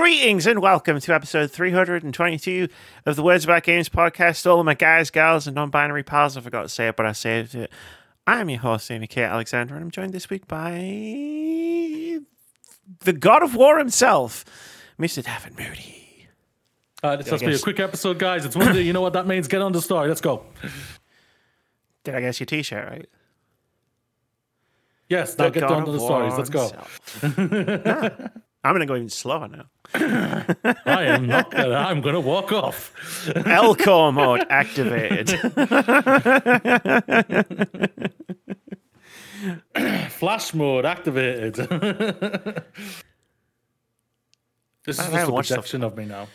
Greetings and welcome to episode 322 of the Words About Games podcast. All of my guys, gals, and non binary pals. I forgot to say it, but I saved it. I'm your host, Amy Kate Alexander, and I'm joined this week by the God of War himself, Mr. David Moody. Uh, this must be a quick episode, guys. It's Monday. You know what that means. Get on the story. Let's go. Did I guess your t shirt right? Yes, now get on to the stories. Let's go. himself. I'm going to go even slower now. I am not gonna. I'm gonna walk off. Elcor mode activated. Flash mode activated. this is I just a watched the- projection of me now.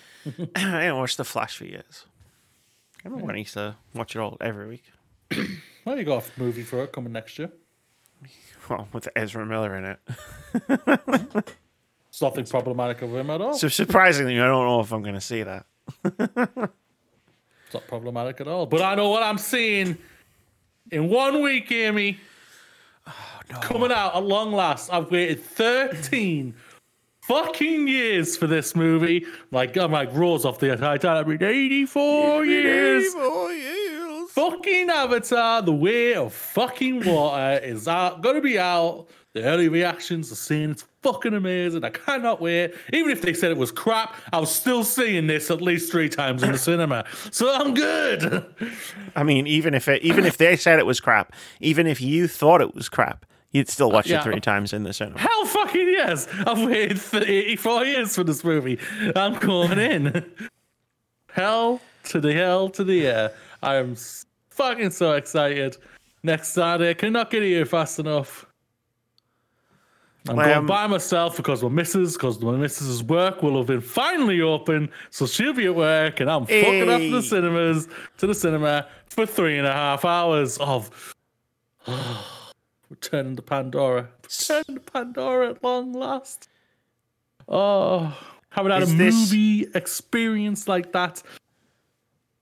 I haven't watched The Flash for years. I remember when I used to watch it all every week. Well, you got a movie for it coming next year. Well, with Ezra Miller in it. It's nothing problematic of him at all. So surprisingly, I don't know if I'm going to see that. It's not problematic at all. But I know what I'm seeing in one week, Amy. Oh, Coming out at long last. I've waited 13 fucking years for this movie. Like, I'm like, rose off the Titanic. 84 years. 84 years. Fucking Avatar, The Way of Fucking Water is out, gonna be out. The early reactions are saying it's fucking amazing. I cannot wait. Even if they said it was crap, I was still seeing this at least three times in the cinema. So I'm good. I mean, even if it, even if they said it was crap, even if you thought it was crap, you'd still watch yeah. it three times in the cinema. Hell fucking yes. I've waited for 84 years for this movie. I'm going in. Hell to the hell to the air. I am fucking so excited. Next Saturday, cannot get here fast enough. I'm Well, going um, by myself because my missus, because my missus's work will have been finally open, so she'll be at work, and I'm fucking off to the cinemas, to the cinema for three and a half hours of returning to Pandora, returning to Pandora at long last. Oh, haven't had Is a this- movie experience like that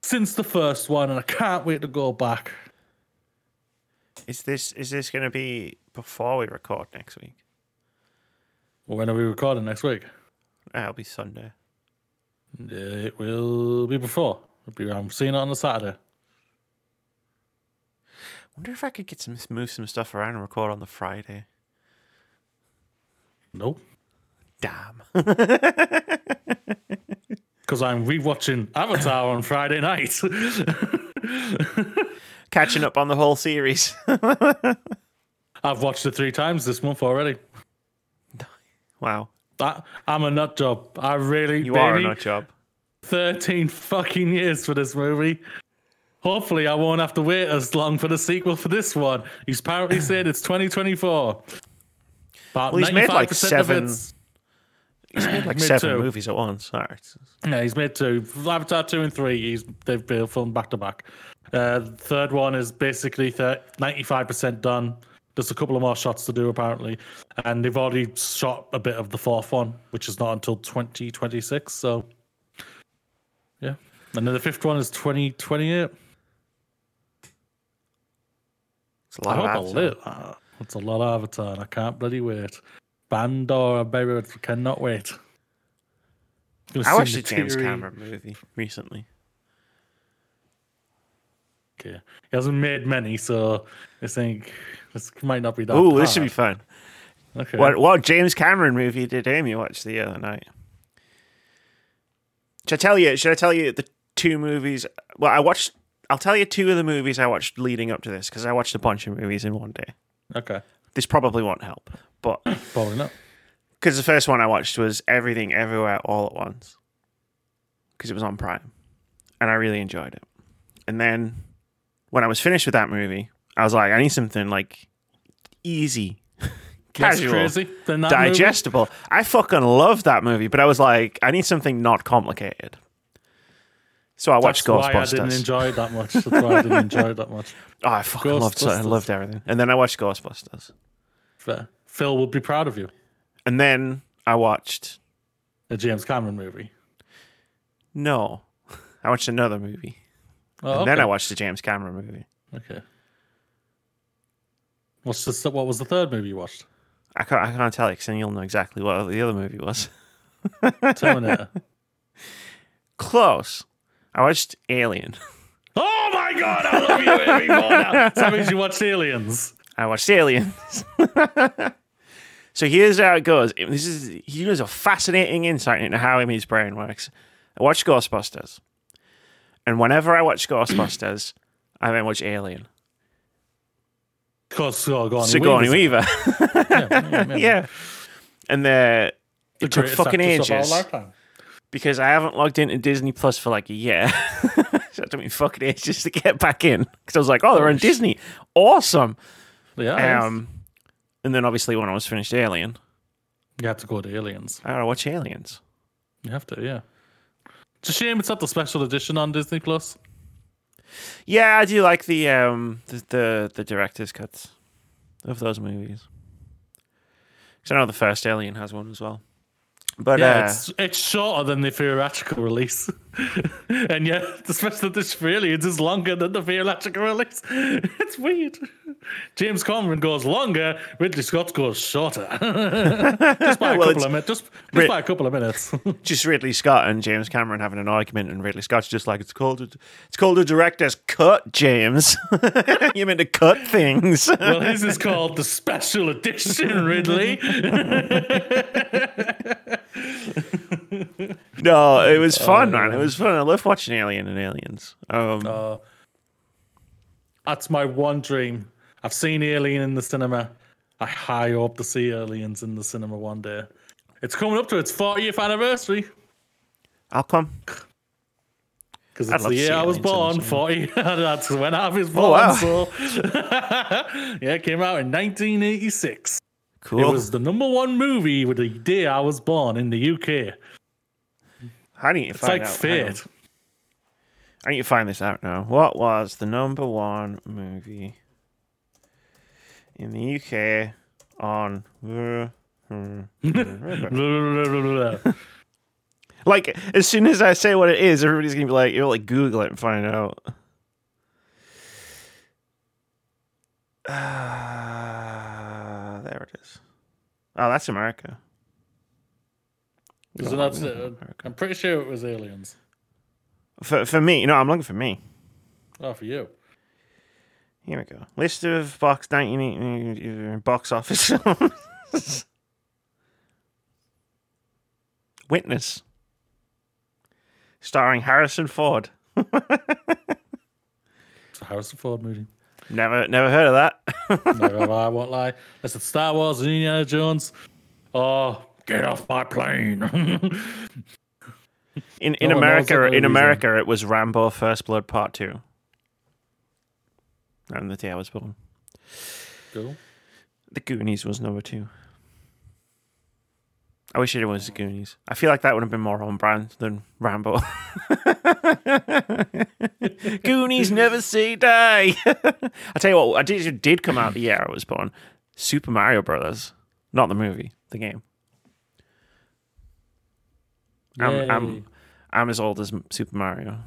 since the first one, and I can't wait to go back. Is this is this going to be before we record next week? Well, when are we recording next week? That'll be Sunday. It will be before. It'll be, I'm seeing it on the Saturday. wonder if I could get some move some stuff around and record on the Friday. Nope. Damn. Because I'm rewatching Avatar on Friday night. Catching up on the whole series. I've watched it three times this month already. Wow. That I'm a nut job. I really You are a nut job. 13 fucking years for this movie. Hopefully, I won't have to wait as long for the sequel for this one. He's apparently said it's 2024. But Well, he's made, like, seven- He's made like Me seven too. movies at once. All right. Yeah, he's made two. Avatar two and three. He's they've been filmed back to back. Uh, third one is basically ninety five percent done. There's a couple of more shots to do apparently, and they've already shot a bit of the fourth one, which is not until twenty twenty six. So, yeah, and then the fifth one is twenty twenty eight. It's a I lot hope I of live. Uh, It's a lot of Avatar, and I can't bloody wait. Pandora, baby, I cannot wait. I watched a James Cameron movie recently. Okay. He hasn't made many, so I think this might not be that. Oh, this should be fun. Okay. What what James Cameron movie did Amy watch the other night? Should I tell you? Should I tell you the two movies? Well, I watched. I'll tell you two of the movies I watched leading up to this because I watched a bunch of movies in one day. Okay. This probably won't help, but Probably not. because the first one I watched was Everything Everywhere All at Once because it was on Prime, and I really enjoyed it. And then when I was finished with that movie, I was like, I need something like easy, casual, crazy that movie? digestible. I fucking love that movie, but I was like, I need something not complicated. So I watched That's why I Ghostbusters. didn't enjoy it that much. That's why I didn't enjoy it that much. oh, I fucking loved it. I loved everything. And then I watched Ghostbusters. Fair. Phil would be proud of you. And then I watched A James Cameron movie. no, I watched another movie. Oh, And then. I watched the James Cameron movie. Okay. What's the, what was the third movie you watched? I can't, I can't tell you because then you'll know exactly what the other movie was. Terminator. Close. I watched Alien. Oh my god, I love you more now. So that means you watched Aliens. I watched Aliens. so here's how it goes. This is he gives a fascinating insight into how his brain works. I watched Ghostbusters, and whenever I watch Ghostbusters, I then watch Alien. Because Sigourney, Sigourney Weaver's- Weaver. Yeah, yeah, yeah. yeah, and the The it took fucking actress of our ages because I haven't logged into Disney Plus for like a year. so it took me fucking ages to get back in because I was like, oh, they're on Disney, awesome. Yeah, Um, and then obviously when I was finished Alien, you have to go to Aliens. I gotta watch Aliens. You have to, yeah. It's a shame it's not the special edition on Disney Plus. Yeah, I do like the um the the, the director's cuts of those movies. Because I know the first Alien has one as well. But Yeah, uh, it's it's shorter than the theatrical release, and yet the special edition for Aliens is longer than the theatrical release. It's weird. James Cameron goes longer, Ridley Scott goes shorter, just by a Well, couple of minutes. Just, just Rid- by a couple of minutes. just Ridley Scott and James Cameron having an argument, and Ridley Scott's just like, "It's called a, it's called a director's cut, James. you meant to cut things." well, his is called the special edition, Ridley. no, it was fun, man. It was fun. I love watching Alien and Aliens. Um, Uh, that's my one dream. I've seen Alien in the cinema. I high hope to see Aliens in the cinema one day. It's coming up to its 40th anniversary I'll come. because it's the year I was Aliens in the born. 40. That's when I was oh, born. Oh, wow. So yeah, it came out in 1986. Cool. It was the number one movie with the day I was born in the UK. How do you It's find like out? Fate. I need to find this out now. What was the number one movie in the UK on? like as soon as I say what it is, everybody's gonna be like, "You'll like Google it and find out." Uh, there it is. Oh, that's America. So that's it. I'm pretty sure it was Aliens. For for me, no, I'm looking for me. Oh, for you. Here we go. List of box 1980 box office films. Witness. Starring Harrison Ford. It's a Harrison Ford movie. Never never heard of that. No, I won't lie. Listen, Star Wars and Indiana Jones. Oh, get off my plane. In in No America in America it was Rambo First Blood Part 2. And the day I was born. cool. The Goonies was number 2. I wish it was the Goonies. I feel like that would have been more on brand than Rambo. Goonies never say die. I tell you what, I did did come out the year I was born. Super Mario Brothers, not the movie, the game. I'm, Yay. I'm I'm as old as Super Mario.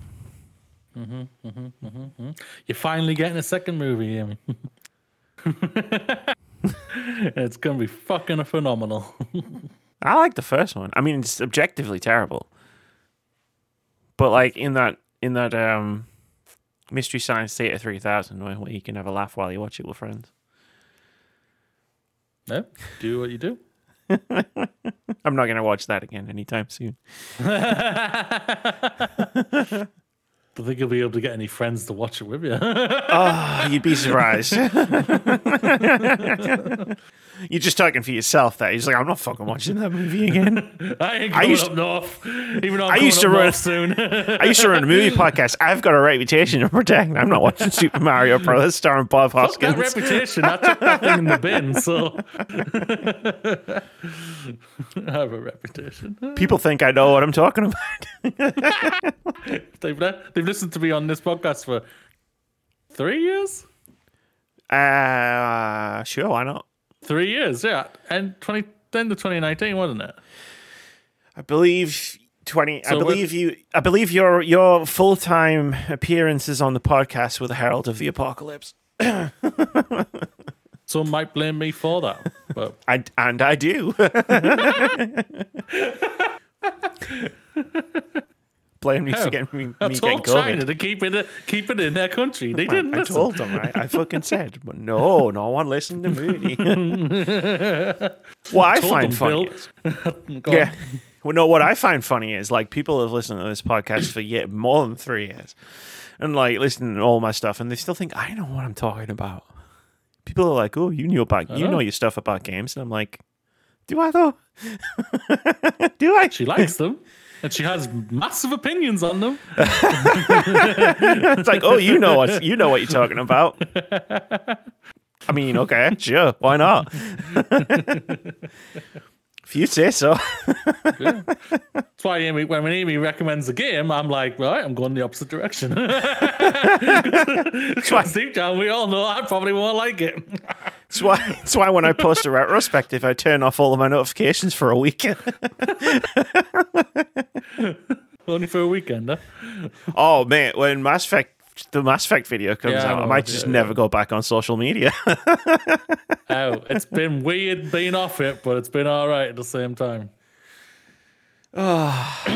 Mm-hmm, mm-hmm, mm-hmm, You're finally getting a second movie, it's gonna be fucking phenomenal. I like the first one. I mean, it's objectively terrible, but like in that in that um, Mystery Science Theater three thousand, where, where you can have a laugh while you watch it with friends. yeah, do what you do. I'm not gonna watch that again anytime soon. Don't think you'll be able to get any friends to watch it with you. Oh, you'd be surprised. You're just talking for yourself. There, you're like, I'm not fucking watching that movie again. I ain't I going used- up north, even though I'm I used to run- soon. I used to run a movie podcast. I've got a reputation to protect. I'm not watching Super Mario Brothers starring Bob Fuck that Hoskins. reputation. I took that thing in the bin, so I have a reputation. People think I know what I'm talking about. They've li- they've listened to me on this podcast for three years. Uh, sure, why not? Three years, yeah, and twenty then to twenty nineteen, wasn't it? I believe twenty. I So what- believe you. I believe your your full time appearances on the podcast were the Herald of the Apocalypse. Some might blame me for that, but I and I do. Blame oh, me How? for getting me, I me told getting China to keep it keep it in their country. They didn't I listen. told them, right? I fucking said, but no, no one listened to me. what I Told find funny, is- yeah. Well, no, what I find funny is like people have listened to this podcast for yet more than three years, and like listening to all my stuff, and they still think I know what I'm talking about. People are like, "Oh, you knew about you know. know your stuff about games," and I'm like, "Do I though? Do I?" She likes them. And she has massive opinions on them. it's like, "Oh, you know what you know what you're talking about." I mean, okay, sure, why not? if you say so. That's why Amy, when Amy recommends a game, I'm like, right, I'm going the opposite direction. that's why deep down, we all know I probably won't like it. That's why. That's why when I post a retrospective, I turn off all of my notifications for a week. Only for a weekend, huh? oh man, when Mass Effect, the Mass Effect video comes Yeah, out, I might just yeah, never go back on social media. Oh, it's been weird being off it, but it's been all right at the same time. oh,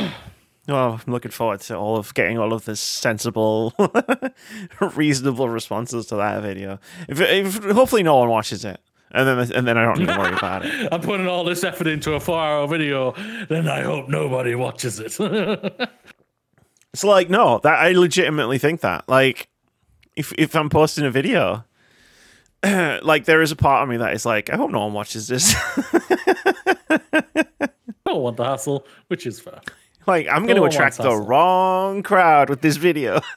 I'm looking forward to all of getting all of this sensible, reasonable responses to that video. If, if hopefully no one watches it, and then and then I don't need to worry about it. I'm putting all this effort into a four-hour video, then I hope nobody watches it. It's like no, that I legitimately think that. Like, if if I'm posting a video, like there is a part of me that is like, I hope no one watches this. I don't want the hassle, which is fair. like, I'm going to attract the hustle. wrong crowd with this video.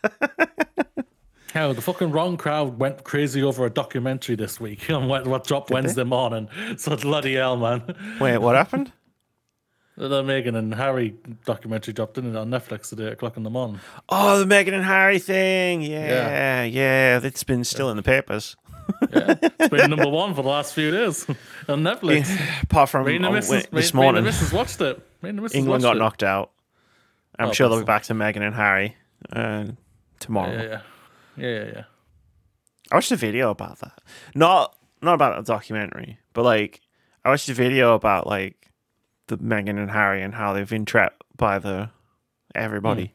How the fucking wrong crowd went crazy over a documentary this week on what, what dropped Wednesday morning. So bloody hell, man. Wait, what happened? The Meghan and Harry documentary dropped in it on Netflix at 8 o'clock in the morning. Oh, the Meghan and Harry thing. Yeah, yeah, yeah. it's been still in the papers. Yeah, it's been number one for the last few days on Netflix. Apart from Me and the missus, this me, me and the morning, missus watched it. Me and the missus England got it. knocked out. I'm Oh, sure they'll be back to Meghan and Harry uh, tomorrow. Yeah, yeah, yeah, yeah, yeah. I watched a video about that. Not not about the documentary, but like I watched a video about like the Meghan and Harry and how they've been trapped by the everybody. Mm.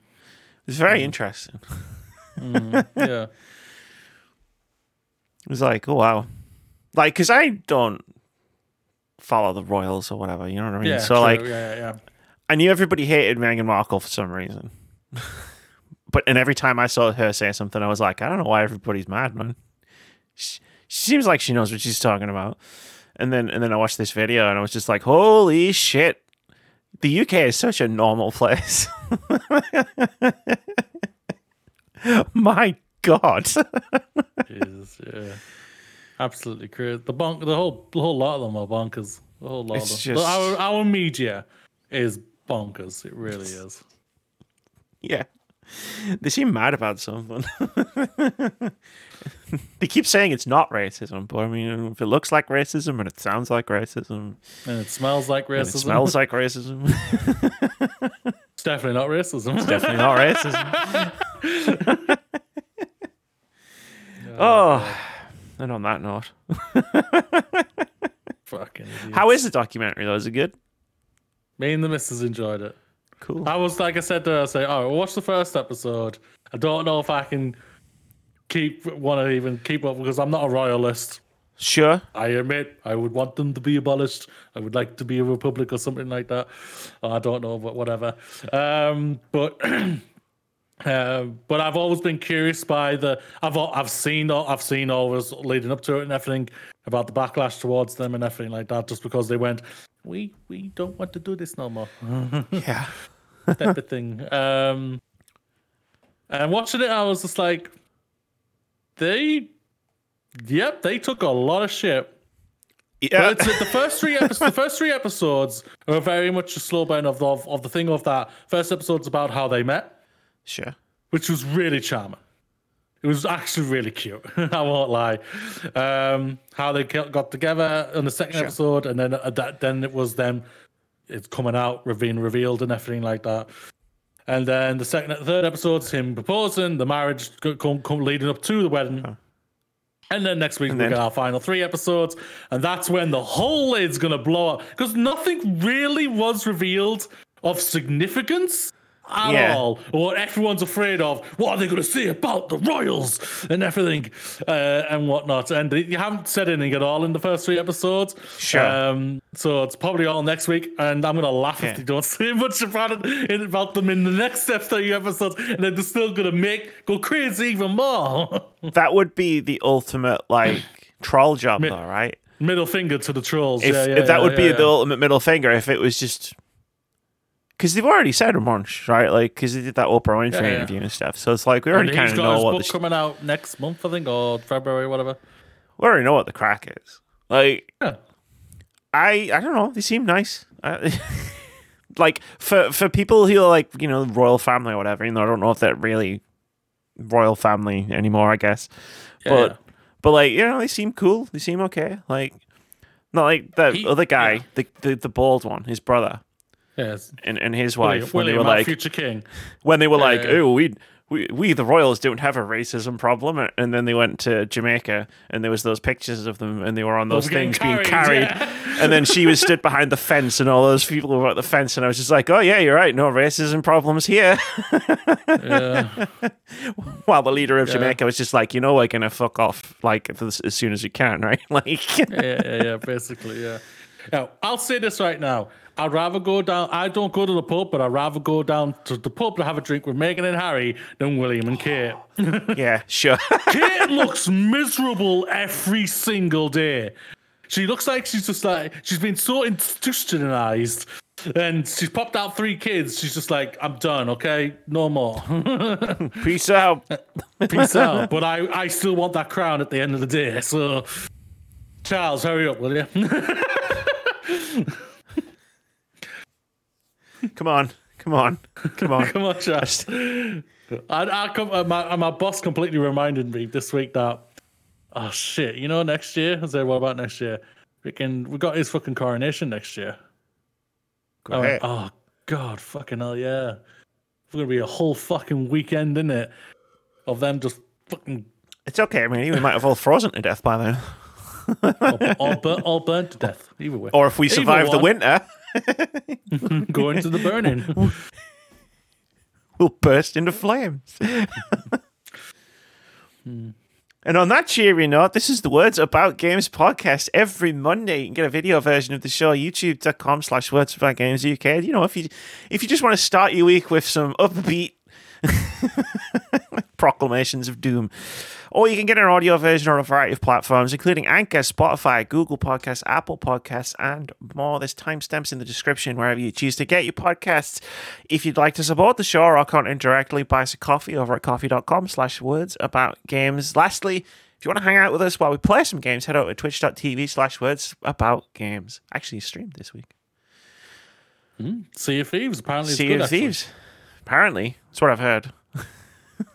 It's very mm. interesting. Mm, yeah. It was like, oh wow, like because I don't follow the royals or whatever. You know what I mean? Yeah, so true, like, yeah, yeah, yeah. I knew everybody hated Meghan Markle for some reason. but and every time I saw her say something, I was like, I don't know why everybody's mad, man. She, she seems like she knows what she's talking about. And then and then I watched this video and I was just like, holy shit. The UK is such a normal place. My God. Jesus, yeah. Absolutely crazy. The bonk, the whole, the whole lot of them are bonkers. The whole lot It's of them. just- Our, our media is bonkers. It really is. yeah. They seem mad about something. they keep saying it's not racism, but I mean, if it looks like racism and it sounds like racism And it smells like racism. it smells like racism, It's definitely not racism. It's definitely not racism. oh, oh and on that note, Fucking idiot. how is the documentary though? Is it good? Me and the missus enjoyed it. Cool. I was like I said to her, I say, oh, watch the first episode. I don't know if I can keep want to even keep up because I'm not a royalist. Sure. I admit I would want them to be abolished. I would like to be a republic or something like that. I don't know, but whatever. Um, but uh, but I've always been curious by the I've I've seen all I've seen always leading up to it and everything about the backlash towards them and everything like that. Just because they went, we we don't want to do this no more. Yeah. type of thing. Um, and watching it, I was just like, they, yep, they took a lot of shit. Yeah. But it's, the first three episodes, the first three episodes are very much a slow burn of the of the thing of that. First episode's about how they met, Sure. which was really charming. It was actually really cute. I won't lie. Um, how they got together in the second Sure. episode, and then uh, that, then it was them. It's coming out, being revealed, and everything like that. And then the second, third episode's him proposing, the marriage come, come leading up to the wedding. And then next week we then- get our final three episodes, and that's when the whole lid's gonna blow up because nothing really was revealed of significance at Yeah. all. What everyone's afraid of. What are they going to say about the Royals and everything uh, and whatnot? And you haven't said anything at all in the first three episodes. Sure. Um, so it's probably all next week, and I'm going to laugh Yeah. if they don't say much about it in- about them in the next three episodes, and then they're still going to make go crazy even more. That would be the ultimate like troll job, though, right? Middle finger to the trolls. If, yeah, yeah, if that would be the ultimate middle finger, if it was just because they've already said a bunch, right? Like because they did that Oprah Winfrey Yeah, yeah. interview and stuff. So it's like we already kind of know what book the coming out next month, I think, or February, whatever. we already know what the crack is. Like Yeah. I I don't know. They seem nice. I, like for for people who are like you know royal family or whatever. You know, I don't know if they're really royal family anymore. I guess, Yeah, but but like you know they seem cool. They seem okay. Like not like the He- other guy, the, the the bald one, his brother. Yes. And, and his William, wife when they William, were our like future king. when they were like, "Oh, we we we the royals don't have a racism problem," and then they went to Jamaica, and there was those pictures of them, and they were on those things being carried, carried, and then she was stood behind the fence, and all those people were at the fence, and I was just like, "Oh yeah, you're right, no racism problems here." Yeah. While the leader of Yeah. Jamaica was just like, "You know, we're gonna fuck off like as as soon as you can, right?" Like, yeah, yeah, yeah, basically, yeah. Now, I'll say this right now. I'd rather go down. I don't go to the pub, but I'd rather go down to the pub to have a drink with Meghan and Harry than William and Kate. yeah, sure. Kate looks miserable every single day. She looks like she's just like she's been so institutionalized, and she's popped out three kids. She's just like, I'm done. Okay, no more. Peace out. Peace out. But I, I still want that crown at the end of the day. So, Charles, hurry up, will you? Come on, come on, come on. Come on, Charles. I, I come, uh, my, my boss completely reminded me this week that, oh shit, you know, next year. I said, what about next year? We can, we got his fucking coronation next year. Go I went, oh god, fucking hell, yeah. It's gonna be a whole fucking weekend, isn't it? Of them just fucking It's okay. I mean, we might have all frozen to death by then. All, all, burnt, all burnt to death. Either way, Or if we survive the winter, go into the burning. we'll burst into flames. And on that cheery note, this is the Words About Games podcast. Every Monday, you can get a video version of the show, youtube.com slash words about games UK. You know, if you if you just want to start your week with some upbeat proclamations of doom. Or you can get an audio version on a variety of platforms, including Anchor, Spotify, Google Podcasts, Apple Podcasts, and more. There's timestamps in the description wherever you choose to get your podcasts. If you'd like to support the show or our content directly, buy us a coffee over at ko-fi.com slash words about games. Lastly, if you want to hang out with us while we play some games, head over to twitch.tv slash words about games. Actually streamed this week. Hmm. Sea of Thieves, apparently. It's Sea of actually. Thieves. Apparently. That's what I've heard.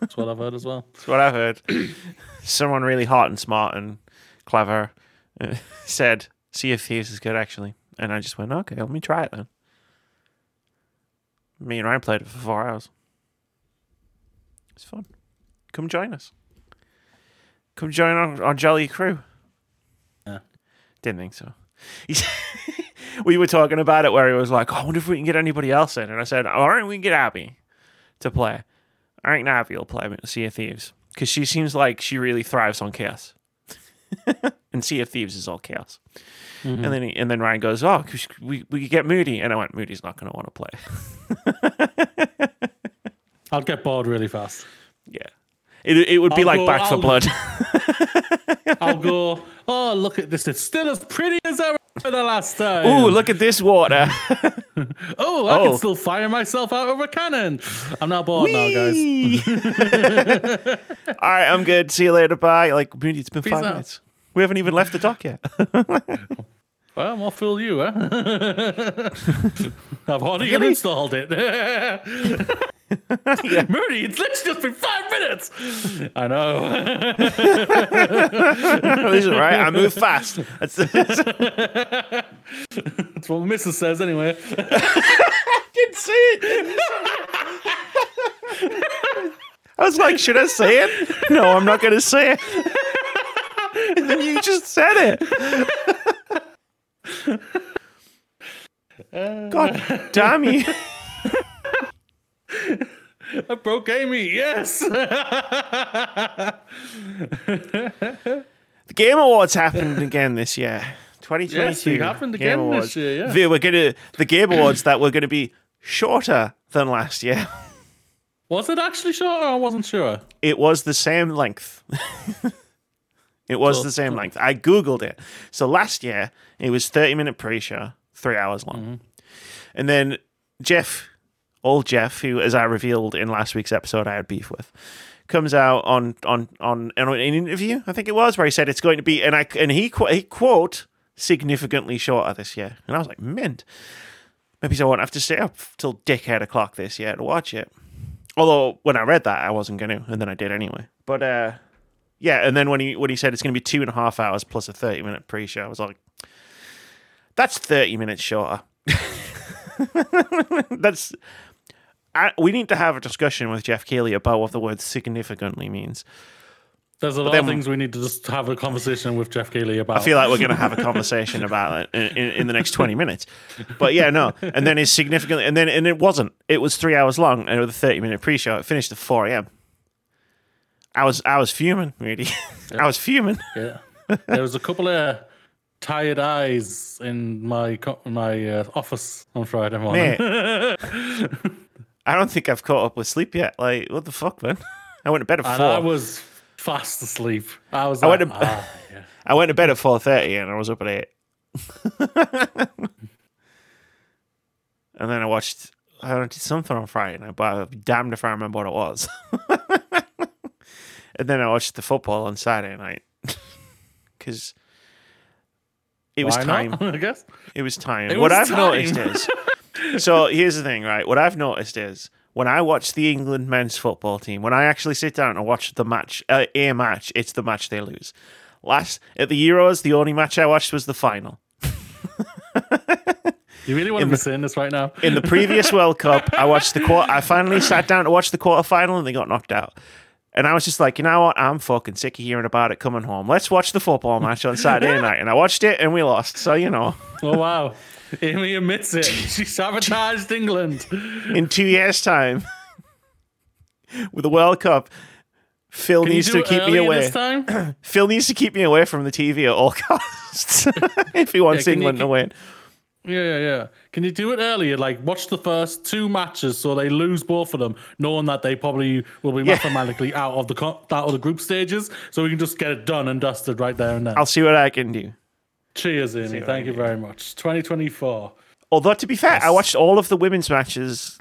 That's what I've heard as well. That's what I've heard. Someone really hot and smart and clever uh, said Sea of Thieves is good actually, and I just went okay. Let me try it then. Me and Ryan played it for four hours. It's fun. Come join us. Come join our, our jolly crew. Yeah. Didn't think so. We were talking about it where he was like, oh, I wonder if we can get anybody else in. And I said, all right, we can get Abby to play. I think Navi will play Sea of Thieves because she seems like she really thrives on chaos. and Sea of Thieves is all chaos. And mm-hmm. then he, and then Ryan goes, "Oh, we we could get Moody," and I went, "Moody's not going to want to play." I'll get bored really fast. yeah, it it would be I'll like go- Back for I'll- Blood. I'll go, oh, look at this. It's still as pretty as ever for the last time. Ooh, look at this water. Oh, I Oh. can still fire myself out of a cannon. I'm not bored now, guys. Whee! all right, I'm good. See you later. Bye. Like it's been Peace five out. minutes. We haven't even left the dock yet. Well, I'll fool you, eh? I've already Really? installed it. Moody, it's literally just been five minutes. I know. this is right. I move fast. That's That's what Mrs. says anyway. didn't say it. I was like, should I say it? No, I'm not going to say it. And then you just said it. Uh, God damn you. I broke Amy. Yes. The Game Awards happened again this year. 2022. Yes, it happened Game again this Awards. year, yeah. we're gonna the Game Awards that were gonna be shorter than last year. was it actually shorter? I wasn't sure. It was the same length. it was the same length. I googled it. So last year it was 30 minute pre-show, three hours long, Mm-hmm. and then Jeff, old Jeff, who as I revealed in last week's episode, I had beef with. Comes out on on on an interview, I think it was, where he said it's going to be, and I and he he quote significantly shorter this year, and I was like, mint. Maybe I won't have to stay up till dickhead o'clock this year to watch it. Although when I read that, I wasn't going to, and then I did anyway. But uh, yeah, and then when he when he said it's going to be two and a half hours plus a thirty minute pre-show, I was like, that's thirty minutes shorter. that's. I, we need to have a discussion with Jeff Keighley about what the word significantly means. There's a lot of things we need to just have a conversation with Jeff Keighley about. I feel like we're going to have a conversation about it in, in, in the next 20 minutes. But yeah, no. And then it's significantly, and then, and it wasn't. It was three hours long and with a 30 minute pre show. It finished at 4 a.m. I was, I was fuming, really. I was fuming. Yeah. There was a couple of tired eyes in my co- my uh, office on Friday morning. I don't think I've caught up with sleep yet. Like, what the fuck, man? I went to bed at and 4. I was fast asleep. I was I like, went to- ah, yeah. I went to bed at 4.30 and I was up at 8. and then I watched, I don't know, did something on Friday night, but be damned if I remember what it was. and then I watched the football on Saturday night. Because it was Why time. not? I guess. It was time. It what was I've time. noticed is so here's the thing, right? What I've noticed is when I watch the England men's football team, when I actually sit down and watch the match, uh, a match, it's the match they lose. Last at the Euros, the only match I watched was the final. You really want to be saying this right now? In the previous World Cup, I watched the quarter. I finally sat down to watch the quarter final, and they got knocked out. And I was just like, you know what? I'm fucking sick of hearing about it coming home. Let's watch the football match on Saturday night. And I watched it, and we lost. So you know, Oh wow. Amy admits it. She sabotaged England. in two years' time with the World Cup. Phil Can needs to keep me away. Phil needs to keep me away from the TV at all costs if he wants Yeah, can you England to win. Yeah, yeah, yeah. Can you do it earlier? Like, watch the first two matches so they lose both of them, knowing that they probably will be Yeah. mathematically out of the co- out of the group stages, so we can just get it done and dusted right there and then. I'll see what I can do. Cheers, Amy. Thank you very much. 2024. Although to be fair, I watched all of the women's matches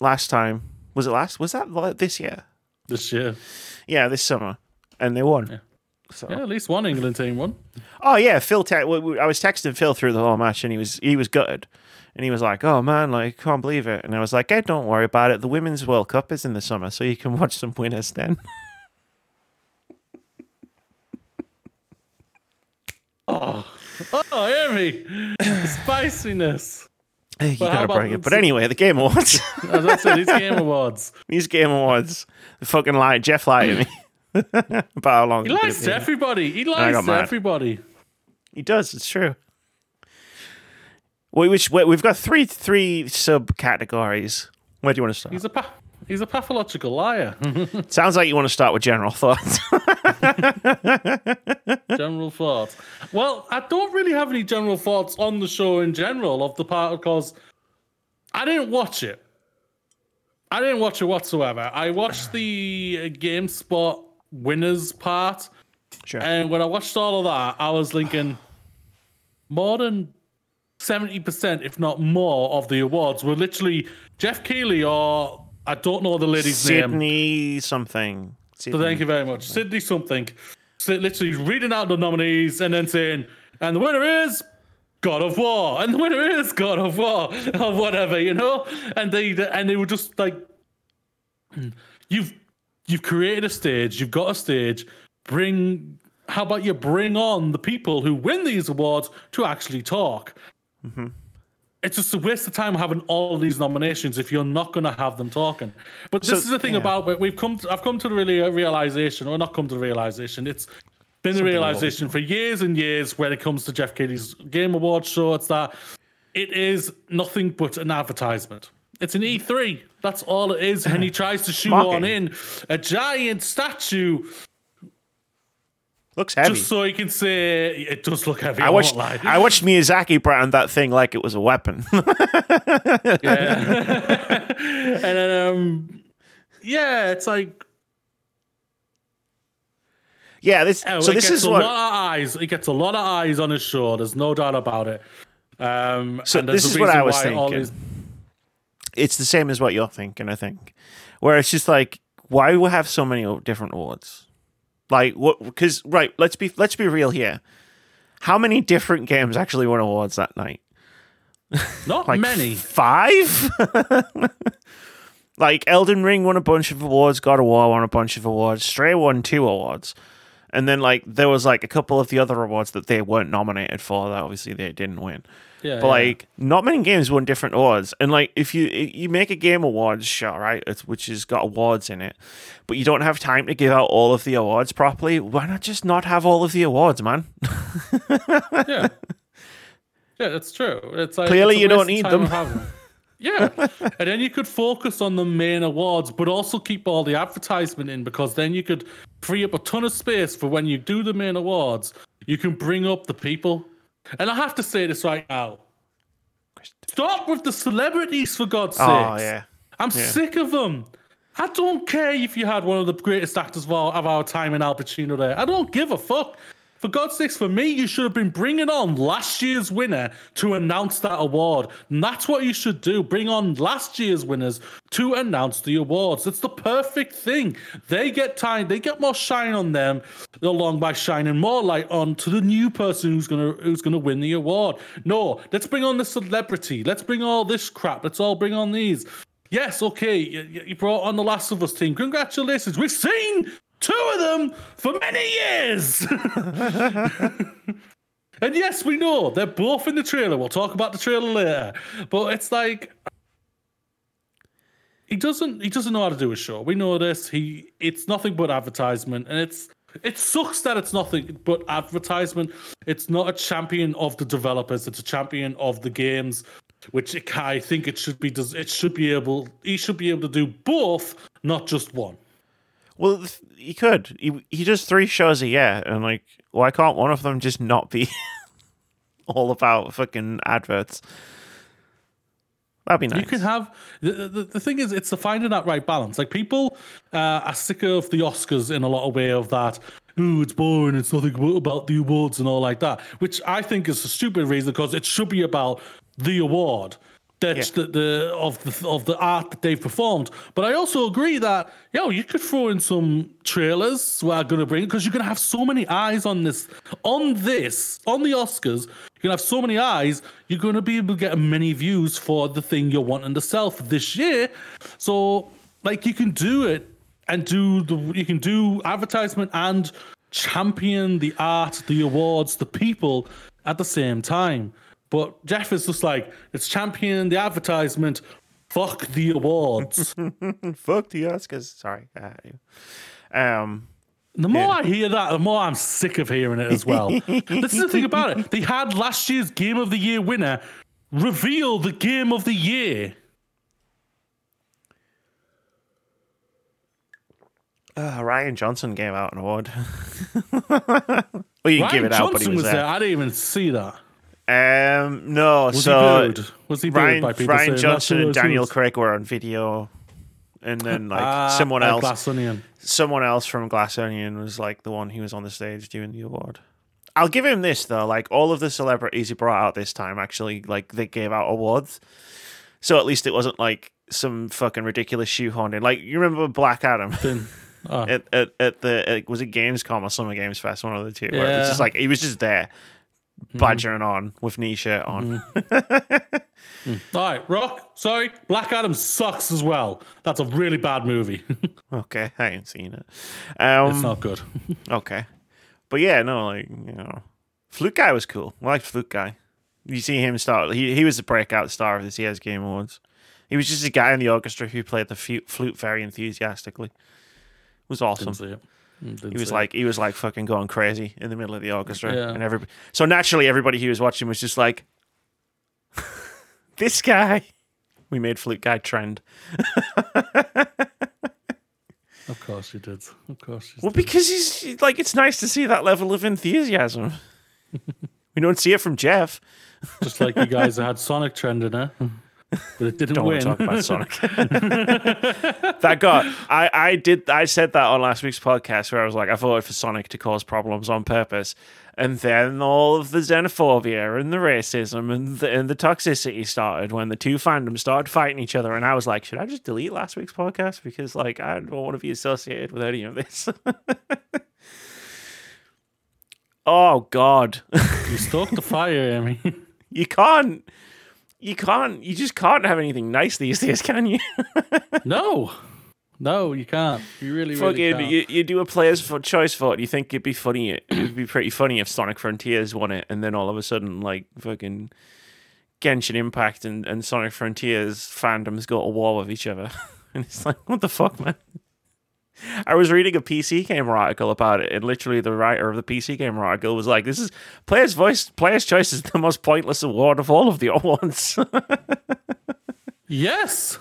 last time. Was it last? Was that li- this year? This year. Yeah, this summer, and they won. So. Yeah, at least one England team won. Oh yeah, Phil. Te- w- w- I was texting Phil through the whole match, and he was he was gutted, and he was like, "Oh man, like can't believe it." And I was like, "Hey, don't worry about it. The women's World Cup is in the summer, so you can watch some winners then." Oh, oh, Amy. Spiciness. you how gotta bring it. But anyway, the Game Awards. As I said, these game awards. These Game Awards. The fucking lie. Jeff lied to me about how long. He lies gonna everybody. He lies to mad. everybody. He does. It's true. We, which, we- we've got three three subcategories. Where do you want to start? He's a pa- he's a pathological liar. Sounds like you want to start with general thoughts. general thoughts. Well, I don't really have any general thoughts on the show in general of the part because I didn't watch it. I didn't watch it whatsoever. I watched the GameSpot winners part, sure. and when I watched all of that, I was thinking more than seventy percent, if not more, of the awards were literally Jeff Keighley or I don't know the lady's name. Sydney something. So thank you very much. Sydney something. So literally reading out the nominees and then saying, and the winner is God of War, and the winner is God of War, or whatever, you know? And they and they were just like you've you've created a stage, you've got a stage, bring how about you bring on the people who win these awards to actually talk? Mm-hmm. It's just a waste of time having all these nominations if you're not going to have them talking. But this So- is the thing yeah. about it. We've come. To, I've come to the really uh, realization, or not come to the realization. It's been the realization for years and years when it comes to Jeff Keighley's Game Awards show. It's that it is nothing but an advertisement. It's an E3. That's all it is. And he tries to shoehorn Mocking. in a giant statue Looks heavy. just so you can say it does look heavy. I I watched won't lie. I watched Miyazaki brand that thing like it was a weapon. Yeah. and then, um, yeah, it's like yeah, this oh, so this gets is a what lot of eyes. It gets a lot of eyes on his show. There's no doubt about it. Um, So and this is what I was thinking. these- it's the same as what you're thinking, I think. Where it's just like, why do we have so many different awards? Like what because right, let's be let's be real here. How many different games actually won awards that night? not Like many. Five? like Elden Ring won a bunch of awards, God of War won a bunch of awards, Stray won two awards. And then like there was like a couple of the other awards that they weren't nominated for that obviously they didn't win. Yeah, But yeah. like, not many games won different awards, and like, if you you make a game awards show, right, it's, which has got awards in it, but you don't have time to give out all of the awards properly, why not just not have all of the awards, man? yeah, yeah, that's true. It's like Clearly it's you don't need them. them. Yeah, and then you could focus on the main awards, but also keep all the advertisement in because then you could free up a ton of space for when you do the main awards. You can bring up the people, and I have to say this right now. Stop with the celebrities for God's sake. Oh yeah, I'm sick of them. I don't care if you had one of the greatest actors of our, of our time in Al Pacino there. I don't give a fuck. For God's sakes, for me, you should have been bringing on last year's winner to announce that award. And that's what you should do. Bring on last year's winners to announce the awards. It's the perfect thing. They get time, they get more shine on them along by shining more light on to the new person who's gonna who's gonna win the award. No, let's bring on the celebrity. Let's bring all this crap. Let's all bring on these. Yes, okay, you, you brought on the Last of Us team. Congratulations. We've seen two of them for many years. and yes, we know they're both in the trailer. We'll talk about the trailer later. But it's like he doesn't he doesn't know how to do a show. We know this. He it's nothing but advertisement, and it's it sucks that it's nothing but advertisement. It's not a champion of the developers. It's a champion of the games, which I think it should be. Does it should be able? He should be able to do both, not just one. Well, he could. He he does three shows a year, and like, why can't one of them just not be all about fucking adverts? That'd be nice. You can have the, the the thing is it's the finding that right balance. Like people uh, are sick of the Oscars in a lot of way of that. Ooh, it's boring. It's nothing about the awards and all like that, which I think is a stupid reason because it should be about the award. That's the, the of the of the art that they've performed. But I also agree that yo, you could throw in some trailers who are gonna bring because you're gonna have so many eyes on this on this on the Oscars. You're gonna have so many eyes. You're gonna be able to get many views for the thing you're wanting to sell for this year. So like you can do it and do the you can do advertisement and champion the art, the awards, the people at the same time. But Jeff is just like, it's championing the advertisement, fuck the awards. fuck the Oscars. Sorry. Um. the more I hear that, the more I'm sick of hearing it as well. this is the thing about it. They had last year's Game of the Year winner reveal the Game of the Year. Uh, Rian Johnson gave out an award. well, you can give it out, but Johnson he was, there. there. I didn't even see that. Um, no, Was so he good? Was he good Ryan, by people Rian saying, Johnson and Daniel was"? Craig were on video, and then like Ah, someone else, Glass Onion. someone else from Glass Onion was like the one who was on the stage doing the award. I'll give him this though, like all of the celebrities he brought out this time actually like they gave out awards, so at least it wasn't like some fucking ridiculous shoehorned in. Like you remember Black Adam. Then, oh, At, at, at the at, was it Gamescom or Summer Games Fest, one of the two. Where it's Yeah. just like he was just there, badgering on with knee shirt on. all right, Rock. Sorry, Black Adam sucks as well. That's a really bad movie. Okay, I ain't seen it. Um, it's not good. okay, but yeah, no, like you know, Flute Guy was cool. I liked Flute Guy. You see him start. He he was the breakout star of the year's Game Awards. He was just a guy in the orchestra who played the flute, flute very enthusiastically. It was awesome. Didn't see it. Didn't He was it. like he was like fucking going crazy in the middle of the orchestra, Yeah. and every so naturally everybody he was watching was just like, "This guy, We made Flute Guy trend. Of course you did. Of course Well, did. because he's like, it's nice to see that level of enthusiasm. we don't see it from Jeff. Just like you guys had Sonic trending, huh? But it didn't Don't win. want to talk about Sonic. that got I, I did I said that on last week's podcast where I was like I voted for Sonic to cause problems on purpose, and then all of the xenophobia and the racism and the, and the toxicity started when the two fandoms started fighting each other, and I was like, should I just delete last week's podcast because like I don't want to be associated with any of this. oh God. you stoked the fire, Amy. You can't. You can't. You just can't have anything nice these days, can you? no. No, you can't. You really, really can't. you, you do a player's for choice vote. You think it'd be funny? It'd be pretty funny if Sonic Frontiers won it, and then all of a sudden, like fucking Genshin Impact and, and Sonic Frontiers fandoms go to war with each other, and it's like, what the fuck, man? I was reading a PC Gamer article about it, and literally the writer of the PC Gamer article was like, "This is player's voice, player's choice is the most pointless award of all of the awards." Yes.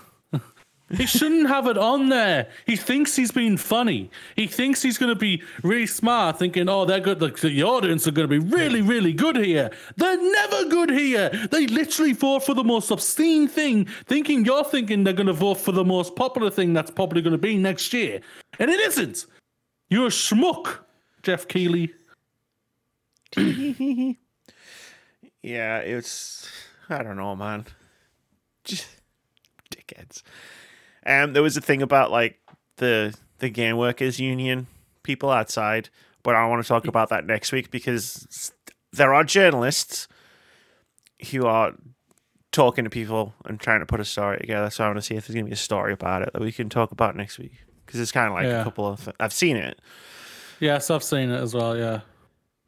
He shouldn't have it on there. He thinks he's being funny. He thinks he's going to be really smart, thinking, "Oh, they're good. Like, the audience are going to be really, really good here." They're never good here. They literally vote for the most obscene thing, thinking you're thinking they're going to vote for the most popular thing that's probably going to be next year, and it isn't. You're a schmuck, Jeff Keighley. Yeah, it's I don't know, man. Just dickheads. Um, there was a thing about like the the game workers union people outside, but I want to talk about that next week because there are journalists who are talking to people and trying to put a story together. So I want to see if there's gonna be a story about it that we can talk about next week because it's kind of like Yeah. a couple of I've seen it, Yes, I've seen it as well. Yeah.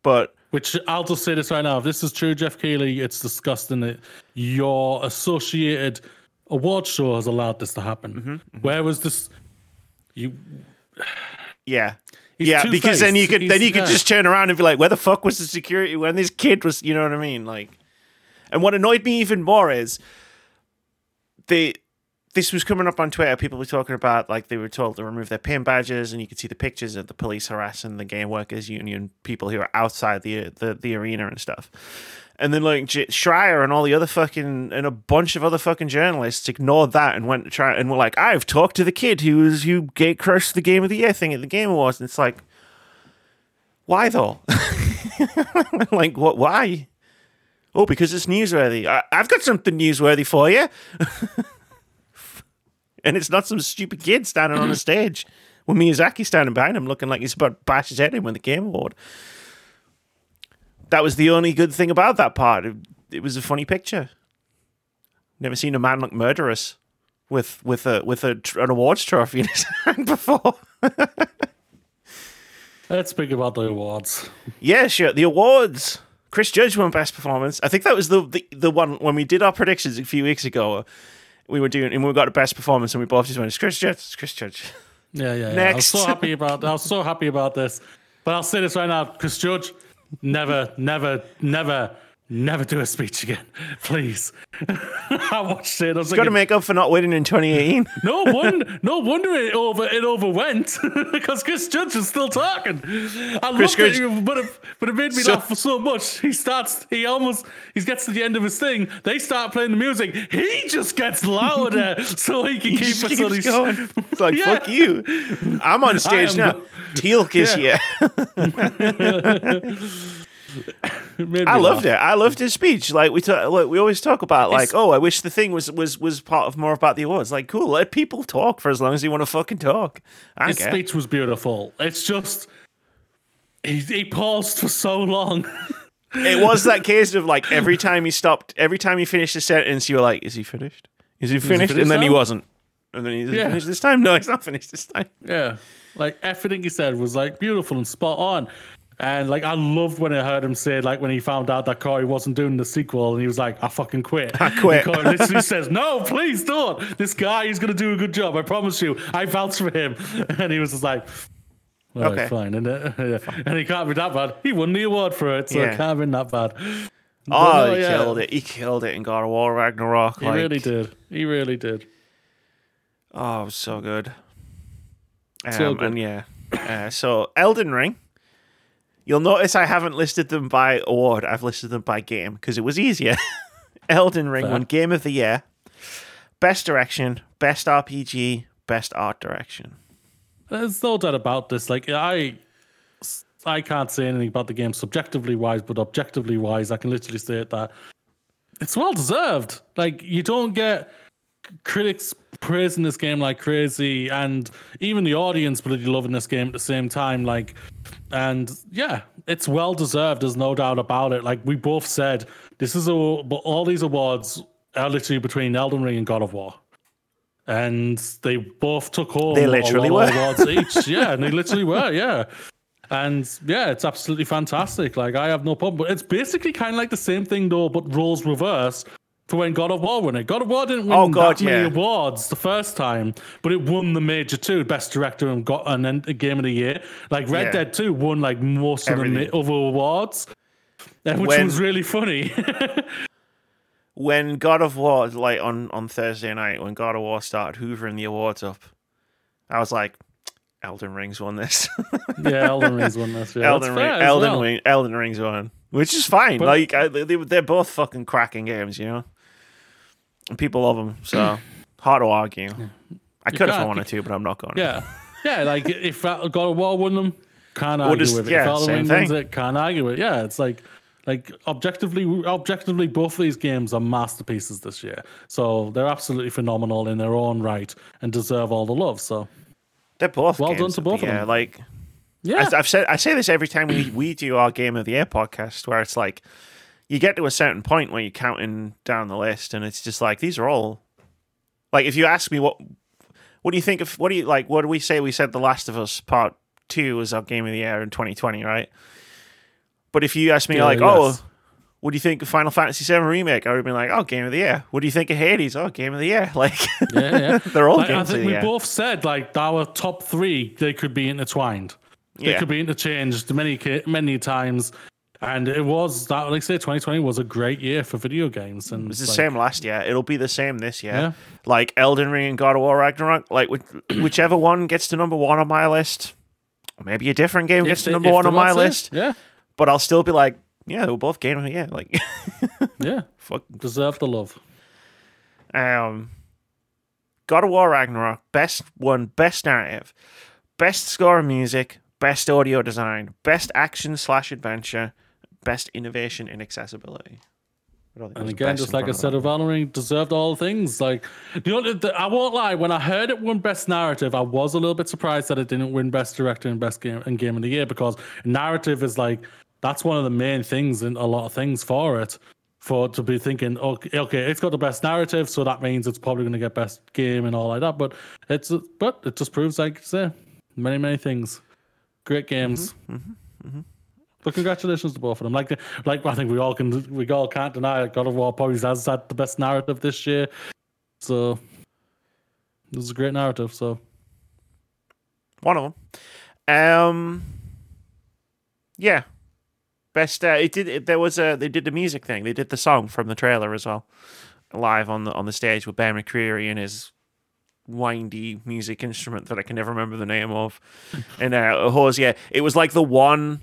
but Which I'll just say this right now: if this is true, Jeff Keighley, it's disgusting that your associated award show has allowed this to happen. Mm-hmm, mm-hmm. Where was this? You Yeah. He's yeah, because then you could then you could yeah. just turn around and be like, "Where the fuck was the security when this kid was?" You know what I mean? Like, and what annoyed me even more is they this was coming up on Twitter. People were talking about like they were told to remove their pin badges, and you could see the pictures of the police harassing the game workers union people who are outside the the, the arena and stuff. And then like J- Schreier and all the other fucking and a bunch of other fucking journalists ignored that and went to try and were like, I've talked to the kid who was who gate crushed the game of the year thing at the Game Awards, and it's like, why though? like what? Why? Oh, because it's newsworthy. I, I've got something newsworthy for you, and it's not some stupid kid standing on a stage with Miyazaki standing behind him, looking like he's about to bash his head in with the Game Award that was the only good thing about that part. It, it was a funny picture. Never seen a man look murderous with with a with a tr- an awards trophy in his hand before. let's speak about the awards. yeah, sure. The awards. Chris Judge won best performance. I think that was the, the the one when we did our predictions a few weeks ago. Uh, we were doing and we got a best performance, and we both just went, "It's Chris Judge, it's Chris Judge." Yeah, yeah. yeah. I was so happy about. I was so happy about this. But I'll say this right now, Chris Judge, never, never, never, never do a speech again, please. I watched it. I was like, Got to make up for not winning in 2018. no wonder, no wonder it over it overwent because Chris Judge is still talking. I Chris loved Judge- it, but it, but it made me So- laugh so much. He starts, he almost, he gets to the end of his thing. They start playing the music. He just gets louder so he can keep us on his. going. It's like Yeah. fuck you. I'm on stage now. Teal'c is Yeah. here. I loved laugh. it. I loved his speech. Like we talk, like, we always talk about, like, It's- oh, I wish the thing was was was part of more about the awards. Like, cool, let people talk for as long as they want to fucking talk. I His get. speech was beautiful. It's just he, he paused for so long. It was that case of like every time he stopped, every time he finished a sentence, you were like, is he finished? Is he finished? finished and then he wasn't. And then he's Yeah. finished this time. No, he's not finished this time. yeah, like everything he said was like beautiful and spot on. And like I loved when I heard him say like when he found out that Cory wasn't doing the sequel and he was like I fucking quit. I quit. And Cory literally says no, please don't. This guy is gonna do a good job. I promise you. I vouch for him. And he was just like. Right, Okay. fine, and, uh, yeah. and he can't be that bad. He won the award for it, so Yeah. it can't have been that bad. Oh, no, he yeah. killed it. He killed it in God of War Ragnarok. He like, really did. He really did. Oh, it was so good. Um, So good. And yeah. Uh, so Elden Ring. You'll notice I haven't listed them by award. I've listed them by game because it was easier. Elden Ring Fair. won Game of the Year, Best Direction, Best RPG, Best Art Direction. There's no doubt about this. Like I, I can't say anything about the game subjectively wise, but objectively wise, I can literally say it that it's well deserved. Like you don't get critics praising this game like crazy, and even the audience bloody loving this game at the same time. Like, and yeah, it's well deserved. There's no doubt about it. Like we both said, this is a but all these awards are literally between Elden Ring and God of War. And they both took home They literally were. awards each. Yeah, and they literally were, yeah. And yeah, it's absolutely fantastic. Like I have no problem. But it's basically kind of like the same thing though, but roles reverse for when God of War won it. God of War didn't win Oh, God, that many awards the first time, but it won the major two, best director and got an end game of the year. Like Red Yeah. Dead 2 won like most of the other awards, uh, which When- was really funny. When God of War, like on, on Thursday night, when God of War started hoovering the awards up, I was like, Elden Ring's won this. yeah, Elden Ring's won this. Yeah, Elden Ring, Elden well. Ring, Elden Ring's won, which is fine. But- like I, they, they're both fucking cracking games, you know. And people love them, so hard to argue. I could if I can't- wanted to, but I'm not going. to. Yeah, yeah. Like if God of War won them, can't argue just- with it. yeah, if Elden same Ring wins thing. it, can't argue with it. Yeah, it's like, like objectively, objectively, both of these games are masterpieces this year. So they're absolutely phenomenal in their own right and deserve all the love. So they're both Well games done to of the both of year. them. Like yeah, I've said, I say this every time we we do our Game of the Year podcast, where it's like you get to a certain point where you're counting down the list, and it's just like these are all like if you ask me what what do you think of what do you like what do we say we said The Last of Us Part Two was our Game of the Year in 2020, right? But if you ask me Yeah, like, oh, yes. oh. What do you think of Final Fantasy VII Remake? I would have been like, "Oh, Game of the Year." What do you think of Hades? Oh, Game of the Year. Like, yeah, yeah. they're all Like, I games of think the we year. both said like our top three, they could be intertwined. They Yeah. could be interchanged many many times. And it was that, like I say, 2020 was a great year for video games. And It was the like, same last year. It'll be the same this year. Yeah. Like Elden Ring and God of War Ragnarok. Like whichever one gets to number one on my list, or maybe a different game if gets to number one on my to, list. Yeah, But I'll still be like, yeah, they were both game year. Like, yeah. fuck. Deserve the love. Um, God of War Ragnarok, best one, best narrative, best score and music, best audio design, best action slash adventure, best innovation in accessibility. I don't think And again, just like I said, of Valorant deserved all things. Like, you know, the, I won't lie. When I heard it won Best Narrative, I was a little bit surprised that it didn't win Best Director and Best Game and Game of the Year because narrative is like that's one of the main things in a lot of things for it. For to be thinking, okay, okay, it's got the best narrative, so that means it's probably going to get best game and all like that. But it's but it just proves, like say, many many things. Great games. Mm-hmm. Mm-hmm. Mm-hmm. But congratulations to both of them. Like, like I think we all can, we all can't deny that God of War probably has had the best narrative this year. So this is a great narrative. So One of them. Um, yeah, best. Uh, it did. It, there was a. They did the music thing. They did the song from the trailer as well, live on the on the stage with Ben McCreary and his windy music instrument that I can never remember the name of. and uh, Hose, yeah, it was like the one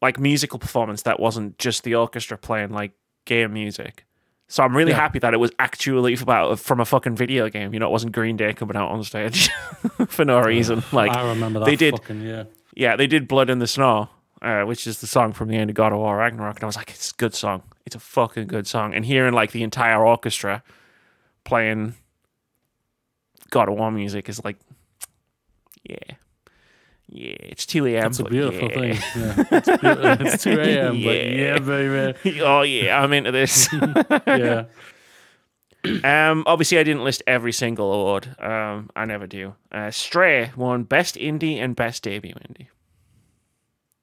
like musical performance that wasn't just the orchestra playing like game music. So I'm really Yeah. happy that it was actually about from a fucking video game. You know, it wasn't Green Day coming out on stage for no reason. Like I remember that. they did- Fucking, yeah. yeah, they did Blood in the Snow, uh, which is the song from the end of God of War Ragnarok, and I was like, it's a good song. It's a fucking good song. And hearing like the entire orchestra playing God of War music is like, yeah, yeah, it's two a.m. It's a beautiful yeah. thing. Yeah. It's, it's 2 a.m. But Yeah. yeah, baby. oh yeah, I'm into this. Yeah. um, obviously, I didn't list every single award. Um, I never do. Uh, Stray won Best Indie and Best Debut Indie.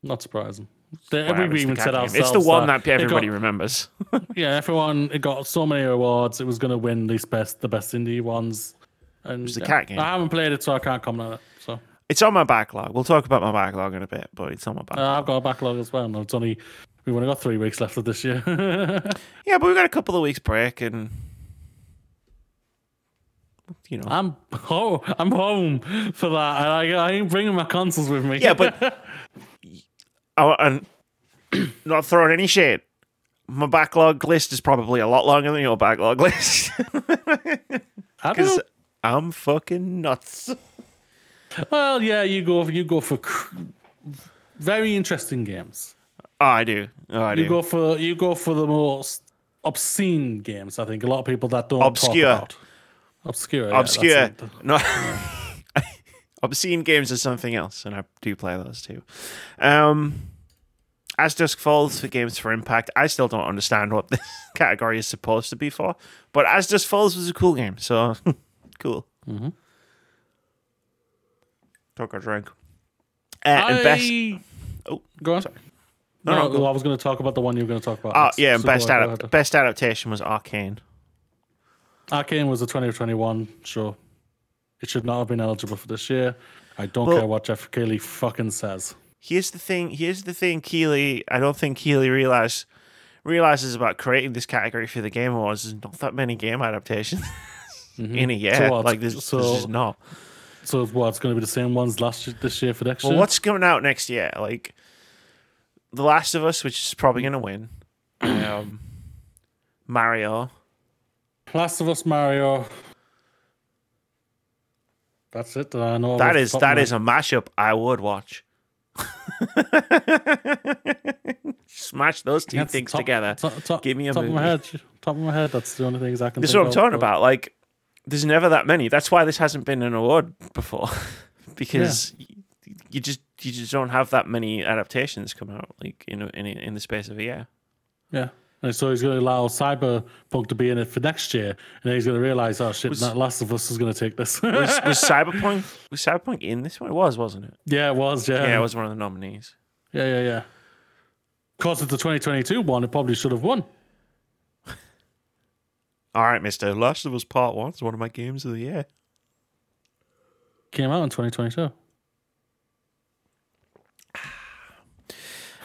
Not surprising. The, we it's the even said ourselves. It's the one that, it everybody got- remembers. yeah, everyone it got so many awards. It was going to win these best, the best indie ones. And was the yeah, cat game. I haven't played it, so I can't comment on it. It's on my backlog. We'll talk about my backlog in a bit, but it's on my backlog. uh, I've got a backlog as well. And it's only We've only got three weeks left of this year. Yeah, but we've got a couple of weeks break, and you know. I'm home. I'm home for that. And I, I ain't bringing my consoles with me. Yeah, but oh, and not throwing any shit. My backlog list is probably a lot longer than your backlog list because. I'm fucking nuts. Well, yeah, you go. You go for cr- very interesting games. Oh, I do. Oh, I You do. go for you go for the most obscene games. I think a lot of people that don't Obscure. talk about. Obscure. yeah, Obscure. No. Obscene games are something else, and I do play those too. Um, As Dusk Falls for games for impact, I still don't understand what this category is supposed to be for. But As Dusk Falls was a cool game, so cool. Mm-hmm. Took a drink. Uh, and best, I- Oh, go on. No, No, no, go. I was going to talk about the one you were going to talk about. oh next. yeah, So best go- go adap- ahead. best adaptation was Arcane. Arcane was a 2021 show. It should not have been eligible for this year. I don't Well- care what Jeff Keighley fucking says. Here's the thing. Here's the thing. Keighley, I don't think Keighley realize realizes about creating this category for the Game Awards. There's not that many game adaptations in a year. Mm-hmm. So what? like this, So- this is not. So what? It's going to be the same ones last year, this year for next Well, year. what's coming out next year? Like The Last of Us, which is probably going to win. Um, Mario. Last of Us, Mario. That's it. That I know. That is that is a mashup I would watch. Smash those two That's things top- together. top- top- Give me a top of my head. Top of my head. That's the only things I can. This is what I'm talking about. Like, there's never that many. That's why this hasn't been an award before, because y you just you just don't have that many adaptations come out like in in in the space of a year. Yeah. And so he's going to allow Cyberpunk to be in it for next year, and then he's going to realize, oh shit, that Last of Us is going to take this. Was, was Cyberpunk was Cyberpunk in this one? It was, wasn't it? yeah, it was. Yeah. Yeah, it was one of the nominees. Yeah, yeah, yeah. Of course, it's the 2022 one. It probably should have won. All right, Mister. Last of Us Part One is one of my games of the year. Came out in 2022.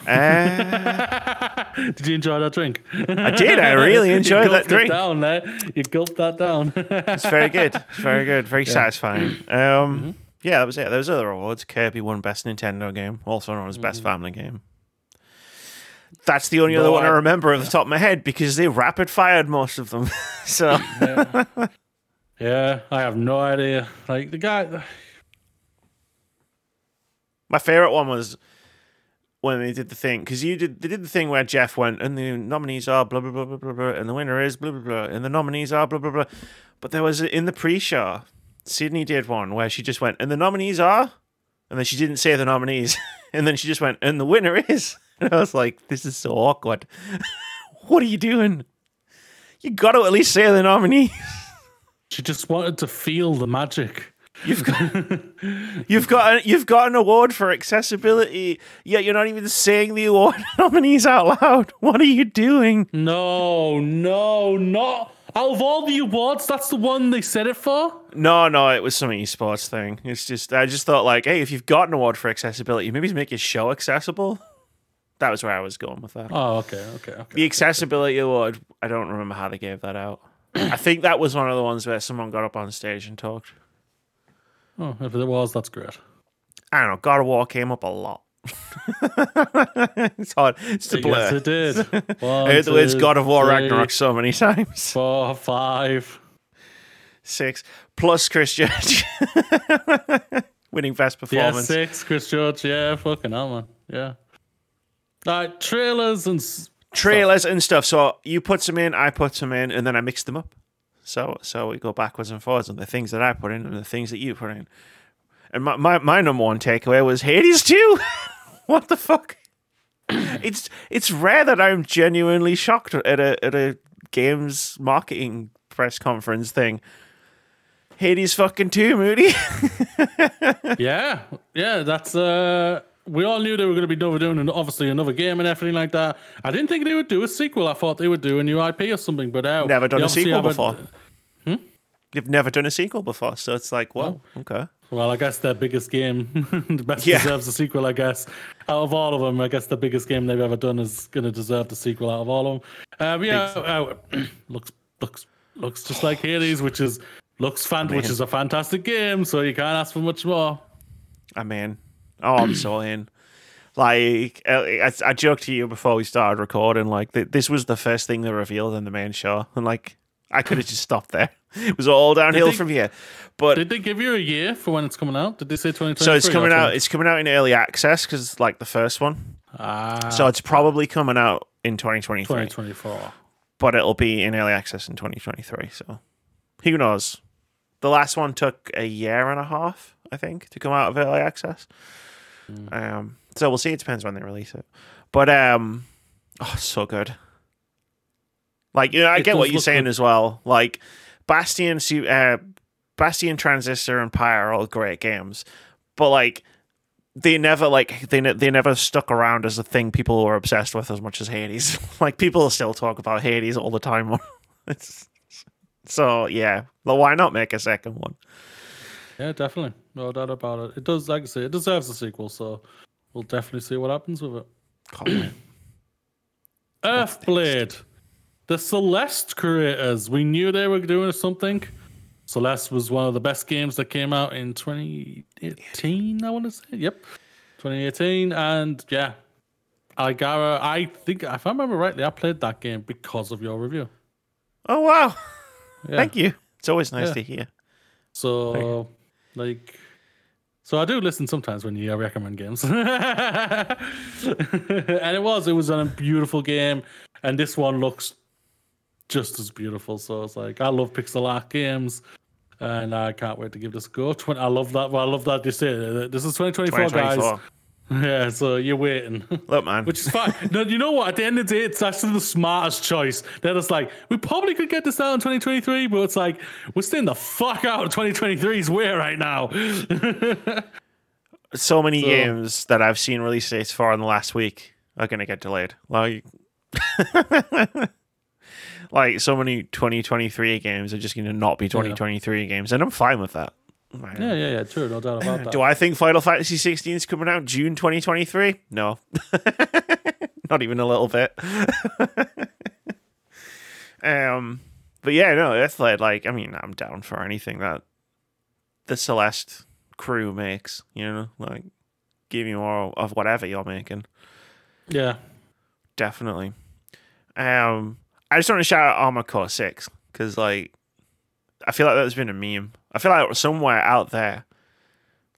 Uh, Did you enjoy that drink? I did. I really enjoyed that drink. down there. You gulped that down. It's very good. It's very good. Very satisfying. Um, yeah, that was it. There was other awards. Kirby won Best Nintendo Game, also known as Best Family Game. That's the only other one I I- remember off the top of my head because they rapid fired most of them. so yeah, I have no idea. Like the guy. my favorite one was when they did the thing because you did they did the thing where Jeff went and the nominees are blah blah blah blah blah blah and the winner is blah blah blah and the nominees are blah blah blah. But there was in the pre-show, Sydney did one where she just went and the nominees are, and then she didn't say the nominees, and then she just went and the winner is. And I was like, this is so awkward. what are you doing? You got to at least say the nominee. She just wanted to feel the magic. You've got you've got you've got an award for accessibility, yet you're not even saying the award nominees out loud. What are you doing? No, no, not out of all the awards. That's the one they said it for. No, no, it was some esports thing. It's just I just thought like, hey, if you've got an award for accessibility, maybe make your show accessible. That was where I was going with that. Oh, okay, okay, okay. The accessibility award, I don't remember how they gave that out. I think that was one of the ones where someone got up on stage and talked. Oh, if it was, that's great. I don't know. God of War came up a lot. it's hard. It's to blur. Yes, it did. One, I heard the words God of War three, Ragnarok so many times. Four, five. Six plus Chris Judge winning best performance. Yeah, six. Chris George. Yeah, fucking hell, man. Yeah. Right, trailers and s- Trailers and stuff. So you put some in, I put some in, and then I mix them up. So so we go backwards and forwards on the things that I put in and the things that you put in. And my my, my number one takeaway was Hades two. what the fuck? it's it's rare that I'm genuinely shocked at a at a games marketing press conference thing. Hades fucking two, Moody. yeah, yeah. That's uh. We all knew they were going to be doing doing obviously another game and everything like that. I didn't think they would do a sequel. I thought they would do a new IP or something. But Never uh, they done a sequel before. You've never done a sequel before, so it's like, well, okay. Well, I guess their biggest game, the best Yeah. deserves a sequel. I guess out of all of them, I guess the biggest game they've ever done is going to deserve the sequel out of all of them. Um, yeah, uh, looks looks looks just like Hades, which is looks fan, which is a fantastic game. So you can't ask for much more. I mean, oh, I'm so in. Like uh, I, I joked to you before we started recording, like th- this was the first thing they revealed in the main show, and like I could have just stopped there. It was all downhill they- from here. But Did they give you a year for when it's coming out? Did they say 2023? so it's coming out. It's coming out in early access because it's like the first one. Ah, So it's probably coming out in 2023, 2024. but it'll be in early access in 2023. So who knows? The last one took a year and a half, I think, to come out of early access. Um, so we'll see. It depends when they release it. But um, oh, so good. Like you know, I It get what you're saying good. as well. Like Bastion, uh, Bastion, Transistor, and Pyre are all great games, but like they never like they ne- they never stuck around as a thing people were obsessed with as much as Hades. like people still talk about Hades all the time. so yeah, well, why not make a second one? Yeah, definitely. No doubt about it. It does, like I say, it deserves a sequel. So we'll definitely see what happens with it. Can't. Earthblade. The Celeste creators. We knew they were doing something. Celeste was one of the best games that came out in 2018, I want to say. Yep. 2018. And yeah, Algara, I think, if I remember rightly, I played that game because of your review. oh wow, Yeah. thank you. It's always nice Yeah. to hear. So, like, so I do listen sometimes when you recommend games, and it was it was a beautiful game, and this one looks just as beautiful. So it's like I love pixel art games, and I can't wait to give this a go. I love that. Well, I love that you say this is 2024, 2024. guys. Yeah, so you're waiting. Look, man. Which is fine. no, you know what? At the end of the day, it's actually the smartest choice. They're just like, we probably could get this out in 2023, but it's like, we're staying the fuck out of 2023's way right now. so many So- games that I've seen release dates for in the last week are going to get delayed. Like, like so many 2023 games are just going to not be 2023 games, and I'm fine with that. Yeah, yeah, yeah, true. No doubt about that. Do I think Final Fantasy 16 is coming out June 2023? No, not even a little bit. um, but yeah, no, that's like, like I mean, I'm down for anything that the Celeste crew makes. You know, like give me more of whatever you're making. yeah. Definitely. Um, I just want to shout out Armored Core Six because, like, I feel like that's been a meme. I feel like somewhere out there,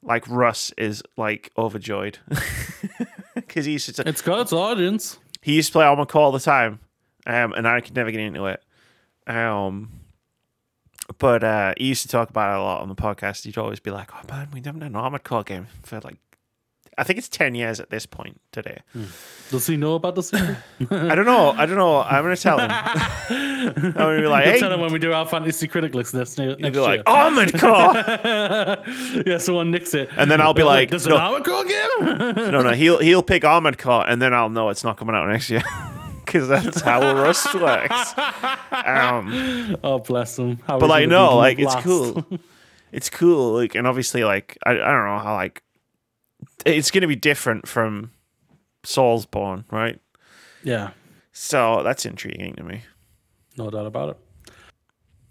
like Russ is like overjoyed because he used to It's got its audience. he used to play Core all the time, um, and I could never get into it. Um, but uh, he used to talk about it a lot on the podcast. He'd always be like, "Oh man, we haven't done an Armored Core game for like." I think it's ten years at this point today. Does he know about the sequel? I don't know. I don't know. I'm gonna tell him. I'm gonna be like, hey, tell him when we do our fantasy critic list next, next year. like, Armored Core. yeah, someone nicks it. And then I'll be like, "There's no. an Armored Core game." no, no, he'll he'll pick Armored Core, and then I'll know it's not coming out next year because that's how Russ works. Um, oh, bless him. How but like, no, like it's cool. It's cool, like, and obviously, like, I, I don't know how like it's gonna be different from Soulsborne, right? yeah, So that's intriguing to me. no doubt about it.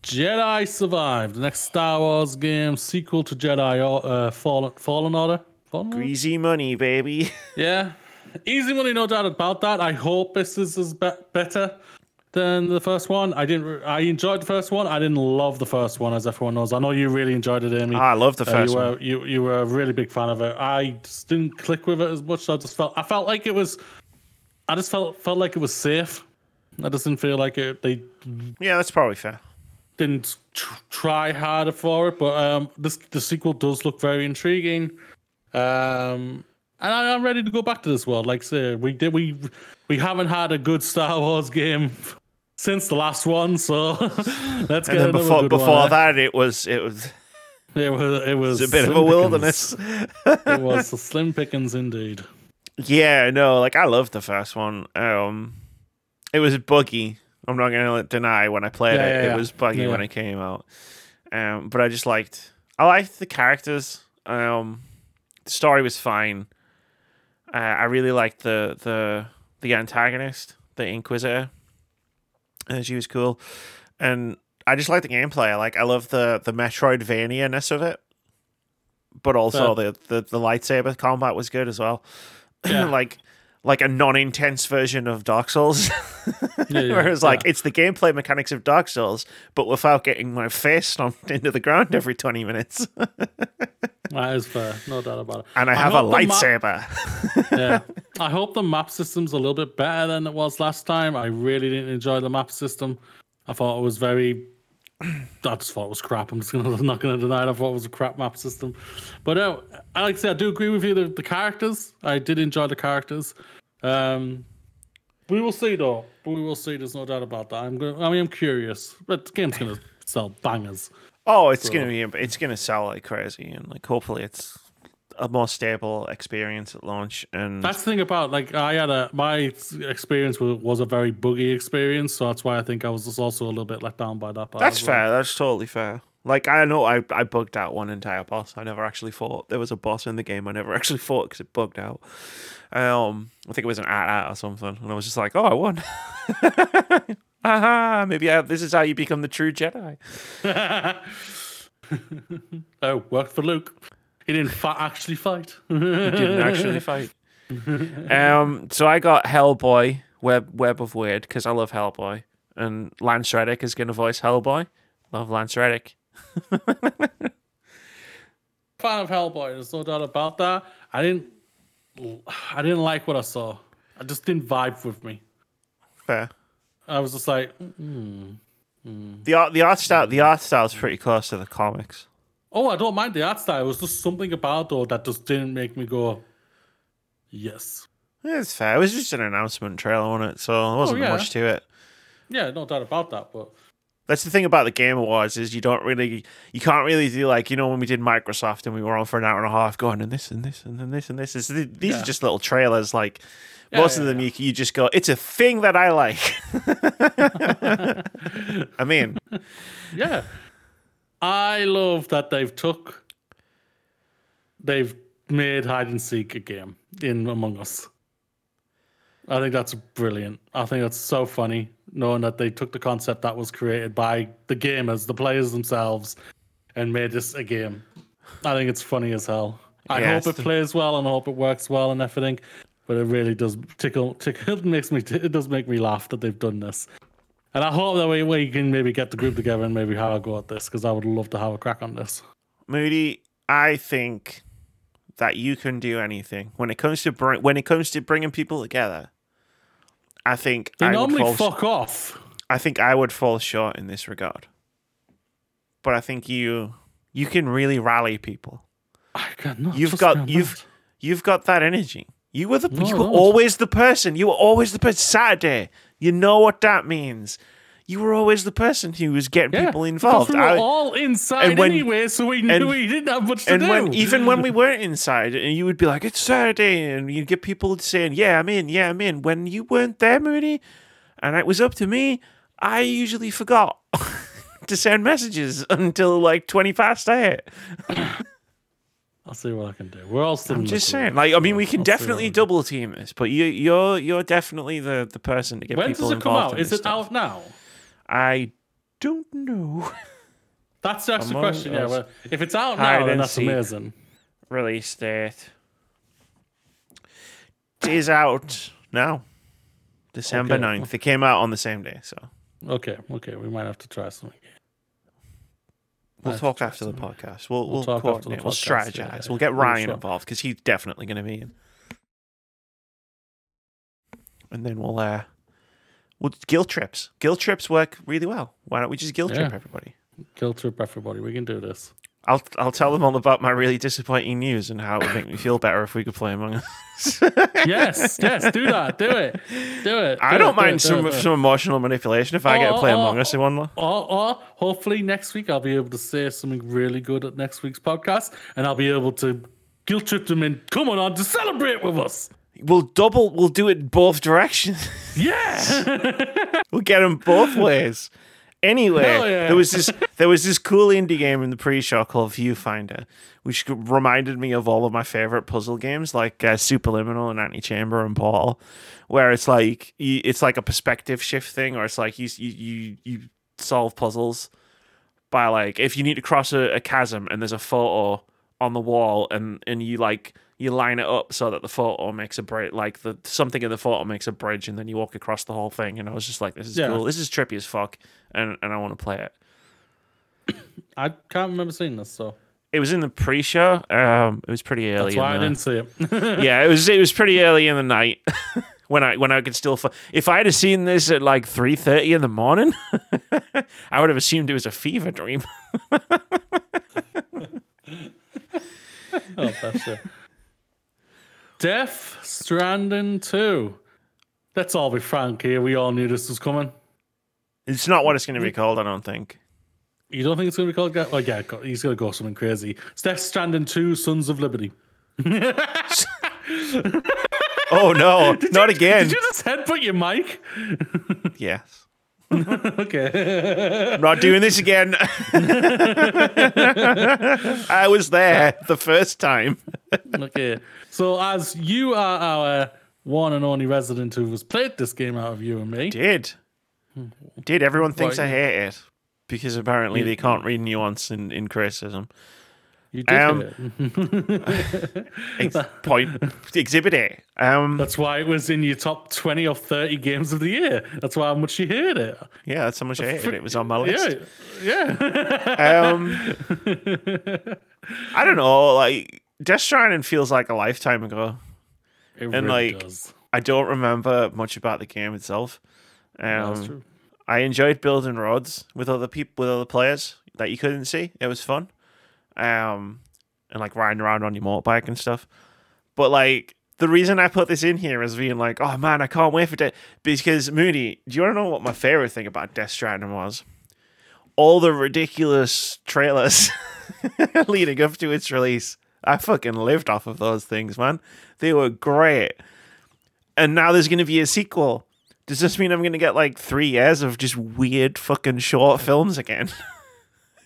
Jedi Survivor, the next Star Wars game sequel to Jedi uh, Fallen Fallen Order. Fallen Order? Greasy money, baby. Yeah, easy money, no doubt about that. I hope this is as be- better than the first one. I didn't. Re- I enjoyed the first one. I didn't love the first one, as everyone knows. I know you really enjoyed it, Amy. I love the Uh, first you one. were you you were a really big fan of it. I just didn't click with it as much. I just felt I felt like it was. I just felt felt like it was safe. I just didn't feel like it. They Yeah, that's probably fair. didn't tr- try harder for it, but um, this the sequel does look very intriguing. Um, and I, I'm ready to go back to this world. Like say, we did we we haven't had a good Star Wars game since the last one, so let's get And before good before one. that, it was it was It was it was a bit of a wilderness. it was a slim pickings indeed. Yeah, no, like I loved the first one. Um, it was buggy. I'm not gonna deny when I played Yeah, it, yeah, it yeah. was buggy when it came out. Um, but I just liked, I liked the characters. Um, the story was fine. Uh, I really liked the the the antagonist, the Inquisitor. And she was cool, and I just like the gameplay. I like I love the the Metroidvania ness of it, but also the, the the lightsaber combat was good as well. Yeah. like like a non-intense version of Dark Souls. Yeah, yeah, Whereas like yeah. it's the gameplay mechanics of Dark Souls, but without getting my face stomped into the ground every twenty minutes. That is fair, no doubt about it. and I have a hope the map- lightsaber. yeah. I hope the map system's a little bit better than it was last time. I really didn't enjoy the map system. I thought it was very. I just thought it was crap. I'm just gonna I'm not gonna deny it. I thought it was a crap map system. But uh, I like I said, I do agree with you. The, the characters, I did enjoy the characters. Um, we will see though. We will see. There's no doubt about that. I'm gonna. I mean, I'm curious, but the game's gonna sell bangers. Oh, it's gonna be it's gonna sell like crazy, and like hopefully it's a more stable experience at launch. And That's the thing about like I had a my experience was, was a very buggy experience, so that's why I think I was just also a little bit let down by that. Part that's well. fair. That's totally fair. Like I know I I bugged out one entire boss. I never actually fought. There was a boss in the game I never actually fought because it bugged out. Um, I think it was an at at or something, and I was just like, oh, I won. Aha! Maybe I, this is how you become the true Jedi. Oh, worked for Luke. He didn't fa- actually fight. he didn't actually fight. Um, so I got Hellboy, Web Web of Wyrd, because I love Hellboy, and Lance Reddick is going to voice Hellboy. Love Lance Reddick. Fan of Hellboy. There's no doubt about that. I didn't. I didn't like what I saw. I just didn't vibe with me. Fair. I was just like, The art, the art style, the art style is pretty close to the comics. Oh, I don't mind the art style. It was just something about though that just didn't make me go, yes. It's fair. It was just an announcement trailer on it, so there oh, wasn't yeah. much to it. Yeah, no doubt about that. But That's the thing about the Game Awards is you don't really, you can't really do like you know when we did Microsoft and we were on for an hour and a half going and this and this and then this and this. Is these Yeah. are just little trailers. Like Yeah, most of them, you you just go, it's a thing that I like. I mean, yeah, I love that they've took, they've made hide and seek a game in Among Us. I think that's brilliant. I think that's so funny knowing that they took the concept that was created by the gamers, the players themselves, and made this a game. I think it's funny as hell. I Yeah, hope it plays well and I hope it works well and everything. But it really does tickle. tickle it makes me. It does make me laugh that they've done this. And I hope that we, we can maybe get the group together and maybe have a go at this because I would love to have a crack on this. Moody, I think that you can do anything when it comes to bring when it comes to bringing people together. I think They I would normally fall, fuck off. I think I would fall short in this regard. But I think you you can really rally people. I cannot. You've got- you've- that. You've got that energy. You were the No, you were don't. always the person. You were always the person. Saturday. You know what that means. You were always the person who was getting Yeah, people involved. We were I- all inside when- anyway, so we knew and- we didn't have much to do. when even when we weren't inside, and you would be like, "It's Saturday," and you'd get people saying, "Yeah, I'm in. Yeah, I'm in." When you weren't there, Moody, and it was up to me, I usually forgot to send messages until like twenty past eight. I'll see what I can do. We're all still. I'm just saying, like, I mean, we can I'll definitely double team this, but you, you're you're definitely the the person to get. When people does it come out? Is it stuff. out now? I don't know. That's the question. Yeah, well, if it's out now, then that's amazing. Release date It is out now, December Okay. 9th. It came out on the same day, so Okay, okay, we might have to try something. We'll talk after the podcast. We'll we'll, We'll talk after the coordinate. We'll strategize. yeah, yeah. We'll get Ryan involved because he's definitely going to be in. And then we'll uh, we'll guilt trips. Guilt trips work really well. Why don't we just guilt trip Yeah. everybody? Kill trip everybody. We can do this. I'll I'll tell them all about my really disappointing news and how it would make me feel better if we could play Among Us. Yes, yes, do that. Do it. Do it. I do don't it, do mind it, do some it, do it. some emotional manipulation if I get to play oh, Among Us in one. Or, or hopefully next week I'll be able to say something really good at next week's podcast, and I'll be able to guilt trip them in come on to celebrate with us. We'll double. We'll do it in both directions. Yeah. we'll get them both ways. Anyway, yeah. there was this there was this cool indie game in the pre-show called Viewfinder, which reminded me of all of my favorite puzzle games like uh, Superliminal and Antichamber and Portal, where it's like you, it's like a perspective shift thing, or it's like you you you, you solve puzzles by like if you need to cross a, a chasm and there's a photo on the wall and and you like you line it up so that the photo makes a bridge like the something in the photo makes a bridge and then you walk across the whole thing and I was just like this is Yeah. cool this is trippy as fuck and and I want to play it I can't remember seeing this, so it was in the pre-show um it was pretty early that's why I in the- didn't see it. yeah it was it was pretty early in the night when I when I could still if I had seen this at like 3:30 in the morning I would have assumed it was a fever dream oh, that's it. Death Stranding 2. Let's all be frank here. We all knew this was coming. it's not what it's going to be called I don't think You don't think it's going to be called? Oh, yeah, he's going to go something crazy. It's Death Stranding 2 Sons of Liberty. Oh no, not again. Did you just headbutt your mic? Yes. Okay. I'm not doing this again. I was there the first time. okay. So, as you are our one and only resident who has played this game out of you and me, Did. Hmm. Did. Everyone thinks. I hate it. Because apparently they can't read nuance in, in criticism. You did Um, it. Ex- point exhibit A. Um That's why it was in your top 20 or 30 games of the year. That's why how much you hated it. yeah, that's how much I hated it. It was on my list. Yeah. Yeah. Um I don't know, like Death Stranding feels like a lifetime ago. It And, really like, does. I don't remember much about the game itself. Um, That's true. I enjoyed building roads with other people, with other players that you couldn't see. It was fun, um, and like riding around on your motorbike and stuff. But like the reason I put this in here is being like, oh man, I can't wait for Death because Moody. Do you want to know what my favorite thing about Death Stranding was? All the ridiculous trailers leading up to its release. I fucking lived off of those things, man. They were great. And now there's going to be a sequel. Does this mean I'm going to get like three years of just weird fucking short films again?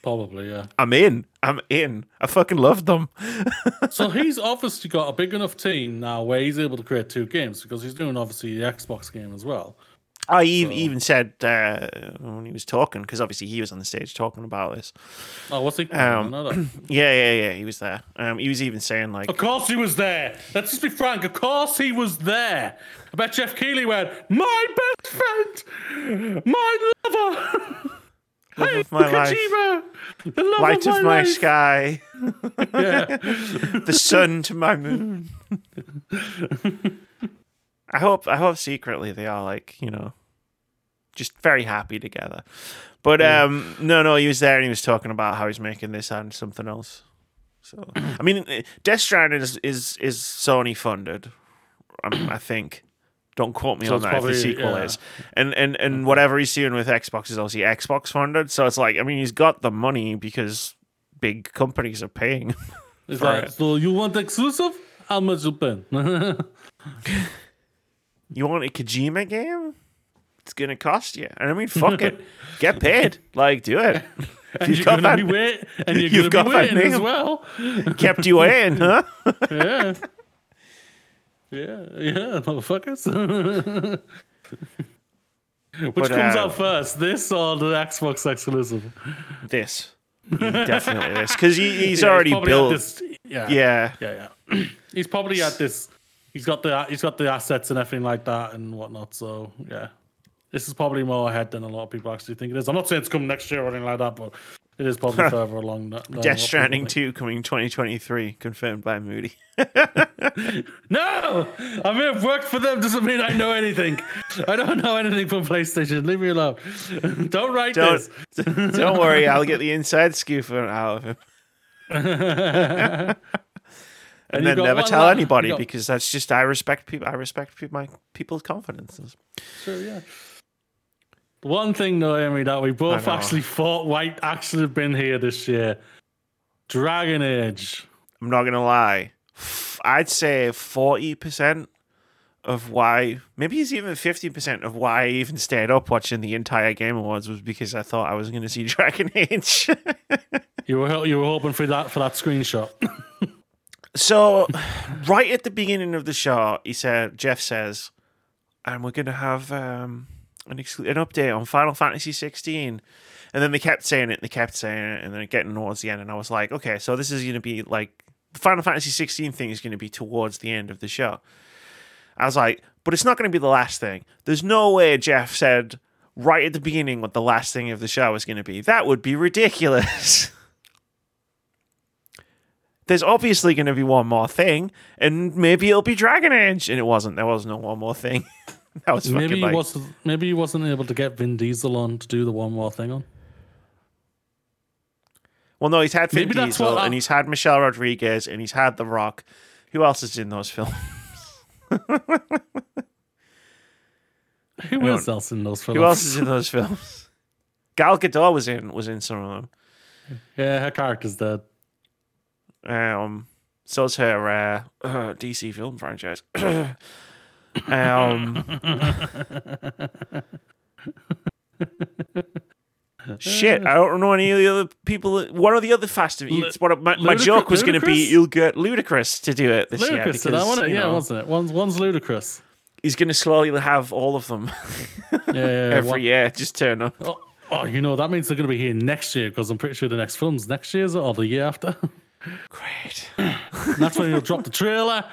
Probably, yeah. I'm in. I'm in. I fucking loved them. So he's obviously got a big enough team now where he's able to create two games because he's doing obviously the Xbox game as well. I ev- even said uh, when he was talking, because obviously he was on the stage talking about this. Oh, what's he? Um, don't know that. Yeah, yeah, yeah. He was there. Um, he was even saying like, Of course he was there. Let's just be frank. Of course he was there. I bet Jeff Keighley went, my best friend, my lover. Love hey, of my life. Kojima, the love light of my, of my, life. sky, the sun to my moon. I hope. I hope secretly they are like you know, just very happy together. But um, no, no, he was there and he was talking about how he's making this and something else. So I mean, Death Stranding is is, is Sony funded. Um, I think. Don't quote me So on that if the sequel yeah. is. And and and whatever he's doing with Xbox is obviously Xbox funded. So it's like I mean he's got the money because big companies are paying. Is that, it. so you want exclusive? How much you pay? You want a Kojima game? It's gonna cost you. And I mean, fuck it, get paid. Like, do it. and You've you're got gonna that- be wait, and you're you've gonna got that waiting as well. Kept you in, huh? Yeah. Yeah, yeah, motherfuckers. Which But, comes uh, out first, this or the Xbox exclusive? This, definitely this, because he, he's Yeah, already at built. This, yeah, Yeah, yeah, yeah. he's probably at this. He's got the he's got the assets and everything like that and whatnot. So yeah, this is probably more ahead than a lot of people actually think it is. I'm not saying it's coming next year or anything like that, but it is probably further along. That, Death Stranding two coming 2023, confirmed by Moody. No, I may have worked for them. Doesn't mean I know anything. I don't know anything from PlayStation. Leave me alone. Don't write Don't this. don't worry, I'll get the inside scoop out of him, and and then never tell anybody got- because that's just I respect people. I respect pe- my people's confidences. Sure, yeah. One thing though, Amy, that we both actually thought might actually have been here this year. Dragon Age. I'm not gonna lie. I'd say forty percent of why, maybe it's even 50% of why I even stayed up watching the entire Game Awards was because I thought I was going to see Dragon Age. You were you were hoping for that for that screenshot. so, right at the beginning of the show, he said, Jeff says, and we're going to have um, an, an update on Final Fantasy 16. And then they kept saying it, they kept saying it, and then getting towards the end, and I was like, okay, so this is going to be like the Final Fantasy 16 thing is going to be towards the end of the show. I was like, but it's not going to be the last thing. There's no way Jeff said right at the beginning what the last thing of the show was going to be. That would be ridiculous. There's obviously going to be one more thing, and maybe it'll be Dragon Age. And it wasn't. There was no one more thing. that was maybe he wasn't maybe he wasn't able to get Vin Diesel on to do the one more thing on. Well, no, he's had Vin Maybe Diesel, and he's had Michelle Rodriguez, and he's had The Rock. Who else is in those films? Who else else in those films? Who else is in those films? Gal Gadot was in was in some of them. Yeah, her character's dead. Um, so's her uh, uh, DC film franchise. um, shit, I don't know any of the other people. that- One of the other Fast and what my, my Ludacris- joke was going to be. You'll get Ludacris to do it this year Ludicrous, because did I want it? you Yeah, know, wasn't it? One's one's ludicrous. he's going to slowly have all of them Yeah, yeah, yeah. every one- year. Just turn up. Oh, oh, you know that means they're going to be here next year because I'm pretty sure the next film's next year or the year after. Great. That's when you'll drop the trailer.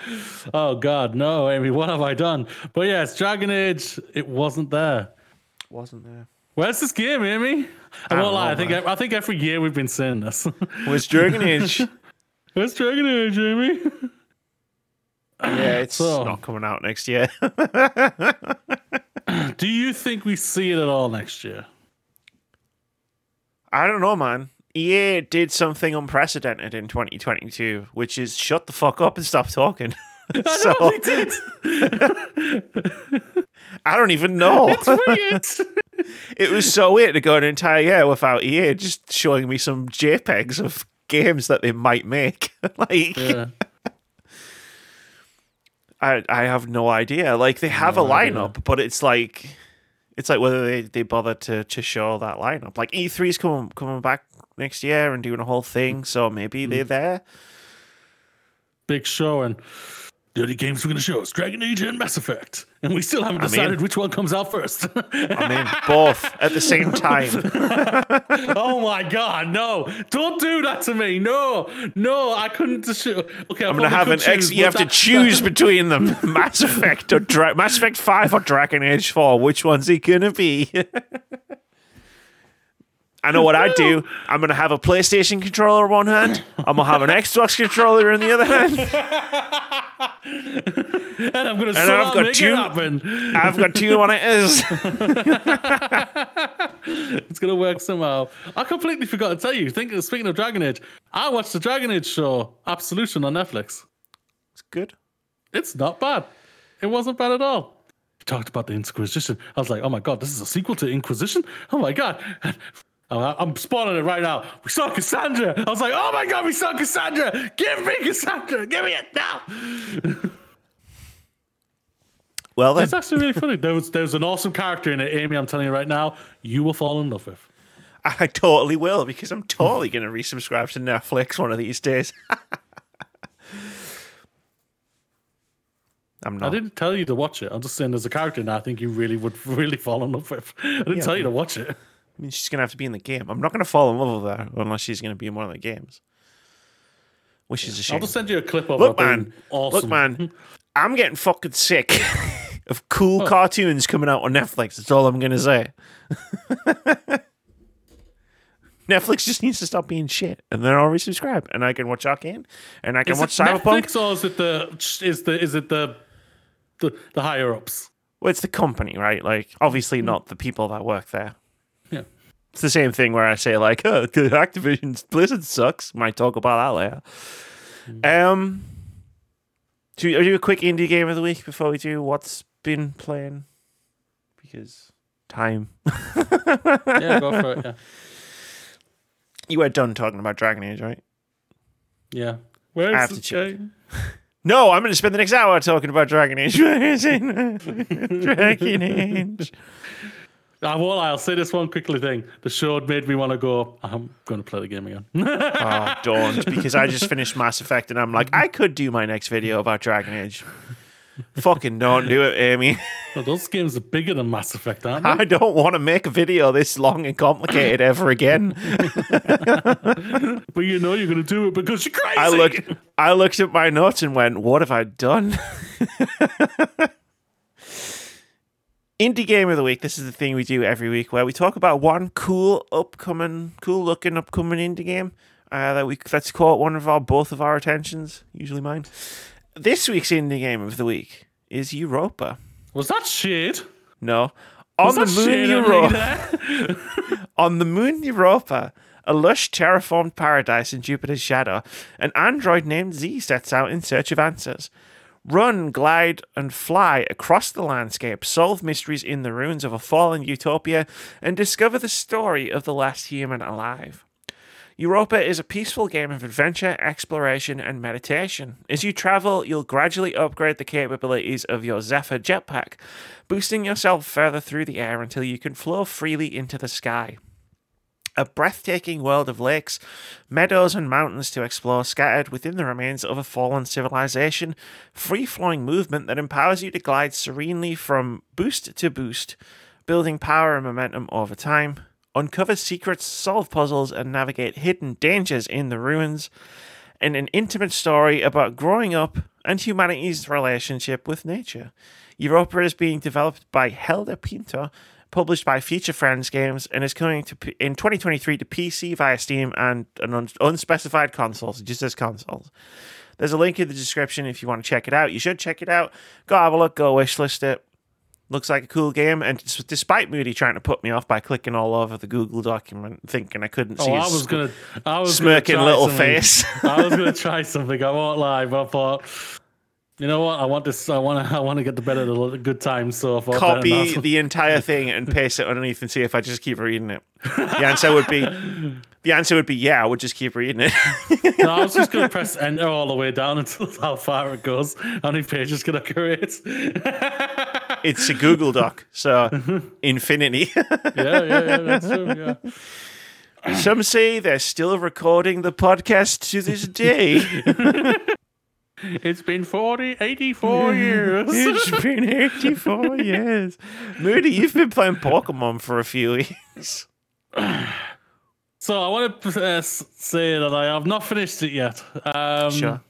Oh God, no, Amy, what have I done? But yes, Dragon Age, it wasn't there. Wasn't there? Where's this game, Amy? I I won't lie. know, I think man. I think every year we've been saying this. Was Dragon Age? Where's Dragon Age, Amy? yeah, it's So- not coming out next year. Do you think we see it at all next year? I don't know, man. EA did something unprecedented in 2022, which is shut the fuck up and stop talking. so No, they did. I don't even know. It's weird. it was so weird to go an entire year without EA just showing me some JPEGs of games that they might make. like yeah. I I have no idea. Like they have No a idea. lineup, but it's like it's like whether they, they bother to, to show that lineup. Like E3's coming coming back next year and doing a whole thing, so maybe Mm. they're there. Big show and the only games we're going to show is Dragon Age and Mass Effect, and we still haven't decided which one comes out first. I mean, both at the same time. oh my god, no! Don't do that to me. No, no, I couldn't show. Okay, I'm gonna have an X. You have to choose between them: Mass Effect or Dra- Mass Effect Five or Dragon Age Four. Which one's it gonna be? I know what I do. I'm gonna have a PlayStation controller in one hand. I'm gonna have an Xbox controller in the other hand. and I'm gonna And I've got two- it happen. I've got two monitors. It's it's gonna work somehow. I completely forgot to tell you. Think, speaking of Dragon Age, I watched the Dragon Age show Absolution on Netflix. It's good. It's not bad. It wasn't bad at all. He talked about the Inquisition. I was like, oh my god, this is a sequel to Inquisition. Oh my god. I'm spawning it right now. We saw Cassandra. I was like, oh my god, we saw Cassandra. Give me Cassandra. Give me it now. Well then, It's actually really funny. There was an awesome character in it, Amy. I'm telling you right now, you will fall in love with. I totally will because I'm totally gonna resubscribe to Netflix one of these days. I'm not. I didn't tell you to watch it. I'm just saying there's a character in there I think you really would really fall in love with. I didn't Yeah, tell you to watch it. I mean, she's gonna have to be in the game. I'm not gonna fall in love with her unless she's gonna be in one of the games. Which is a shame. I'll just send you a clip of Look, her man. awesome. Look, man. I'm getting fucking sick of cool Oh. cartoons coming out on Netflix. That's all I'm gonna say. Netflix just needs to stop being shit, and then I'll resubscribe, and I can watch Arcane, and I can Is watch it Cyberpunk. Netflix or is it the is the is it the the, the higher ups? Well, it's the company, right? Like, obviously hmm. not the people that work there. It's the same thing where I say like, "Oh, the Activision Blizzard sucks." Might talk about that later. Um, do we do a quick indie game of the week before we do what's been playing? Because time. Yeah, go for it. Yeah. You were done talking about Dragon Age, right? Yeah. Where is I have to this check. No, I'm going to spend the next hour talking about Dragon Age. Dragon Age. Ah, I will. I'll say this one quickly thing. The show made me want to go. I'm going to play the game again. Oh, don't, because I just finished Mass Effect and I'm like, I could do my next video about Dragon Age. Fucking don't do it, Amy. Well, those games are bigger than Mass Effect, aren't they? I don't want to make a video this long and complicated ever again. But you know you're going to do it because you're crazy. I looked, I looked at my notes and went, "What have I done?" Indie game of the week. This is the thing we do every week, where we talk about one cool, upcoming, cool looking, upcoming indie game uh, that we that's caught one of our both of our attentions, usually mine. This week's indie game of the week is Europa. Was that shit? No, on the moon. Europa. On the moon Europa, a lush terraformed paradise in Jupiter's shadow, an android named Z sets out in search of answers. Run, glide, and fly across the landscape, solve mysteries in the ruins of a fallen utopia, and discover the story of the last human alive. Europa is a peaceful game of adventure, exploration, and meditation. As you travel, you'll gradually upgrade the capabilities of your Zephyr jetpack, boosting yourself further through the air until you can flow freely into the sky. A breathtaking world of lakes, meadows, and mountains to explore, scattered within the remains of a fallen civilization. Free flowing movement that empowers you to glide serenely from boost to boost, building power and momentum over time. Uncover secrets, solve puzzles, and navigate hidden dangers in the ruins. And an intimate story about growing up and humanity's relationship with nature. Europa is being developed by Helder Pinto, published by Future Friends Games, and is coming to P- in 2023 to PC via Steam and an un- unspecified consoles. Just as consoles. There's a link in the description if you want to check it out. You should check it out. Go have a look. Go wishlist it. Looks like a cool game, and despite Moody trying to put me off by clicking all over the Google document, thinking I couldn't oh, see Oh, I his was gonna. I was smirking little something. face. I was gonna try something. I won't lie, but I thought, you know what? I want this. I want to. I want to get the better of the good times. So I thought copy the entire thing and paste it underneath and see if I just keep reading it. The answer would be the answer would be yeah, I would just keep reading it. No, I was just gonna press enter all the way down until how far it goes. How many pages can I create? it's a Google Doc, so infinity. yeah, yeah. That's true. Yeah. Some say they're still recording the podcast to this day. It's been 40, 84 years. it's been 84 years. Moody, you've been playing Pokemon for a few years. So I want to uh, say that I have not finished it yet. Um, Sure.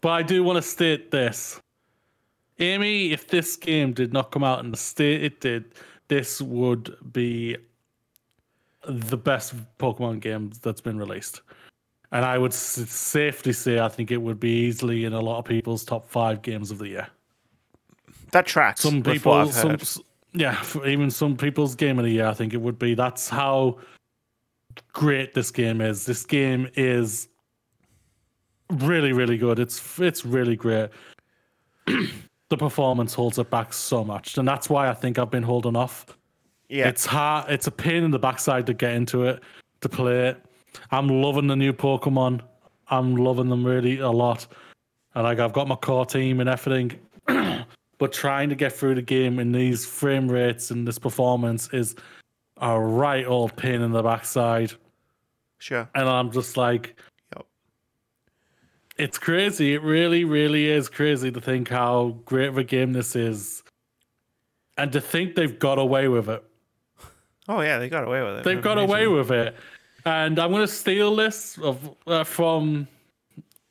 But I do want to state this. Amy, if this game did not come out in the state it did, this would be the best Pokemon game that's been released. And I would s- safely say I think it would be easily in a lot of people's top five games of the year. That tracks. Some people, some, yeah, for even some people's game of the year, I think it would be. That's how great this game is. This game is really, really good. It's it's really great. the performance holds it back so much, and that's why I think I've been holding off. yeah. It's hard. It's a pain in the backside to get into it, to play it. I'm loving the new Pokemon. I'm loving them really a lot, and like I've got my core team and everything. but trying to get through the game in these frame rates and this performance is a right old pain in the backside. sure. And I'm just like, Yep. it's crazy. It really, really is crazy to think how great of a game this is, and to think they've got away with it. Oh yeah, they got away with it. They've got away with it. And I'm going to steal this of, uh, from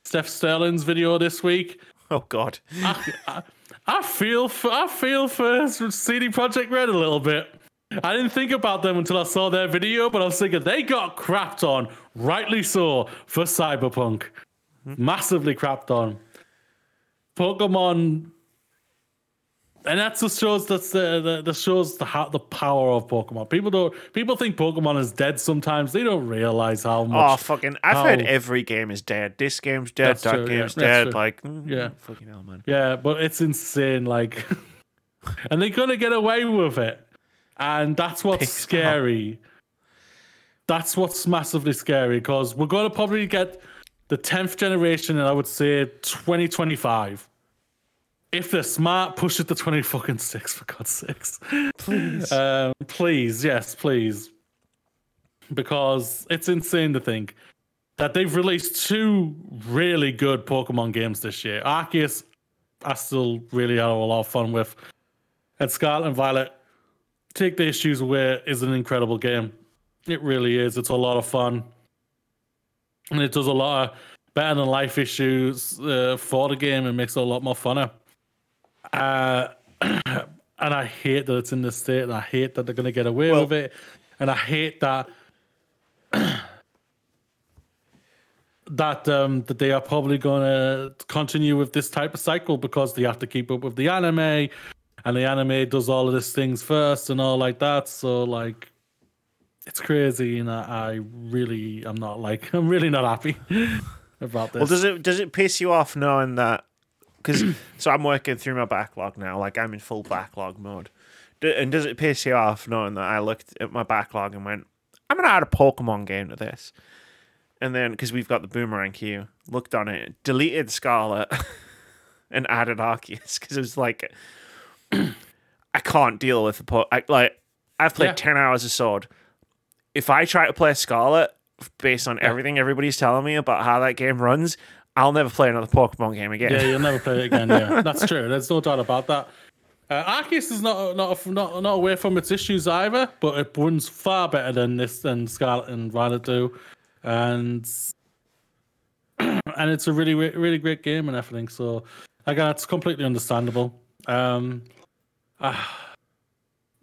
Steph Sterling's video this week. Oh god. I, I, I feel for, I feel for CD Projekt Red a little bit. I didn't think about them until I saw their video, but I was thinking they got crapped on, rightly so, for Cyberpunk. Massively crapped on. Pokemon, and that just shows that's the, the that shows the how, the power of Pokemon. People don't people think Pokemon is dead sometimes. They don't realize how much. Oh fucking! I've heard every game is dead. This game's dead. That true, game's that's dead. true. Like, mm, Yeah. fucking hell, man. Yeah, but it's insane. Like, and they're gonna get away with it, and that's what's scary. That's what's massively scary because we're gonna probably get the 10th generation, and I would say 2025. If they're smart, push it to 20 fucking six for God's sakes. Please. Um, please, yes, please. Because it's insane to think that they've released two really good Pokemon games this year. Arceus, I still really had a lot of fun with. And Scarlet and Violet, take the issues away, is an incredible game. It really is. It's a lot of fun. And it does a lot of better than life issues uh, for the game and makes it a lot more funner. Uh, and I hate that it's in this state, and I hate that they're going to get away Well- with it, and I hate that that um, that they are probably going to continue with this type of cycle because they have to keep up with the anime, and the anime does all of these things first and all like that. So like, it's crazy, and I, I really I'm not like I'm really not happy about this. Well, does it does it piss you off knowing that? Because so I'm working through my backlog now. Like I'm in full backlog mode. D- and does it piss you off knowing that I looked at my backlog and went, I'm gonna add a Pokemon game to this, and then because we've got the Boomerang queue, looked on it, deleted Scarlet, and added Arceus because it was like, I can't deal with the po- I, like I've played Yeah. ten hours of Sword. If I try to play Scarlet based on everything everybody's telling me about how that game runs, I'll never play another Pokemon game again. Yeah, you'll never play it again. Yeah, that's true. There's no doubt about that. Uh, Arceus is not not not not away from its issues either, but it runs far better than this than Scarlet and Violet do, and and it's a really really great game and everything. So again, it's completely understandable. Um, ah,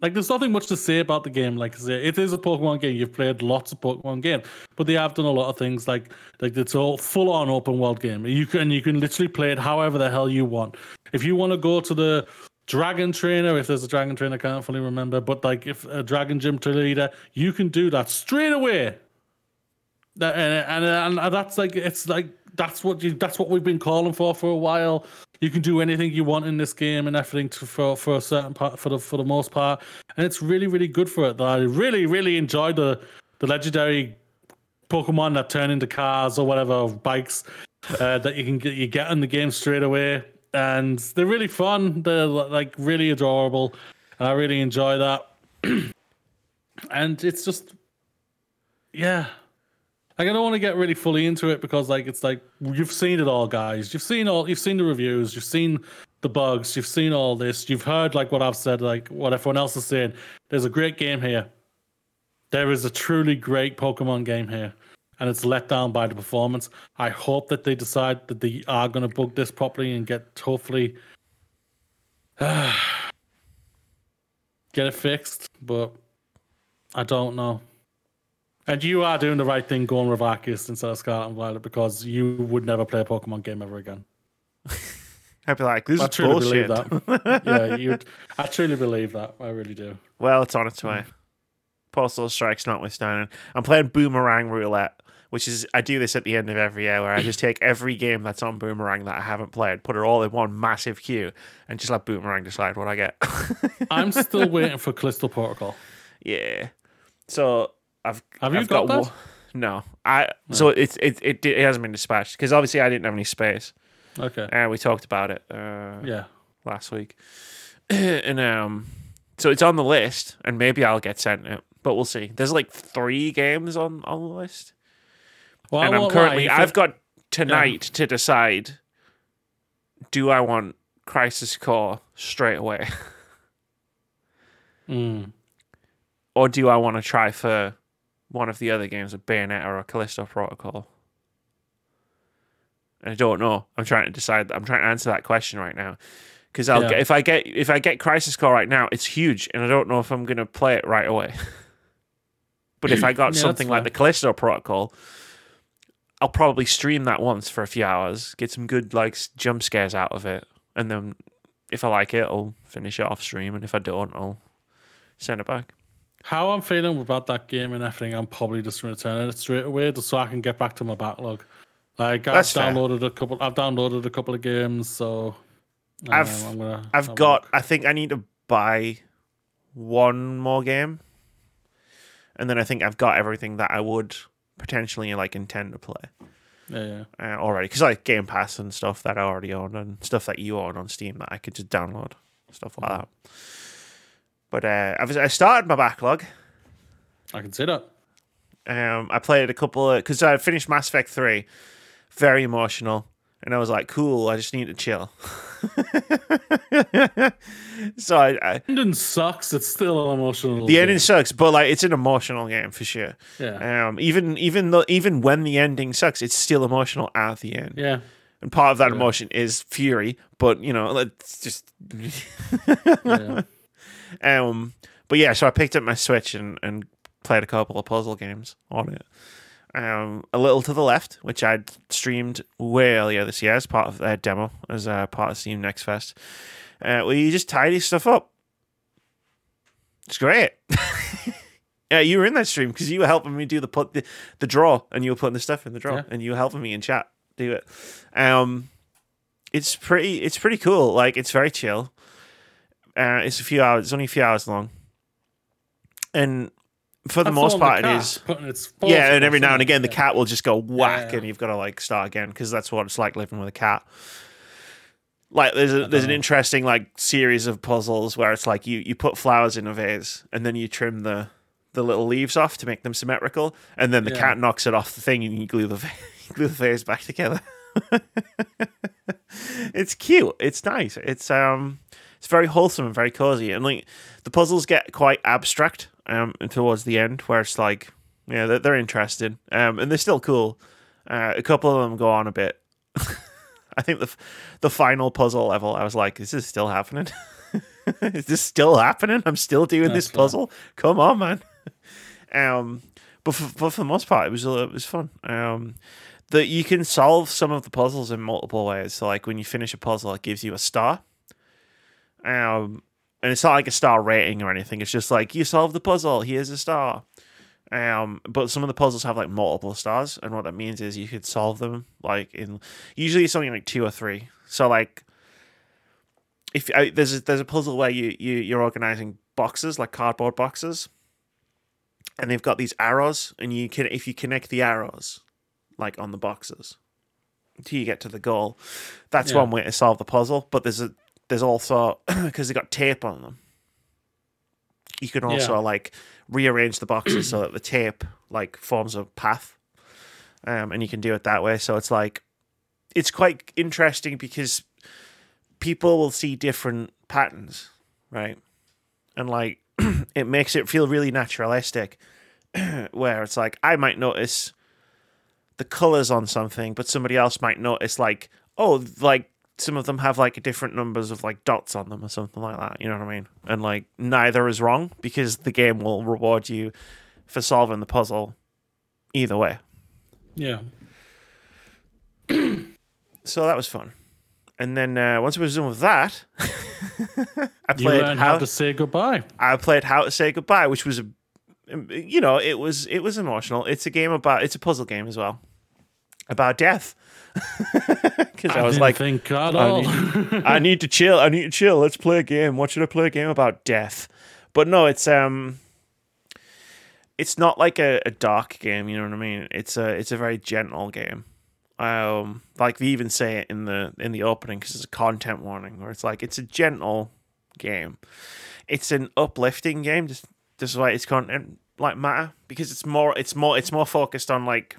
like there's nothing much to say about the game. Like it is a Pokemon game. You've played lots of Pokemon game, but they have done a lot of things like like it's all full on open world game. You can you can literally play it however the hell you want. If you want to go to the dragon trainer, if there's a dragon trainer, I can't fully remember, but like if a dragon gym leader, you can do that straight away. And, and and that's like it's like that's what you that's what we've been calling for for a while. You can do anything you want in this game and everything to, for for a certain part for the for the most part, and it's really really good for it. I really really enjoy the the legendary Pokemon that turn into cars or whatever or bikes uh, that you can get you get in the game straight away, and they're really fun. They're like really adorable, and I really enjoy that. and it's just, yeah. Like I don't want to get really fully into it because like it's like you've seen it all, guys. You've seen all. You've seen the reviews. You've seen the bugs. You've seen all this. You've heard like what I've said, like what everyone else is saying. There's a great game here. There is a truly great Pokemon game here, and it's let down by the performance. I hope that they decide that they are going to bug this properly and get hopefully get it fixed. But I don't know. And you are doing the right thing going with Arceus instead of Scarlet and Violet because you would never play a Pokemon game ever again. I'd be like, this I is truly bullshit. believe that. yeah, you. I truly believe that. I really do. Well, it's on its way. Postal strikes notwithstanding. I'm playing Boomerang Roulette, which is I do this at the end of every year where I just take every game that's on Boomerang that I haven't played, put it all in one massive queue, and just let Boomerang decide what I get. I'm still waiting for Callisto Protocol. yeah. So I've Have you I've got that? one- No, I so it's it, it it hasn't been dispatched because obviously I didn't have any space, Okay. and we talked about it. Uh, Yeah. last week. and um so it's on the list and maybe I'll get sent it, but we'll see. There's like 3 games on on the list. Well, and I'm currently I've it- got tonight to decide do I want Crisis Core straight away Mm. or do I want to try for one of the other games of Bayonetta or a Callisto Protocol? I don't know. I'm trying to decide. I'm trying to answer that question right now because I'll Yeah. get if I get if I get Crisis Core right now, it's huge, and I don't know if I'm gonna play it right away. but if I got that's something like the Callisto Protocol, I'll probably stream that once for a few hours, get some good like jump scares out of it, and then if I like it, I'll finish it off stream, and if I don't, I'll send it back. How I'm feeling about that game and everything, I'm probably just returning it straight away just so I can get back to my backlog. Like I've That's fair. downloaded a couple. I've downloaded a couple of games, so um, I've- gonna. I've got. look. I think I need to buy one more game, and then I think I've got everything that I would potentially like intend to play. Yeah, yeah. uh, already because like Game Pass and stuff that I already own and stuff that you own on Steam that I could just download stuff like that. But uh, I was I started my backlog. I can see that. Um, I played a couple of because I finished Mass Effect three, very emotional, and I was like, "Cool, I just need to chill." so I, I Ending sucks. It's still an emotional. the game. ending sucks, but like it's an emotional game for sure. Yeah. Um, even even though even when the ending sucks, it's still emotional at the end. Yeah. And part of that Yeah. emotion is fury, but you know, it's just Yeah. Um but yeah, so I picked up my Switch and, and played a couple of puzzle games on it. Um, a little to the left, which I'd streamed way earlier this year as part of their demo, as uh, part of Steam Next Fest, uh, where you just tidy stuff up. It's great. yeah, you were in that stream because you were helping me do the put the, the draw, and you were putting the stuff in the draw, Yeah. and you were helping me in chat do it. Um, it's pretty. It's pretty cool. Like it's very chill. Uh, it's a few hours. It's only a few hours long, and for the That's most part, it cat is. putting its Yeah, and every now and again, the cat will just go whack, yeah. and you've got to like start again because that's what it's like living with a cat. Like there's a, there's an interesting like series of puzzles where it's like you you put flowers in a vase and then you trim the the little leaves off to make them symmetrical, and then the Yeah. cat knocks it off the thing, and you glue the va- glue the vase back together. it's cute. It's nice. It's um, it's very wholesome and very cozy. And like the puzzles get quite abstract um towards the end, where it's like yeah, they're, they're interesting um, and they're still cool. Uh, a couple of them go on a bit. I think the f- the final puzzle level, I was like, this "Is this still happening? Is this still happening? I'm still doing this That's fair. puzzle. Come on, man!" Um, but for, but for the most part, it was uh, it was fun. Um, that you can solve some of the puzzles in multiple ways. So, like when you finish a puzzle, it gives you a star. Um, and it's not like a star rating or anything. It's just like you solved the puzzle. Here's a star. Um, but some of the puzzles have like multiple stars, and what that means is you could solve them like in usually it's something like two or three. So like if uh, there's a, there's a puzzle where you you you're organizing boxes like cardboard boxes, and they've got these arrows, and you can if you connect the arrows like on the boxes until you get to the goal, that's Yeah. one way to solve the puzzle. But there's a there's also because they got tape on them. You can also Yeah. like rearrange the boxes so that the tape like forms a path, um, and you can do it that way. So it's like it's quite interesting because people will see different patterns, right? And like it makes it feel really naturalistic, where it's like I might notice the colors on something, but somebody else might notice like oh like some of them have like different numbers of like dots on them or something like that. You know what I mean? And like neither is wrong because the game will reward you for solving the puzzle either way. Yeah. So that was fun. And then uh, once I was done with that, I played how, how to say goodbye. I played How to Say Goodbye, which was a you know it was it was emotional. It's a game about it's a puzzle game as well about death. Because I, was didn't like, think at I all. I need to chill. I need to chill. Let's play a game. What should I play a game about death? But no, it's um, it's not like a, a dark game. You know what I mean? It's a it's a very gentle game. Um, like they even say it in the in the opening because it's a content warning, where it's like it's a gentle game. It's an uplifting game. Just just why its content like matter because it's more it's more it's more focused on like.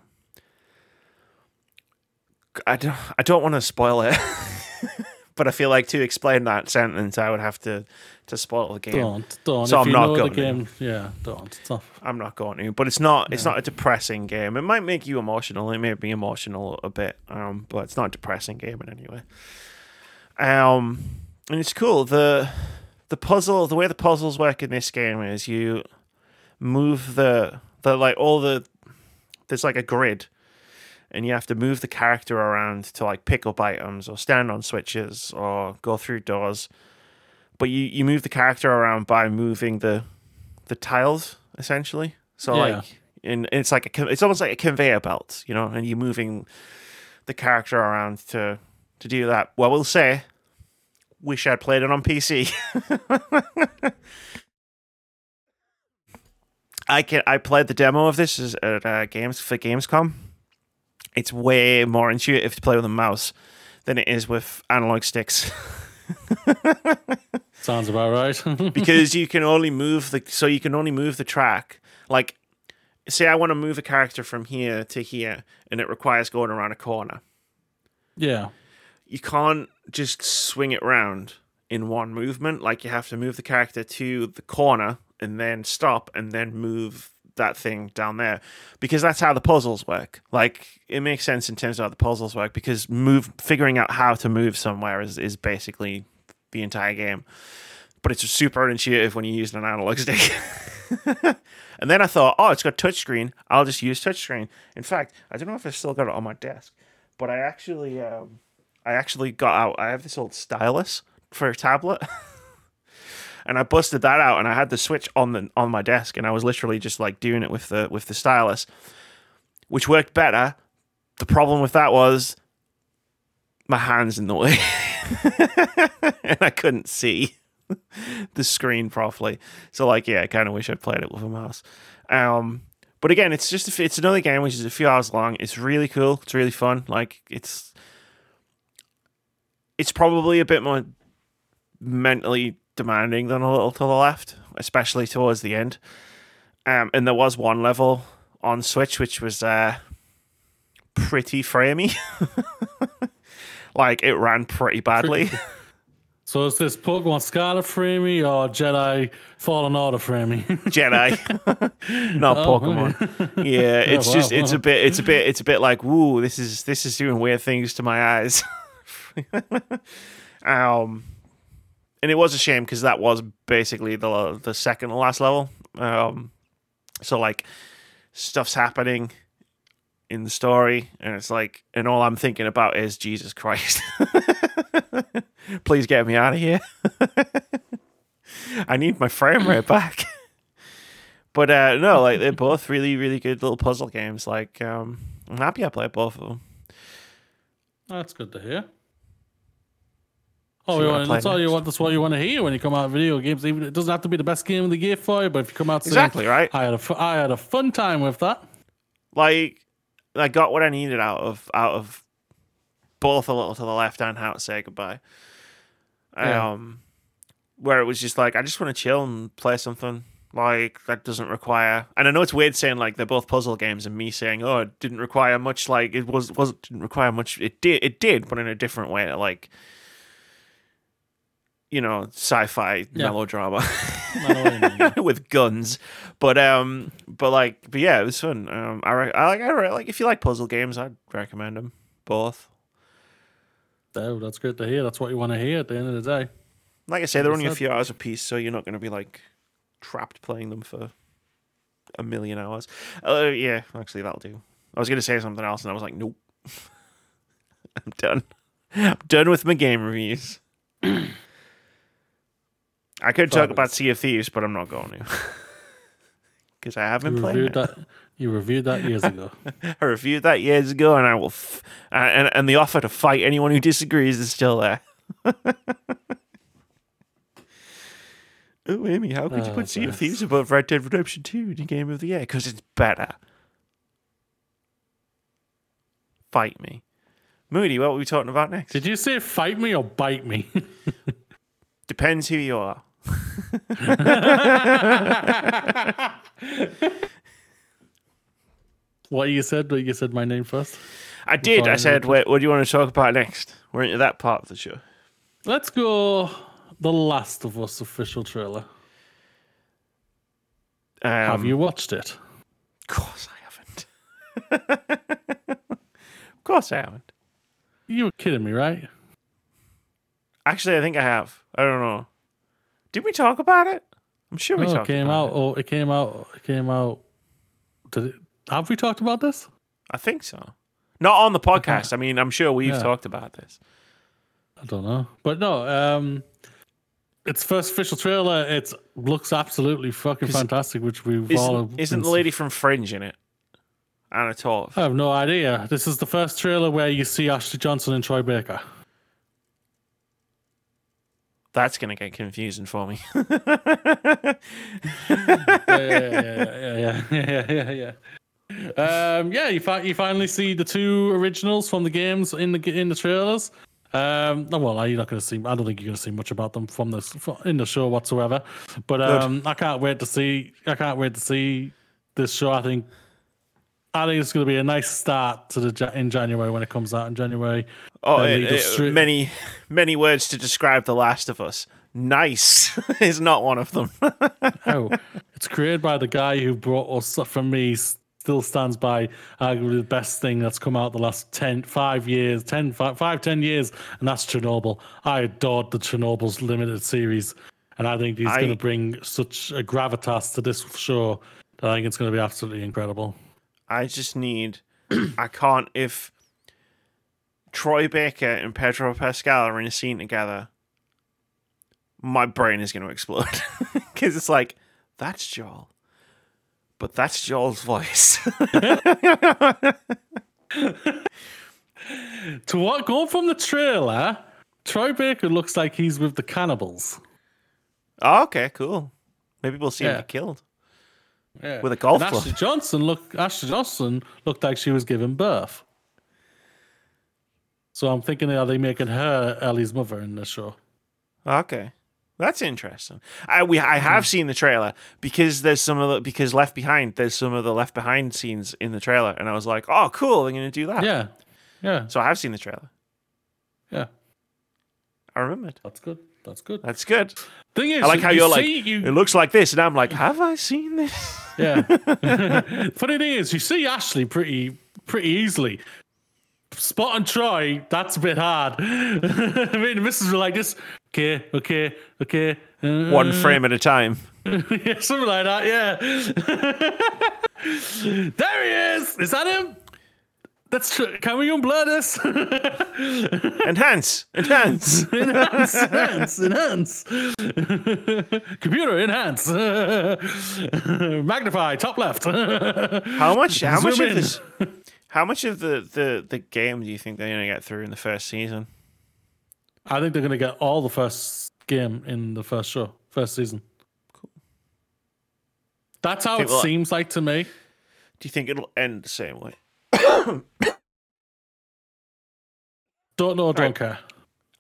I don't I don't want to spoil it. but I feel like to explain that sentence, I would have to to spoil the game. don't, don't. So if I'm not going the game, yeah, don't. I'm not going to, but it's not it's No. not a depressing game. It might make you emotional. It may be emotional a bit, um, but it's not a depressing game in any way. Um, and it's cool. the The puzzle, the way the puzzles work in this game is you move the the like all the there's like a grid, and you have to move the character around to like pick up items or stand on switches or go through doors. But you you move the character around by moving the the tiles essentially. So Yeah. like, and it's like a it's almost like a conveyor belt, you know, and you're moving the character around to to do that. Well, we'll say, wish I'd played it on PC. I can I played the demo of this at uh, games for Gamescom, it's way more intuitive to play with a mouse than it is with analog sticks. Sounds about right. because you can only move the so you can only move the track like say I want to move a character from here to here and it requires going around a corner. yeah. You can't just swing it round in one movement like you have to move the character to the corner and then stop and then move that thing down there because that's how the puzzles work. Like it makes sense in terms of how the puzzles work because move figuring out how to move somewhere is, is basically the entire game. But it's super intuitive when you use an analog stick. and then I thought, oh, it's got touchscreen. I'll just use touchscreen. In fact, I don't know if I still got it on my desk, but I actually, um, I actually got out. I have this old stylus for a tablet, and I busted that out, and I had the switch on the on my desk, and I was literally just like doing it with the with the stylus, which worked better. The problem with that was my hands in the way, and I couldn't see the screen properly. So like, yeah, I kind of wish I'd played it with a mouse. Um, but again, it's just it's another game which is a few hours long. It's really cool. It's really fun. Like it's it's probably a bit more mentally demanding than a little to the left, especially towards the end. Um, and there was one level on Switch which was uh, pretty framey. like it ran pretty badly. So is this Pokemon Scarlet Framey or Jedi Fallen Order Framey? Jedi, not Oh, Pokemon. Yeah, it's wow. just it's a bit it's a bit it's a bit like woo. This is this is doing weird things to my eyes. um, and it was a shame because that was basically the the second to last level. Um, so like stuff's happening in the story, and it's like, and all I'm thinking about is Jesus Christ. Please get me out of here. I need my frame rate back. but uh, no, like they're both really, really good little puzzle games. Like um, I'm happy I played both of them. That's good to hear. Oh, you want, that's all you want. That's what you want to hear when you come out with video games. Even it doesn't have to be the best game of the year for you, but if you come out saying, Exactly right. I had a I had a fun time with that. Like I got what I needed out of out of both a little to the left and how to say goodbye. Yeah. Um, where it was just like I just want to chill and play something like that doesn't require. And I know it's weird saying like they're both puzzle games, and me saying oh it didn't require much. Like it was was didn't require much. It did it did, but in a different way. Like you know sci-fi Yeah. melodrama. I know what you mean. with guns. But um, but like, but yeah, it was fun. Um, I re- I like I re- like if you like puzzle games, I'd recommend them both. Oh, that's good to hear. That's what you want to hear at the end of the day. Like I say, they're only a few hours a piece, so you're not going to be like trapped playing them for a million hours. Uh, yeah, actually, that'll do. I was going to say something else, and I was like, nope, I'm done. I'm done with my game reviews. I could talk about. Sea of Thieves, but I'm not going to. Because I haven't played reviewed it. that. You reviewed that years ago. I reviewed that years ago, and I will. F- uh, and and the offer to fight anyone who disagrees is still there. oh, Amy, how could you Oh, put Sea of. Thieves above Red Dead Redemption Two, the game of the year? Because it's better. Fight me, Moody. What were we talking about next? Did you say fight me or bite me? Depends who you are. What you said? You said my name first. I did. I said. "Wait, what do you want to talk about next?" We're into that part of the show. Let's go. The Last of Us official trailer. Um, Have you watched it? Of course, I haven't. of course, I haven't. You were kidding me, right? Actually, I think I have. I don't know. Did we talk about it? I'm sure we Oh, it came about out. it. Oh, it came out. It came out. Did it? Have we talked about this? I think so. Not on the podcast. I mean, I'm sure we've Yeah. talked about this. I don't know, but no. Um, it's first official trailer. It looks absolutely fucking fantastic, which we've all. Isn't, isn't the lady from Fringe in it? Anna Torv. I have no idea. This is the first trailer where you see Ashley Johnson and Troy Baker. That's going to get confusing for me. yeah, yeah, yeah, yeah, yeah, yeah, yeah, yeah. um, yeah, you, fi- you finally see the two originals from the games in the in the trailers. Um, no, well, you're not going to see. I don't think you're going to see much about them from this in the show whatsoever. But um, I can't wait to see. I can't wait to see this show. I think. I think it's going to be a nice start to the in January when it comes out in January. Oh, it- it- straight- many many words to describe The Last of Us. Nice is not one of them. oh, it's created by the guy who brought us from me. Still stands by arguably the best thing that's come out the last 10, five years, 10, five, five, 10 years, and that's Chernobyl. I adored the Chernobyl's limited series, and I think he's I- going to bring such a gravitas to this show that I think it's going to be absolutely incredible. I just need. I can't. If Troy Baker and Pedro Pascal are in a scene together, my brain is going to explode because it's like that's Joel, but that's Joel's voice. To what going from the trailer, Troy Baker looks like he's with the cannibals. oh, okay, cool. Maybe we'll see him get killed. Yeah. With a golf and club. Ashley Johnson look Ashley Johnson looked like she was giving birth. So I'm thinking, are they making her Ellie's mother in the show? Okay. That's interesting. I we I have hmm. seen the trailer because there's some of the because Left Behind there's some of the Left Behind scenes in the trailer and I was like, "Oh, cool, they're going to do that." Yeah, yeah, So I have seen the trailer. yeah. I remembered. That's good. That's good. That's good. Thing is, I like how you you're like you, it looks like this and I'm like, "Have I seen this?" Yeah. Funny thing is, you see Ashley pretty pretty easily. Spot and try. that's a bit hard. I mean, the missus were like this. Okay, okay, okay. uh, One frame at a time. yeah, something like that. Yeah. there he is. Is that him? That's true. Can we unblur this? Enhance. Enhance. enhance, enhance, enhance. Computer enhance. Magnify top left. How much how much Zoom of this how much of the, the, the game do you think they're going to get through in the first season? I think they're going to get all the first game in the first show, first season. Cool. That's how it seems like to me. Do you think it'll end the same way? Don't know, don't Right. care.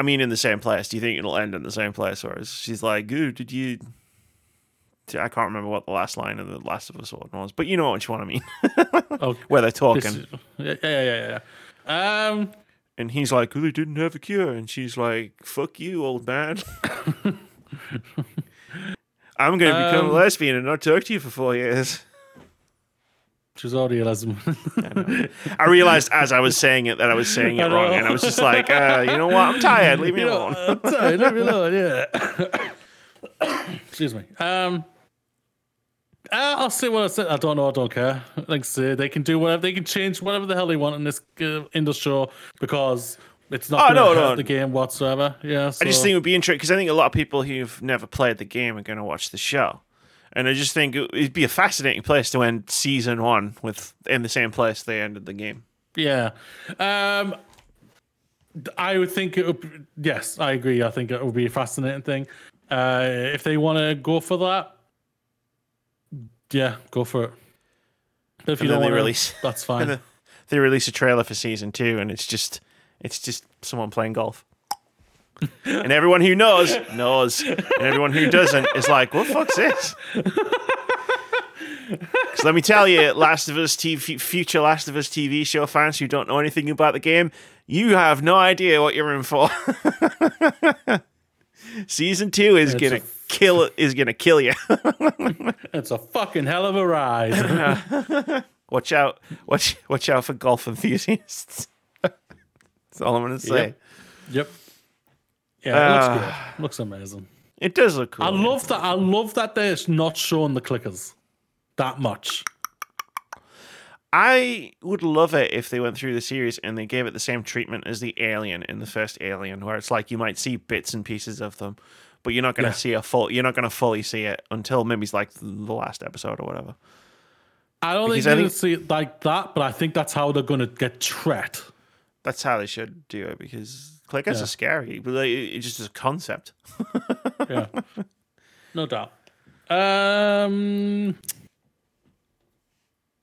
I mean, in the same place. Do you think it'll end in the same place, or is she's like, "Ooh, did you?" I can't remember what the last line of the Last of Us one was, but you know what you want to mean, Oh, where they're talking, yeah, yeah, yeah, yeah. Um, and he's like, "Oh, they didn't have a cure," and she's like, "Fuck you, old man." I'm going to become Um, a lesbian and not talk to you for four years. A lesbian. I realized as I was saying it that I was saying it I wrong, know. and I was just like, uh, "You know what? I'm tired. Leave me You know, alone." I'm sorry, leave me alone. Yeah. Excuse me. Um, I'll say what I said. I don't know. I don't care. Like I they can do whatever. They can change whatever the hell they want in this uh, in the show because it's not Oh, no, no. the game whatsoever. Yeah. So. I just think it would be interesting because I think a lot of people who've never played the game are going to watch the show, and I just think it- it'd be a fascinating place to end season one with in the same place they ended the game. Yeah. Um, I would think it would. Be, yes, I agree. I think it would be a fascinating thing. Uh, if they want to go for that, yeah, go for it. But if And you don't want release- to, that's fine. they release a trailer for season two, and it's just it's just someone playing golf. and everyone who knows knows, and everyone who doesn't is like, "What the fuck's this?" Because let me tell you, Last of Us TV, future Last of Us TV show fans who don't know anything about the game, you have no idea what you're in for. Season two is It's gonna a- kill is gonna kill you. It's a fucking hell of a ride. watch out! Watch watch out for golf enthusiasts. That's all I'm gonna say. yep. Yeah, it looks Ah. good. Looks amazing. It does look cool. I love that. I love that they're not showing the clickers that much. I would love it if they went through the series and they gave it the same treatment as the Alien in the first Alien, where it's like you might see bits and pieces of them, but you're not going to Yeah. see a full. You're not going to fully see it until maybe it's like the last episode or whatever. I don't Because think they're going to see it like that, but I think that's how they're going to get Tret. That's how they should do it because clickers Yeah. are scary, but it- it's just a concept. Yeah, no doubt. Um,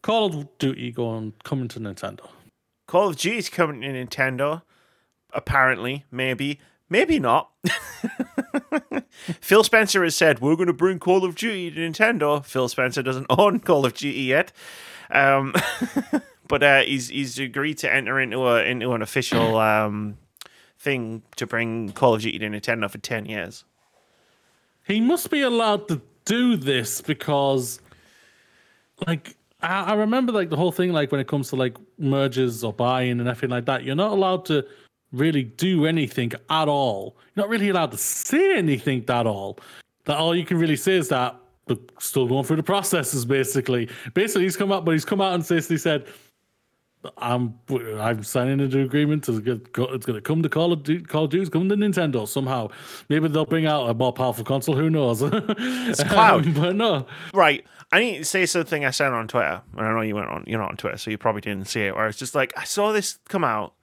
Call of Duty going coming to Nintendo. Call of Duty is coming to Nintendo. Apparently, maybe, maybe not. Phil Spencer has said we're going to bring Call of Duty to Nintendo. Phil Spencer doesn't own Call of Duty yet, um, but uh, he's he's agreed to enter into a into an official um, thing to bring Call of Duty to Nintendo for ten years. He must be allowed to do this because, like, I, I remember like the whole thing, like when it comes to like mergers or buying and everything like that, you're not allowed to really do anything at all. You're not really allowed to say anything at all. That all you can really say is that we're still going through the processes, basically. Basically, he's come out, but he's come out and basically said, I'm I'm signing into agreement to get it's going to come to Call of Duty, Call of Duty, come to Nintendo somehow. Maybe they'll bring out a more powerful console. Who knows? It's cloud, um, but no. Right. I need to say something I said on Twitter, and I know you went on. You're not on Twitter, so you probably didn't see it. Where it's just like I saw this come out.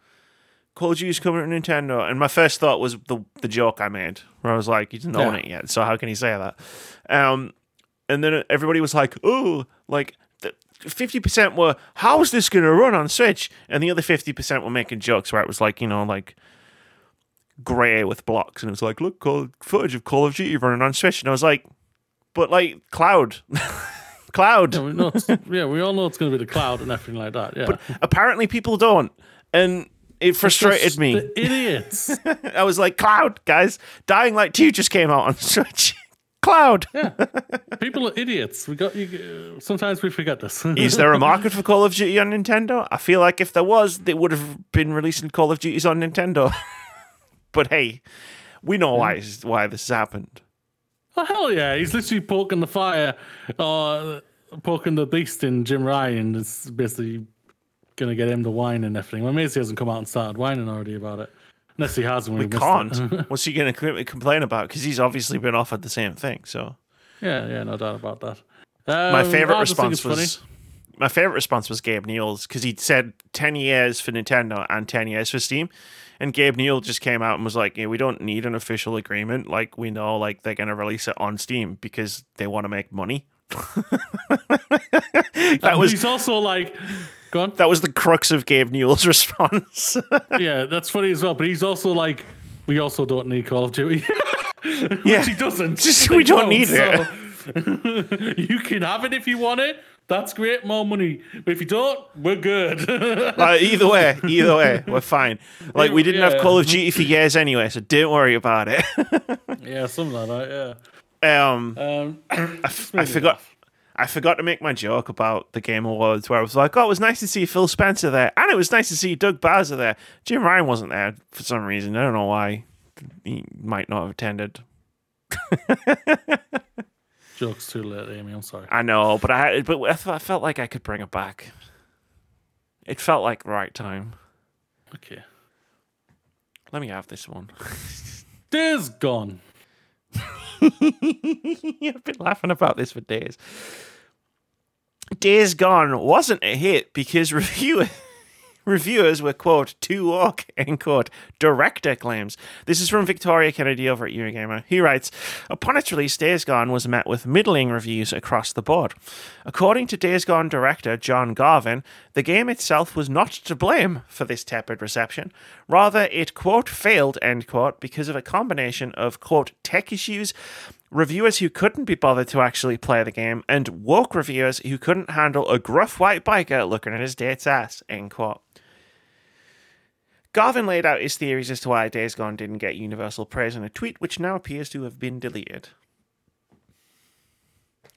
Call of Duty's coming to Nintendo, and my first thought was the the joke I made, where I was like, "You didn't own Yeah. it yet, so how can he say that?" Um, and then everybody was like, "Oh, like." Fifty percent were, "How's this going to run on Switch?" And the other fifty percent were making jokes where it was like, you know, like grey with blocks, and it was like, "Look, call, footage of Call of Duty running on Switch," and I was like, "But like cloud, cloud." Yeah, we know yeah, we all know it's going to be the cloud and everything like that. Yeah, But Apparently, people don't, and it frustrated me. the idiots. I was like, "Cloud, guys, Dying Light Two just came out on Switch." Cloud. Yeah. People are idiots. We got you. Uh, sometimes we forget this. Is there a market for Call of Duty on Nintendo? I feel like if there was, they would have been releasing Call of Duties on Nintendo. but hey, we know why why this has happened. Oh hell yeah! He's literally poking the fire, or poking the beast in Jim Ryan. It's basically gonna get him to whine and everything. Well, Macy hasn't come out and started whining already about it. Unless he has, when We can't. What's he going to complain about? Because he's obviously been offered the same thing. So yeah, yeah, no doubt about that. my Um, favorite I response it's funny. was my favorite response was Gabe Newell's because he said ten years for Nintendo and ten years for Steam, and Gabe Newell just came out and was like, "Yeah, we don't need an official agreement. Like we know, like they're gonna release it on Steam because they want to make money." that But was he's also like, go on. that was the crux of Gabe Newell's response. yeah, that's funny as well. But he's also like, we also don't need Call of Duty. yeah, he doesn't. Just- we don't need so- you can have it if you want it. That's great, more money. But if you don't, we're good. Like, either way, either way, we're fine. Like we didn't have Call of Duty for years anyway, so don't worry about it. yeah, something like that. Yeah. um, Um, I forgot. I forgot to make my joke about the Game Awards where I was like, oh, it was nice to see Phil Spencer there. And it was nice to see Doug Bowser there. Jim Ryan wasn't there for some reason. I don't know why. He might not have attended. jokes too late, Amy. I'm sorry. I know, but I but I, felt like I could bring it back. It felt like the right time. Okay. Let me have this one. Days gone. I've been laughing about this for days. Days Gone wasn't a hit because reviewer, reviewers were, quote, too woke, end quote, director claims. This is from Victoria Kennedy over at Eurogamer. He writes, Upon its release, Days Gone was met with middling reviews across the board. According to Days Gone director John Garvin, the game itself was not to blame for this tepid reception. Rather, it, quote, failed, end quote, because of a combination of, quote, tech issues, reviewers who couldn't be bothered to actually play the game, and woke reviewers who couldn't handle a gruff white biker looking at his date's ass, end quote. Garvin laid out his theories as to why Days Gone didn't get universal praise in a tweet, which now appears to have been deleted.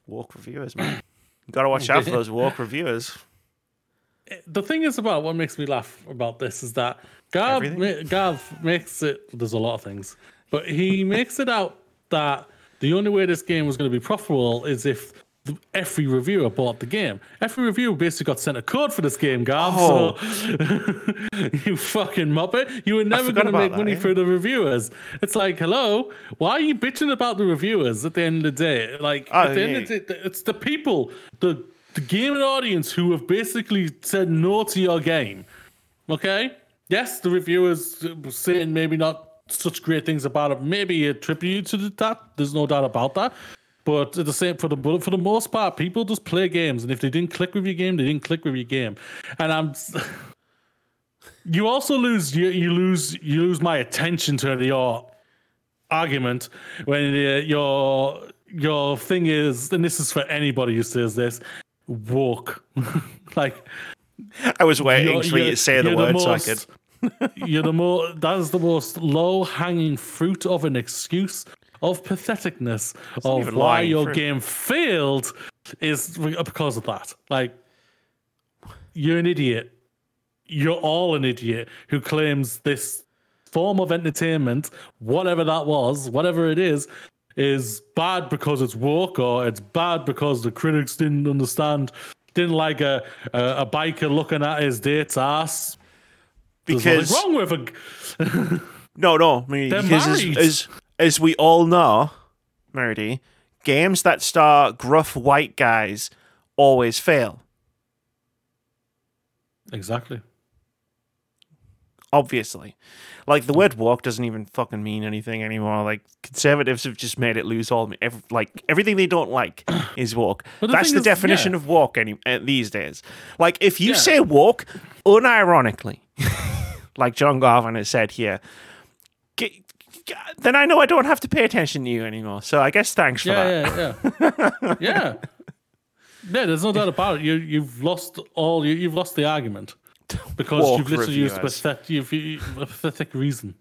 Woke reviewers, man. You gotta watch out for those woke reviewers. The thing is about what makes me laugh about this is that Gav, ma- Gav makes it. There's a lot of things, but he makes it out that the only way this game was going to be profitable is if th- every reviewer bought the game. Every reviewer basically got sent a code for this game, Gav. Oh. So you fucking muppet, you were never going to make that, money yeah. for the reviewers. It's like, hello, why are you bitching about the reviewers at the end of the day? Like, Oh, at the end of the day, it's the people, the the gaming audience who have basically said no to your game. Okay? Yes, the reviewers saying maybe not such great things about it, maybe attribute to that. There's no doubt about that. But at the same for the for the most part, people just play games, and if they didn't click with your game, they didn't click with your game. And I'm. You also lose you, you lose you lose my attention to your argument when uh, your your thing is, and this is for anybody who says this, woke. like I was waiting for you to say the you're word so I could. you're the more that is the most low hanging fruit of an excuse of patheticness of why your fruit. game failed is because of that. Like you're an idiot. You're all an idiot who claims this form of entertainment, whatever that was, whatever it is, is bad because it's woke or it's bad because the critics didn't understand, didn't like a a, a biker looking at his date's ass. Because wrong with a no, no, I mean, They're because as, married. as as we all know, Merdy, games that star gruff white guys always fail. exactly. Obviously, like the word "woke" doesn't even fucking mean anything anymore. Like conservatives have just made it lose all ev- like everything they don't like is woke. The That's the is- definition yeah. of woke any uh, these days. Like if you Yeah. say woke, unironically, like John Garvin has said here, g- g- then I know I don't have to pay attention to you anymore. So I guess thanks for that. Yeah, yeah, yeah, yeah. Yeah, there's no doubt about it. You you've lost all. You, you've lost the argument because you've literally used reviewers. pathetic, you've, you, a pathetic reason.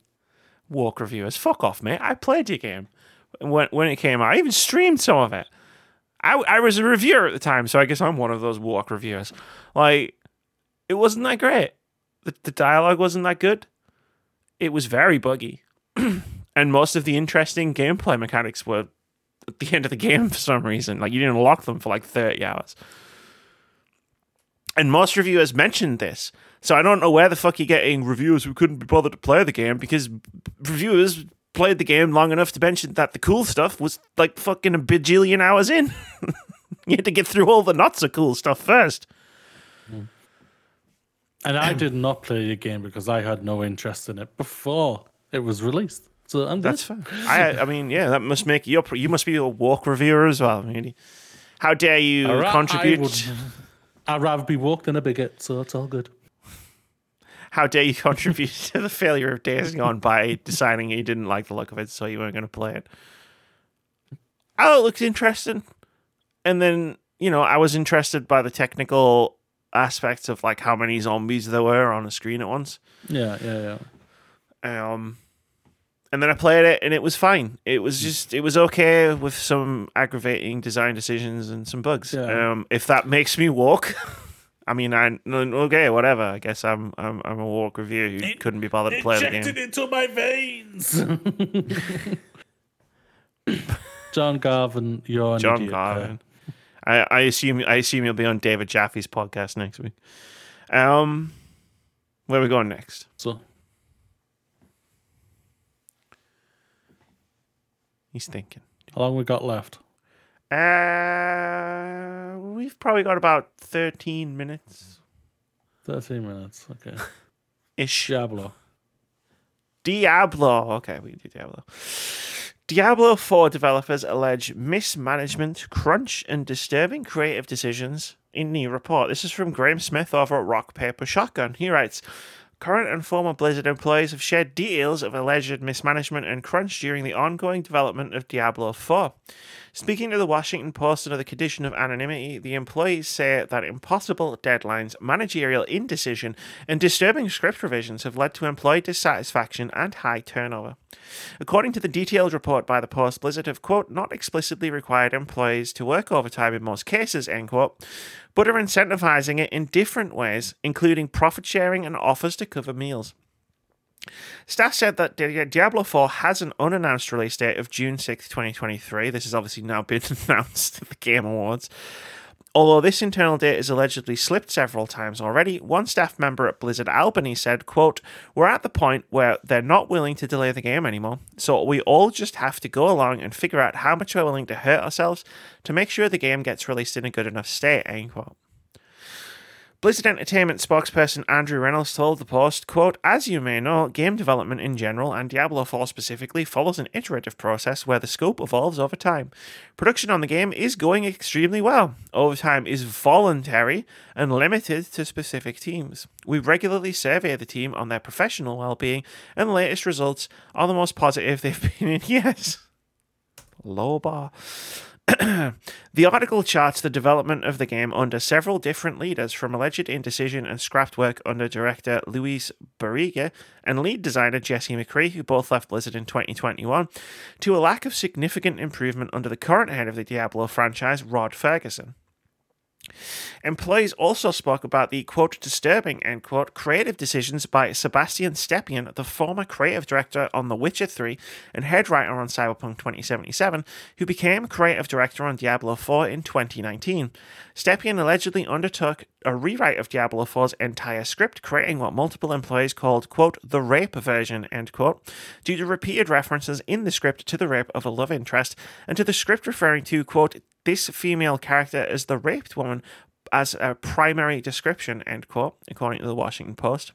Walk reviewers, fuck off, mate. I played your game when when it came out. I even streamed some of it. I, I was a reviewer at the time, so I guess I'm one of those walk reviewers. Like, it wasn't that great. The, the dialogue wasn't that good. It was very buggy, and most of the interesting gameplay mechanics were at the end of the game for some reason. Like, you didn't unlock them for like 30 hours. And most reviewers mentioned this. So I don't know where the fuck you're getting reviewers who couldn't be bothered to play the game because reviewers played the game long enough to mention that the cool stuff was like fucking a bajillion hours in. you had to get through all the not so cool stuff first. Mm. And I did not play the game because I had no interest in it before it was released. So I'm. That's fine. I I mean, yeah, that must make you you must be a walk reviewer as well, really. How dare you I ra- I contribute? would- I'd rather be woke than a bigot, so it's all good. How dare you contribute to the failure of Days Gone by deciding you didn't like the look of it, so you weren't going to play it? Oh, it looked interesting, and then you know I was interested by the technical aspects of like how many zombies there were on a screen at once. Yeah, yeah, yeah. Um, and then I played it, and it was fine. It was just, it was okay with some aggravating design decisions and some bugs. Yeah. Um, if that makes me walk, I mean, I no, okay, whatever. I guess I'm I'm I'm a walk reviewer who It- couldn't be bothered to play the game. Injected into my veins. John Garvin, you're an John idiot. Garvin. I, I assume I assume you'll be on David Jaffe's podcast next week. Um, where are we going next? So He's thinking. how long we got left? Uh, we've probably got about thirteen minutes Thirteen minutes. Okay. ish. Diablo. Diablo. Okay, we can do Diablo. Diablo 4 developers allege mismanagement, crunch, and disturbing creative decisions in new report. This is from Graham Smith over at Rock Paper Shotgun. He writes Current and former Blizzard employees have shared details of alleged mismanagement and crunch during the ongoing development of Diablo 4. Speaking to the Washington Post under the condition of anonymity, the employees say that impossible deadlines, managerial indecision, and disturbing script revisions have led to employee dissatisfaction and high turnover. According to the detailed report by the Post, Blizzard have, quote, not explicitly required employees to work overtime in most cases, end quote, but are incentivizing it in different ways, including profit sharing and offers to cover meals. Staff said that Diablo 4 has an unannounced release date of June 6th, 2023. This has obviously now been announced at the Game Awards. Although this internal date is allegedly slipped several times already, one staff member at Blizzard Albany said, quote, We're at the point where they're not willing to delay the game anymore, so we all just have to go along and figure out how much we're willing to hurt ourselves to make sure the game gets released in a good enough state, end quote. Blizzard Entertainment spokesperson Andrew Reynolds told the Post, quote, As you may know, game development in general, and Diablo 4 specifically, follows an iterative process where the scope evolves over time. Production on the game is going extremely well. Overtime is voluntary and limited to specific teams. We regularly survey the team on their professional well-being, and the latest results are the most positive they've been in years. Low bar. The article charts the development of the game under several different leaders, from alleged indecision and scrapped work under director Luis Barriga and lead designer Jesse McCree, who both left Blizzard in 2021, to a lack of significant improvement under the current head of the Diablo franchise, Rod Fergusson. Employees also spoke about the quote disturbing end quote creative decisions by Sebastian Stepien, the former creative director on The Witcher 3 and head writer on Cyberpunk 2077, who became creative director on Diablo 4 in 2019. Stepien allegedly undertook a rewrite of Diablo 4's entire script, creating what multiple employees called quote the rape version end quote, due to repeated references in the script to the rape of a love interest and to the script referring to quote this female character as the raped woman as a primary description, end quote, according to the Washington Post.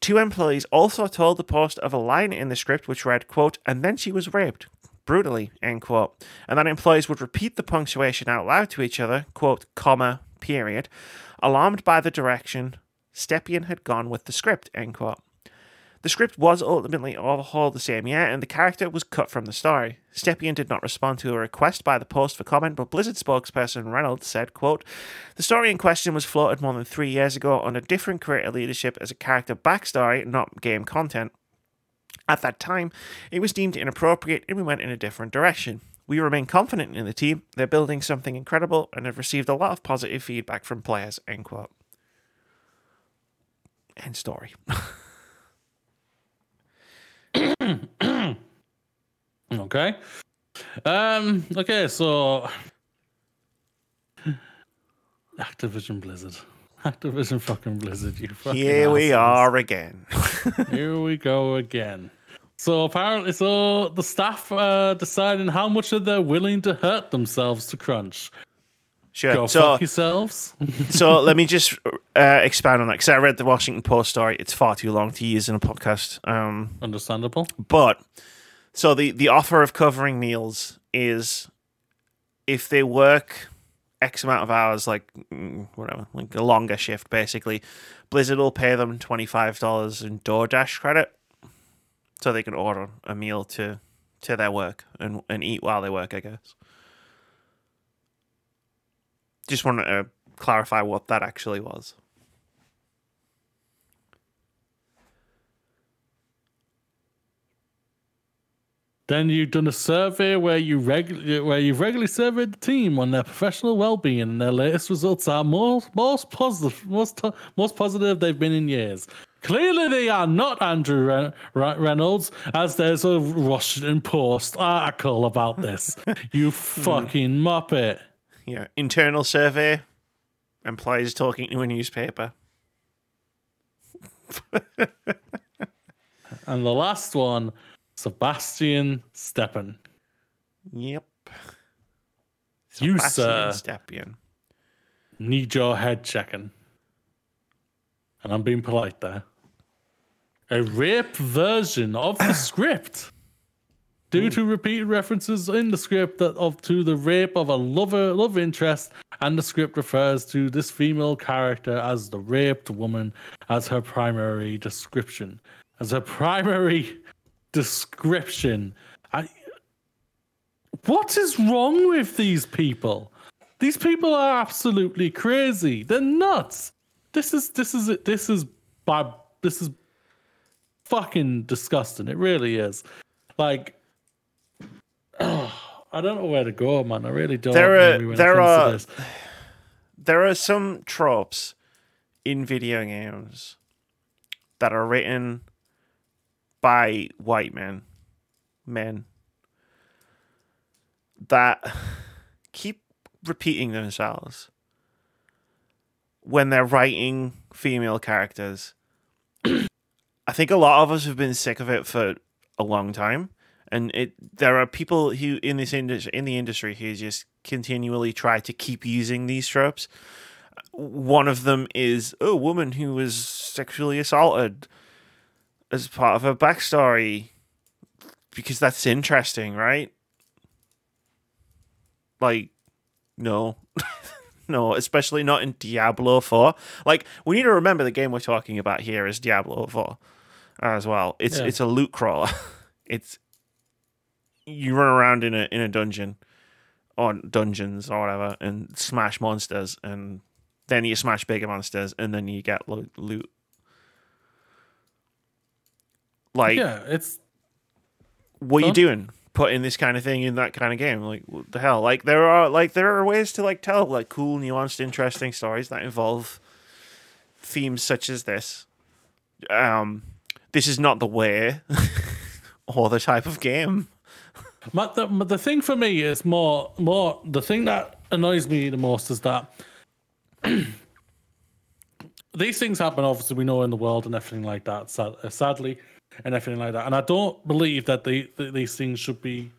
Two employees also told the Post of a line in the script which read, quote, and then she was raped, brutally, end quote, and that employees would repeat the punctuation out loud to each other, quote, comma, period, alarmed by the direction Stepien had gone with the script, end quote. The script was ultimately overhauled the same year, and the character was cut from the story. Stepien did not respond to a request by the Post for comment, but Blizzard spokesperson Reynolds said, quote, The story in question was floated more than three years ago under different creative leadership as a character backstory, not game content. At that time, it was deemed inappropriate and we went in a different direction. We remain confident in the team. They're building something incredible and have received a lot of positive feedback from players. End quote. End story. Okay. Um. Okay. So, Activision Blizzard, Activision fucking Blizzard. You fucking Here we are again. Here we go again. So apparently, so the staff uh, deciding how much are they willing to hurt themselves to crunch. Sure. Go so, fuck yourselves. so let me just uh, expand on that because I read the Washington Post story. It's far too long to use in a podcast. Um, Understandable. But so the the offer of covering meals is if they work X amount of hours, like mm, whatever, like a longer shift, basically, Blizzard will pay them twenty five dollars in DoorDash credit, so they can order a meal to to their work and and eat while they work. I guess. Just wanted to uh, clarify what that actually was. Then you've done a survey where you regu- where you've regularly surveyed the team on their professional well-being, and their latest results are most most positive, most most positive they've been in years. Clearly, they are not Andrew Ren- Re- Reynolds, as there's a Washington Post article about this. you hmm. fucking muppet. Yeah, internal survey. Employees talking to a newspaper. And the last one, Sebastian Stepien. Yep. You, Sebastian sir, Stepien. need your head checking. And I'm being polite there. A rape version of the script. Due hmm. to repeated references in the script that of to the rape of a lover love interest, and the script refers to this female character as the raped woman as her primary description. As her primary description. I what is wrong with these people? These people are absolutely crazy. They're nuts. This is this is this is bad. This is fucking disgusting. It really is. Like, I don't know where to go, man. I really don't. There are- there are-. There are some tropes in video games that are written by white men, men, that keep repeating themselves when they're writing female characters. I think a lot of us have been sick of it for a long time, and it there are people who in this industry in the industry who just continually try to keep using these tropes. one of them is oh, a woman who was sexually assaulted as part of her backstory because that's interesting, right? Like, no. no, especially not in Diablo 4. Like, we need to remember the game we're talking about here is Diablo 4 as well. It's Yeah. it's a loot crawler. it's you run around in a in a dungeon or dungeons or whatever and smash monsters and then you smash bigger monsters and then you get lo- loot. Like yeah, it's what are you doing? Putting this kind of thing in that kind of game? Like what the hell? Like there are like there are ways to like tell like cool nuanced interesting stories that involve themes such as this. Um this is not the way or the type of game But the, the thing for me is more more the thing that annoys me the most is that these things happen. Obviously, we know in the world and everything like that. Sad, uh, sadly, and everything like that. And I don't believe that they, th these things should be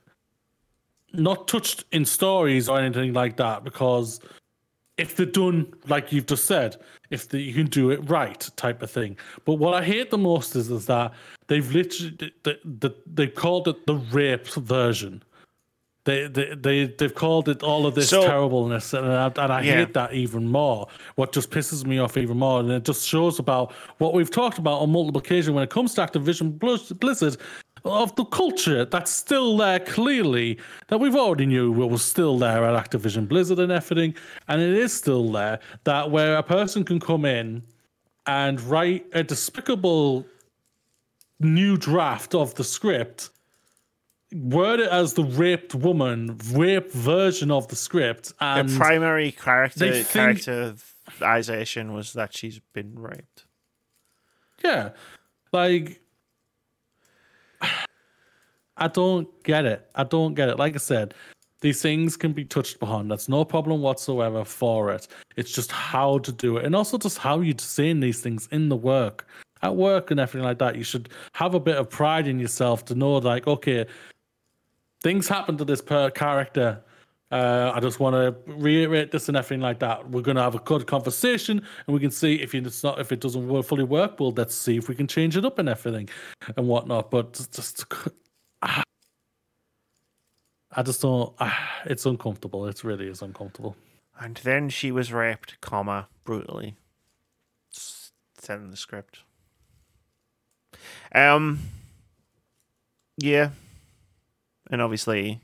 not touched in stories or anything like that because if they're done like you've just said, if the, you can do it right, type of thing. But what I hate the most is is that they've literally they, they, they've called it the rape version. They, they they they've called it all of this So- terribleness, and I, and I Yeah. hate that even more. What just pisses me off even more, and it just shows about what we've talked about on multiple occasions when it comes to Activision Blizz- Blizzard, of the culture that's still there clearly that we've already knew was still there at Activision Blizzard and everything, and it is still there. That where a person can come in and write a despicable new draft of the script word it as the raped woman, rape version of the script, the and primary character think- characterization was that she's been raped yeah, like I don't get it. I don't get it. Like I said, these things can be touched upon. That's no problem whatsoever for it. It's just how to do it, and also just how you're saying these things in the work, at work, and everything like that. You should have a bit of pride in yourself to know, like, okay, things happen to this per character. Uh, I just want to reiterate this and everything like that. We're gonna have a good conversation, and we can see if it's not if it doesn't fully work. Well, let's see if we can change it up and everything and whatnot. But just, I just don't. ah, it's uncomfortable. It really is uncomfortable. and then she was raped comma brutally S- said in the script um yeah and obviously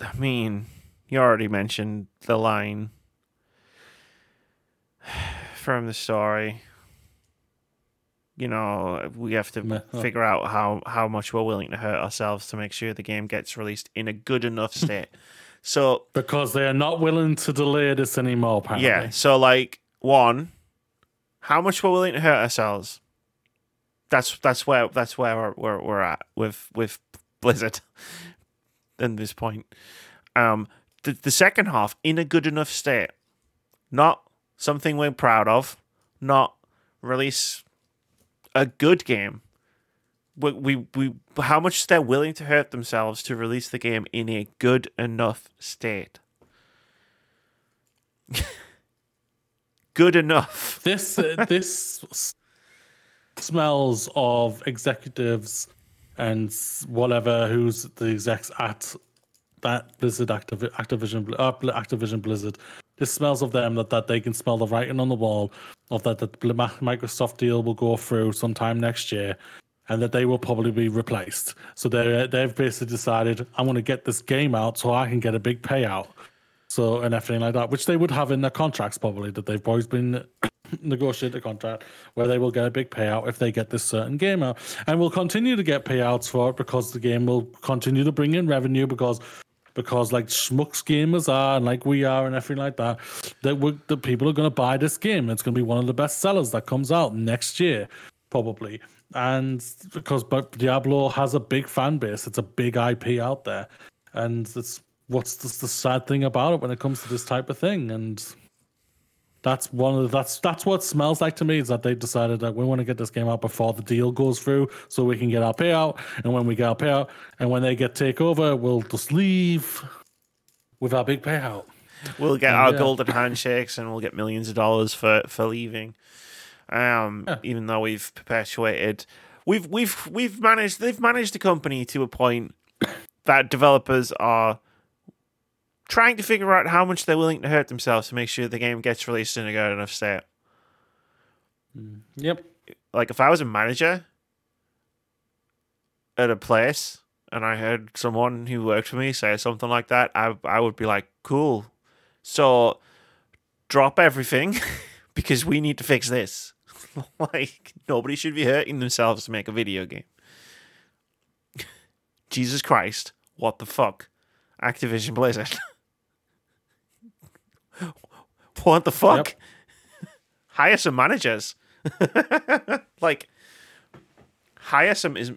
i mean you already mentioned the line from the story you know we have to figure out how how much we're willing to hurt ourselves to make sure the game gets released in a good enough state so Because they are not willing to delay this anymore. Apparently. yeah. So like one, how much we're willing to hurt ourselves. That's that's where that's where we're we're, we're at with with Blizzard. in this point, um, the the second half in a good enough state, not something we're proud of, not release a good game. We, we we how much they're willing to hurt themselves to release the game in a good enough state. good enough. This uh, this smells of executives and whatever who's the execs at that Blizzard Activ- Activision uh, Activision Blizzard. This smells of them that, that they can smell the writing on the wall of that the Microsoft deal will go through sometime next year. And that they will probably be replaced. So they they've basically decided I want to get this game out so I can get a big payout. So and everything like that, which they would have in their contracts probably that they've always been negotiated a contract where they will get a big payout if they get this certain game out, and will continue to get payouts for it because the game will continue to bring in revenue because because like schmucks gamers are and like we are and everything like that, that we the people are going to buy this game. It's going to be one of the best sellers that comes out next year probably. And because but Diablo has a big fan base, it's a big IP out there, and it's what's the, the sad thing about it when it comes to this type of thing and that's one of the, that's that's what it smells like to me is that they decided that we want to get this game out before the deal goes through so we can get our payout and when we get our payout and when they get takeover we'll just leave with our big payout we'll get our Yeah. golden handshakes and we'll get millions of dollars for for leaving. Um, Yeah. even though we've perpetuated, we've we've we've managed they've managed the company to a point that developers are trying to figure out how much they're willing to hurt themselves to make sure the game gets released in a good enough state. Yep. Like if I was a manager at a place and I heard someone who worked for me say something like that, I I would be like, cool. So drop everything because we need to fix this. like nobody should be hurting themselves to make a video game. Jesus Christ, what the fuck? Activision Blizzard. what the fuck? Hire some managers. like hire some is uh,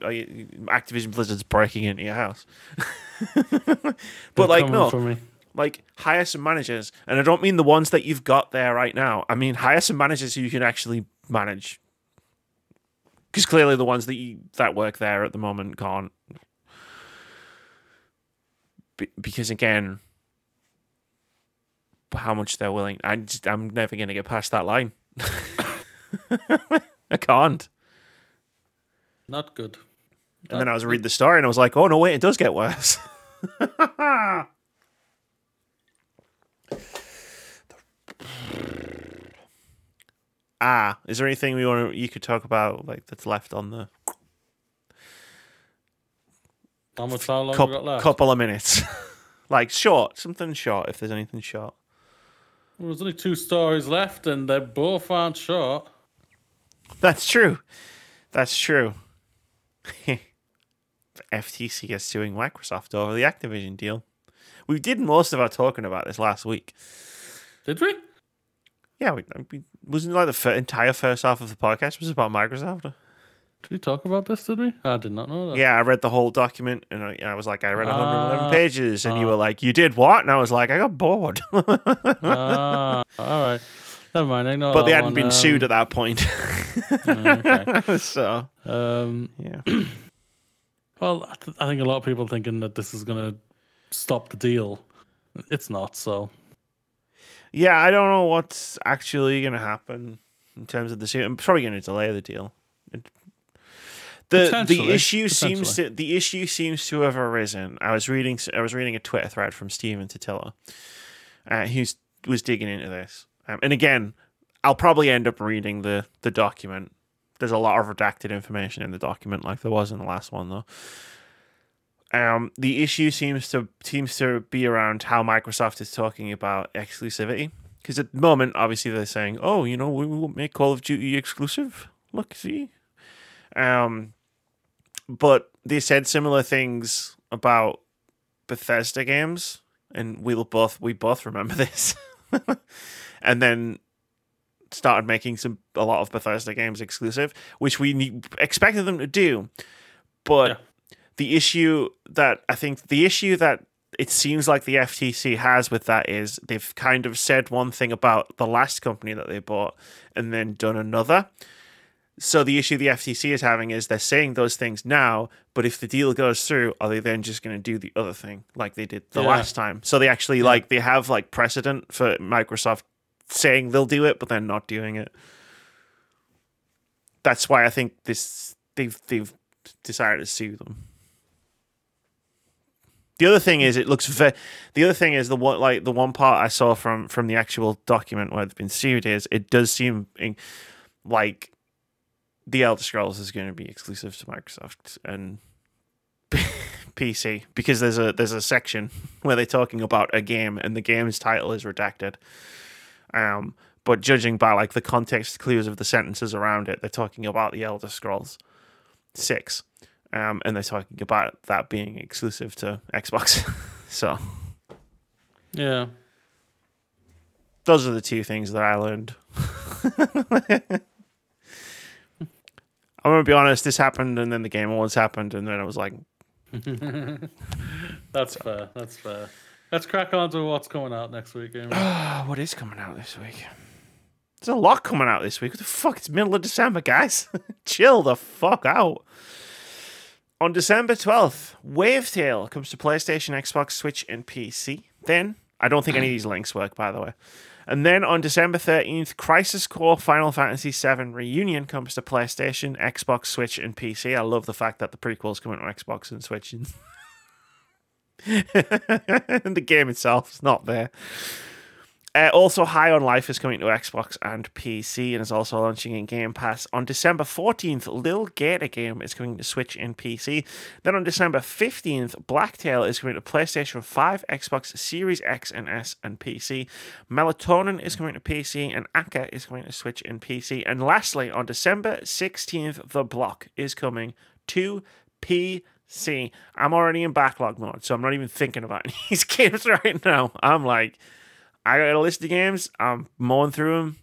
Activision Blizzard's breaking into your house. but They're like no, for me. like hire some managers, and I don't mean the ones that you've got there right now. I mean hire some managers who you can actually manage. Because clearly the ones that you, that work there at the moment can't. Be- because again, how much they're willing, I just I'm never gonna get past that line. I can't. Not good. And then I was reading the story and I was like, oh no, wait, it does get worse. ah, is there anything we want to, you could talk about like that's left on the How much how long we got left? couple of minutes? like short, something short. If there's anything short, Well, There's only two stories left, and they both aren't short. that's true. That's true. the FTC is suing Microsoft over the Activision deal. We did most of our talking about this last week. Did we? Yeah, we, we wasn't like the fir- entire first half of the podcast was about Microsoft. Did we talk about this? Did we? I did not know that. Yeah, I read the whole document and I, I was like, I read 111 Ah, pages, and you ah. were like, you did what? And I was like, I got bored. ah, all right. Never mind. Ignore but they hadn't one. been Um, sued at that point, okay. so Um, yeah. well, I, th- I think a lot of people thinking that this is going to stop the deal. It's not. So Yeah, I don't know what's actually going to happen in terms of the suit. I'm probably going to delay the deal. The the issue seems to the issue seems to have arisen. I was reading I was reading a Twitter thread from Stephen Totilo, uh, who was digging into this. Um, and again, I'll probably end up reading the the document. There's a lot of redacted information in the document, like there was in the last one, though. Um, the issue seems to seems to be around how Microsoft is talking about exclusivity. Because at the moment, obviously, they're saying, "Oh, you know, we will make Call of Duty exclusive." Look, see. Um, but they said similar things about Bethesda games, and we'll both we both remember this. and then started making some a lot of Bethesda games exclusive, which we ne- expected them to do. But Yeah. the issue that I think the issue that it seems like the FTC has with that is they've kind of said one thing about the last company that they bought and then done another. So the issue the FTC is having is they're saying those things now, but if the deal goes through, are they then just going to do the other thing like they did the Yeah. last time? So they actually like they have like precedent for Microsoft saying they'll do it, but then not doing it. That's why I think this they've they've decided to sue them. The other thing is, it looks ve- the other thing is the one like the one part I saw from from the actual document where they've been sued is it does seem in- like the Elder Scrolls is going to be exclusive to Microsoft and PC because there's a there's a section where they're talking about a game and the game's title is redacted. Um, but judging by like the context clues of the sentences around it, they're talking about the Elder Scrolls Six, um, and they're talking about that being exclusive to Xbox. so yeah. those are the two things that I learned. I'm gonna be honest. This happened, and then the Game Awards happened, and then I was like, That's fair. That's fair. Let's crack on to what's coming out next week. "Ah, "What is coming out this week?" There's a lot coming out this week. What the fuck? It's middle of December, guys. Chill the fuck out. On December 12th, Wavetale comes to PlayStation, Xbox, Switch, and PC. Then, I don't think any of these links work, by the way. And then on December 13th, Crisis Core Final Fantasy VII Reunion comes to PlayStation, Xbox, Switch, and PC. I love the fact that the prequels come to Xbox and Switch. And the game itself is not there. Uh, also, High on Life is coming to Xbox and PC and is also launching in Game Pass. On December 14th, Lil Gator Game is coming to Switch and PC. Then on December 15th, Blacktail is coming to PlayStation 5, Xbox Series X and S, and PC. Melatonin is coming to PC, and Akka is coming to Switch and PC. And lastly, on December 16th, The Block is coming to PC. I'm already in backlog mode, so I'm not even thinking about these games right now. I'm like, I got a list of games. I'm mowing through them.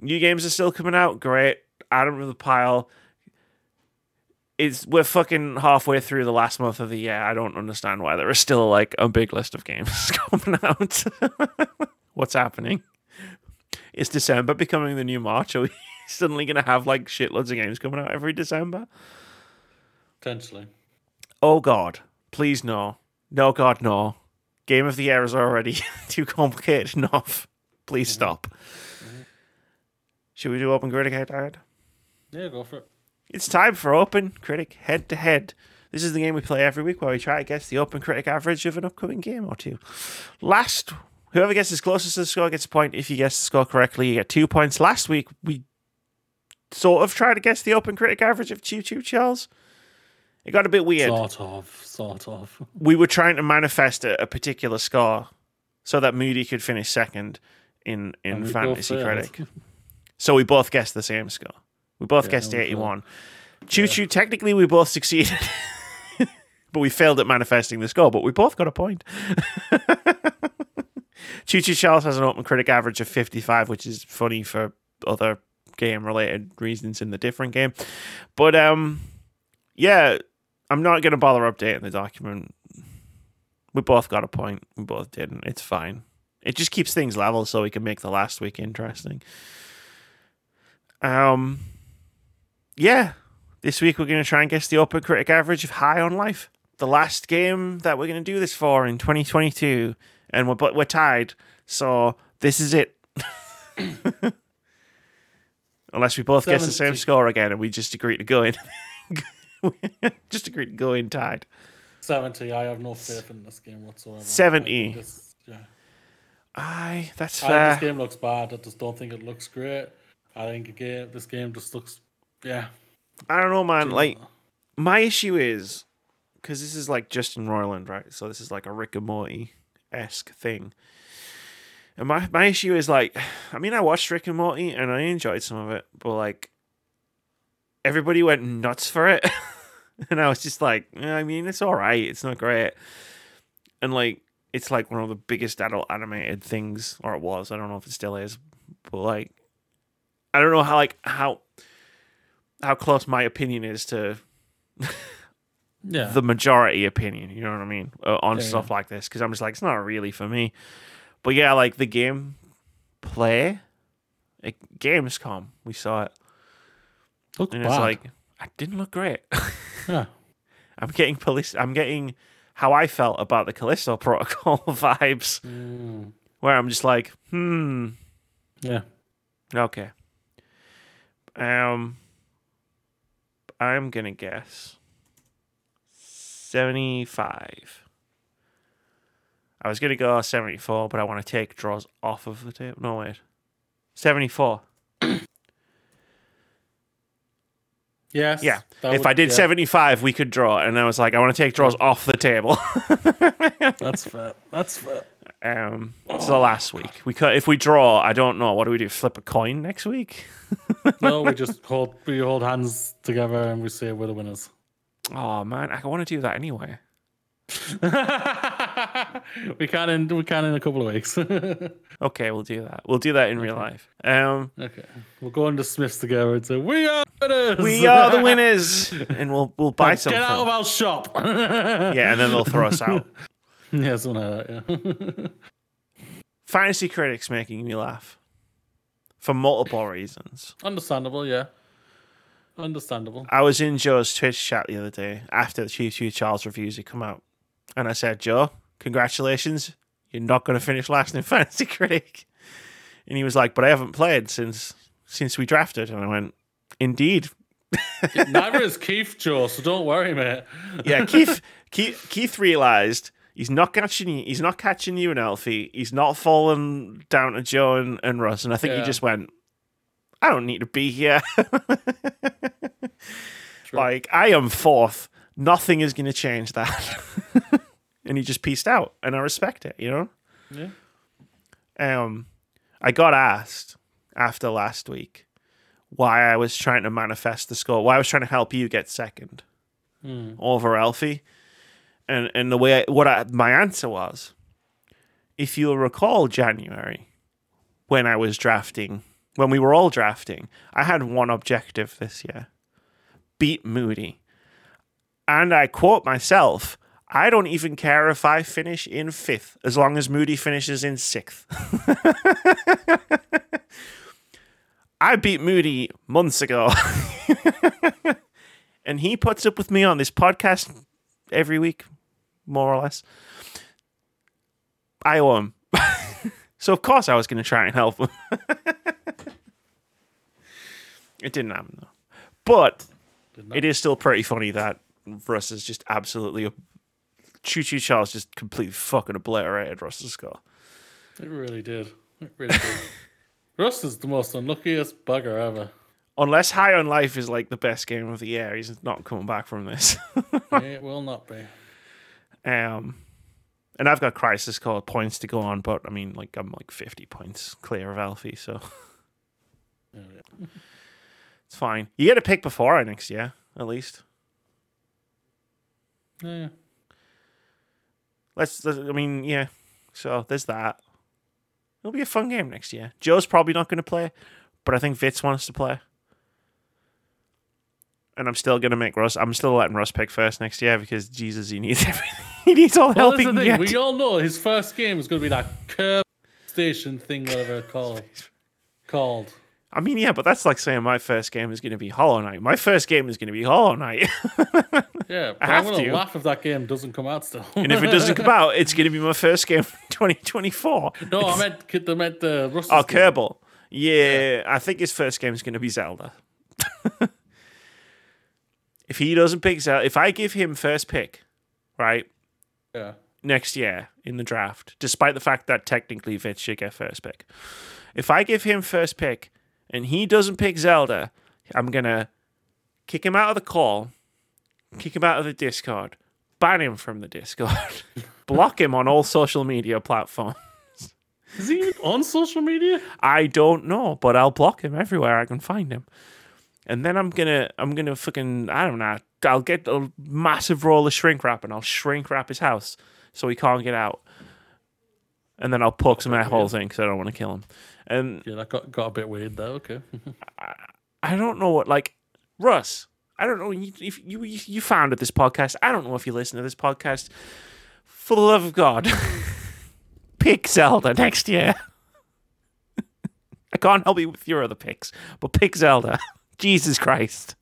New games are still coming out. Great. Add them to the pile. It's we're fucking halfway through the last month of the year. I don't understand why there is still like a big list of games coming out. What's happening? Is December becoming the new March? Are we suddenly gonna have like shitloads of games coming out every December? Potentially. Oh God, please no, no God no. Game of the year is already too complicated enough. Please stop. Should we do open critic head to head? Yeah, go for it. It's time for open critic head to head. This is the game we play every week where we try to guess the open critic average of an upcoming game or two. Last, whoever gets guesses closest to the score gets a point. If you guess the score correctly, you get two points. Last week we sort of tried to guess the open critic average of Choo Choo Charles. It got a bit weird. Sort of, sort of. we were trying to manifest a, a particular score so that Moody could finish second in in And we both Fantasy. Critic. So we both guessed the same score. We both Yeah, guessed 81. Choo choo, technically we both succeeded. but we failed at manifesting the score, but we both got a point. Choo Choo Charles has an open critic average of 55, which is funny for other game related reasons in the different game. But um yeah, I'm not gonna bother updating the document. We both got a point. We both didn't. It's fine. It just keeps things level so we can make the last week interesting. Um yeah. This week we're gonna try and guess the open critic average of High on Life. The last game that we're gonna do this for in 2022. And we're but we're tied. So this is it. Unless we both guess the same score again and we just agree to go in. just agree to go in tied. 70. I have no faith in this game whatsoever. 70. I this- yeah. Aye, that's I fair. this uh, game looks bad. I just don't think it looks great. I think again, this game just looks, yeah. I don't know, man. Like, my issue is because this is like Justin Roiland, right? So this is like a Rick and Morty esque thing. And my, my issue is like, I mean, I watched Rick and Morty and I enjoyed some of it, but like, everybody went nuts for it. and I was just like, I mean, it's all right. It's not great. And like, it's like one of the biggest adult animated things, or it was. I don't know if it still is, but like, I don't know how like how how close my opinion is to yeah. the majority opinion. You know what I mean uh, on Yeah, stuff like this because I'm just like it's not really for me. But yeah, like the game play, it, Gamescom, we saw it, and bad. it's like it didn't look great. yeah. I'm getting police. I'm getting how I felt about the Callisto Protocol vibes, Mm, where I'm just like, hmm, yeah. okay. Um, I'm gonna guess seventy-five. I was gonna go seventy-four, but I want to take draws off of the table. No wait, seventy-four. Yes. Yeah. if would- I did yeah, 75, we could draw. And I was like, I want to take draws off the table. That's fair. That's fair. um, so last week we could, if we draw, I don't know. What do we do? Flip a coin next week? No, we just hold we hold hands together and we say we're the winners. Oh man, I want to do that anyway. we can in we can in a couple of weeks. okay. We'll do that. We'll do that in real life. Um, okay, We'll go into Smiths together and say, We are winners. we are the winners, and we'll we'll buy something. Get out of our shop. yeah, and then they'll throw us out. yeah, something like that, yeah. Fantasy critics making me laugh for multiple reasons. Understandable, yeah. Understandable. I was in Joe's Twitch chat the other day after the Choo Choo Charles reviews had come out, and I said, Joe, congratulations, you're not going to finish last in Fantasy Critic. And he was like, but I haven't played since since we drafted. And I went, indeed. Neither is Keith, Joe. So don't worry, mate. Yeah, Keith Keith, Keith realized he's not catching you. He's not catching you and Elfie. He's not falling down to Joe and, and Russ. And I think Yeah. he just went, I don't need to be here. like I am fourth. Nothing is going to change that. and he just pieced out, and I respect it. You know. Yeah. Um, I got asked after last week why I was trying to manifest the score, why I was trying to help you get second over Alfie, and and the way I, what I, my answer was, if you'll recall January, when I was drafting, when we were all drafting, I had one objective this year: beat Moody, and I quote myself. I don't even care if I finish in fifth, as long as Moody finishes in sixth. I beat Moody months ago. and he puts up with me on this podcast every week, more or less. I owe him. so, of course, I was going to try and help him. it didn't happen, though. But it is still pretty funny that Russ is just absolutely. A Choo Choo Charles just completely fucking obliterated Russ's score. It really did. It really did. Russ is the most unluckiest bugger ever. Unless High on Life is like the best game of the year, he's not coming back from this. it will not be. um, and I've got Crisis Core points to go on, but I mean, like I'm like 50 points clear of Alfie, so yeah. it's fine. You get a pick before I next year, at least. Yeah. Let's. let's- I mean, yeah. So there's that. It'll be a fun game next year. Joe's probably not going to play, but I think Vitz wants to play. And I'm still going to make Russ. I'm still letting Russ pick first next year because Jesus, he needs everything. he needs all the Well, help he can get. We all know his first game is going to be that curb station thing, whatever it's called. called. I mean, yeah, but that's like saying my first game is going to be Hollow Knight. My first game is going to be Hollow Knight. Yeah, but have I'm going to. laugh if that game doesn't come out still. and if it doesn't come out, it's going to be my first game in 2024. no, I meant I meant uh, the Russ's Oh, game. Kerbal. Yeah, I think his first game is going to be Zelda. if he doesn't pick Zelda, if I give him first pick, right, Yeah. next year in the draft, despite the fact that technically Vitz should get first pick, if I give him first pick and he doesn't pick Zelda, I'm going to kick him out of the call, kick him out of the Discord, ban him from the Discord, block him on all social media platforms. Is he on social media? I don't know, but I'll block him everywhere I can find him. And then I'm gonna, I'm gonna fucking, I don't know. I'll get a massive roll of shrink wrap and I'll shrink wrap his house so he can't get out. And then I'll poke some air holes in because I don't want to kill him. And Yeah, that got, got a bit weird though. Okay. I don't know what, like, Russ. I don't know if you you you founded this podcast. I don't know if you listen to this podcast. For the love of God, pick Zelda next year. I can't help you with your other picks, but pick Zelda. Jesus Christ.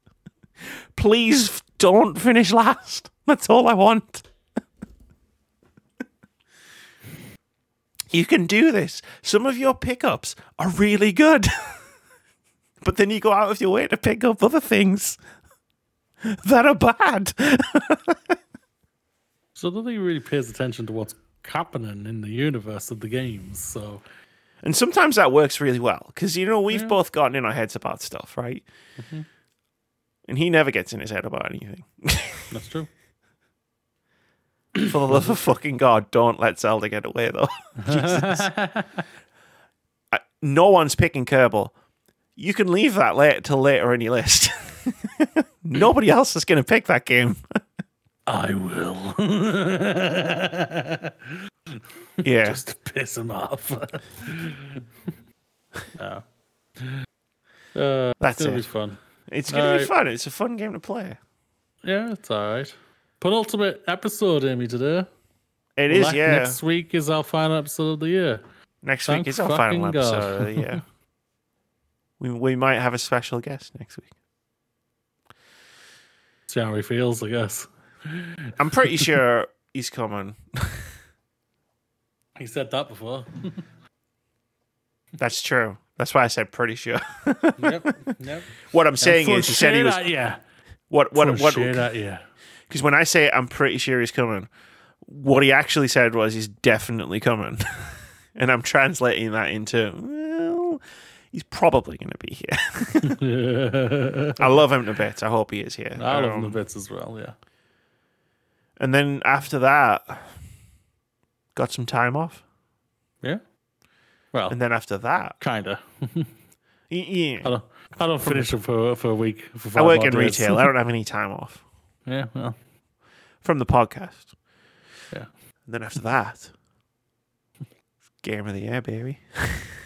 Please don't finish last. That's all I want. You can do this. Some of your pickups are really good. but then you go out of your way to pick up other things that are bad. So nobody really pays attention to what's happening in the universe of the games. So And sometimes that works really well because, you know, we've both gotten in our heads about stuff, right? Mm-hmm. And he never gets in his head about anything. that's true. For the love of fucking God, don't let Zelda get away, though. Jesus. I- no one's picking Kerbal. You can leave that late till later in your list. Nobody else is going to pick that game. I will. Yeah. Just to piss him off. yeah. Uh, That's it's gonna it. be fun. It's going to be fun. It's a fun game to play. Yeah, it's all right. Penultimate episode, Amy, today. It is, Le- yeah. Next week is our final episode of the year. Next Thank week is our final God. episode of the year. we, we might have a special guest next week. See how he feels, I guess. I'm pretty sure he's coming. He said that before. That's true. That's why I said pretty sure. yep. Yep. what I'm saying is, he said he was. Yeah. What? What? What? Shit at you. Because when I say I'm pretty sure he's coming, what he actually said was he's definitely coming, and I'm translating that into well, he's probably going to be here. I love him to bits. I hope he is here. I love him Um, the bits as well. Yeah. And then after that, got some time off. Yeah. Well, And then after that, kinda. yeah, I don't. I don't finish it for for a week. For I work in days. retail. I don't have any time off yeah. Well. from the podcast. Yeah. And then after that, game of the year, baby.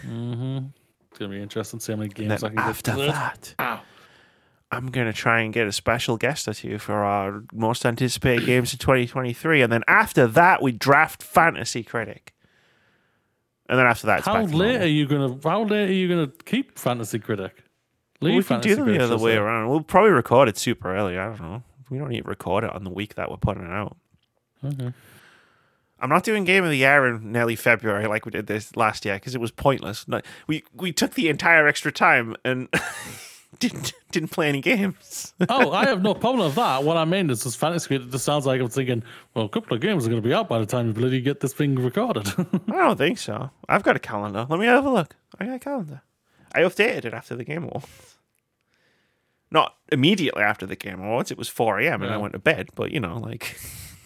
Mm-hmm. It's gonna be interesting to see how many games I can after get. After that, Ow. I'm gonna try and get a special guest or two for our most anticipated games of 2023, and then after that, we draft Fantasy Critic. And then after that, it's How back late normal. are you gonna? How late are you gonna keep Fantasy Critic? Leave Well, we can do them the other way around. We'll probably record it super early. I don't know. We don't need to record it on the week that we're putting it out. Okay. I'm not doing Game of the Year in nearly February like we did this last year because it was pointless. We we took the entire extra time and didn't didn't play any games. oh, I have no problem with that. What I mean is, this fantasy critic just sounds like I'm thinking, well, a couple of games are going to be out by the time you bloody get this thing recorded. I don't think so. I've got a calendar. Let me have a look. I got a calendar. I updated it after the Game Awards. Not immediately after the Game Awards. It was 4 a.m. and I went to bed. But you know, like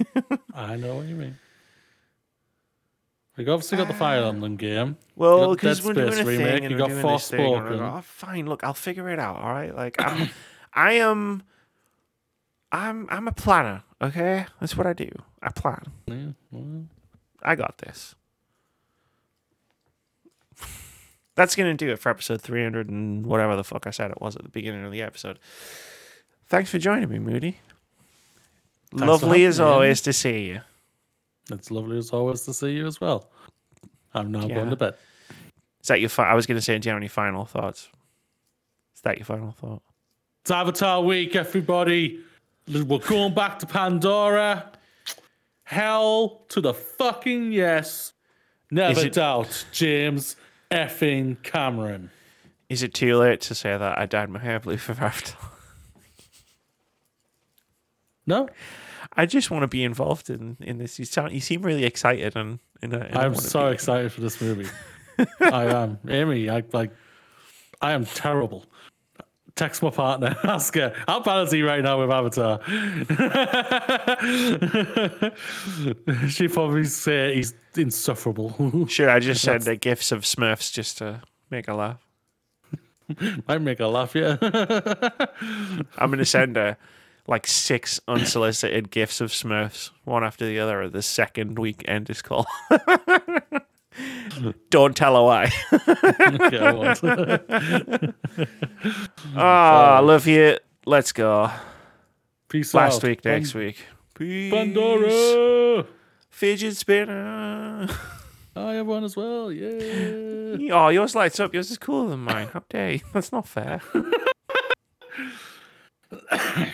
I know what you mean. We obviously got the Fire ah. Emblem game. Well, got because Dead we're doing Space a thing remake, and you we're got doing this thing, and I Forspoken. oh, fine, look, I'll figure it out. All right, like I'm, I am, I'm, I'm a planner. Okay, that's what I do. I plan. Yeah, well, I got this. That's gonna do it for episode 300 and whatever the fuck I said it was at the beginning of the episode. Thanks for joining me, Moody. for Lovely as always to see you. it's lovely as always to see you as well. I'm now Yeah. going to bed. Is that your? Fi- I was gonna say, do you have any final thoughts? Is that your final thought? It's Avatar week, everybody. We're going back to Pandora. Hell to the fucking yes. Never it- doubt, James effing Cameron. Is it too late to say that I dyed my hair blue for Avatar? No, I just want to be involved in, in this. You sound, you seem really excited, and, and, uh, I- and I'm so excited for this movie. I am. Amy, I like I am terrible. Text my partner, ask her, how bad is he right now with Avatar? she probably say he's insufferable. Should I just send her gifts of Smurfs just to make her laugh? Might make her laugh, yeah. I'm gonna send her like six unsolicited gifts of Smurfs, one after the other. At the second week end is call. Don't tell away. why. Okay, I won't. Oh, love you. Let's go. Peace Last out. week, next week. Peace. Pandora. Fidget spinner. I have one as well. Yeah. Oh, yours lights up. Yours is cooler than mine. How dare you? That's not fair.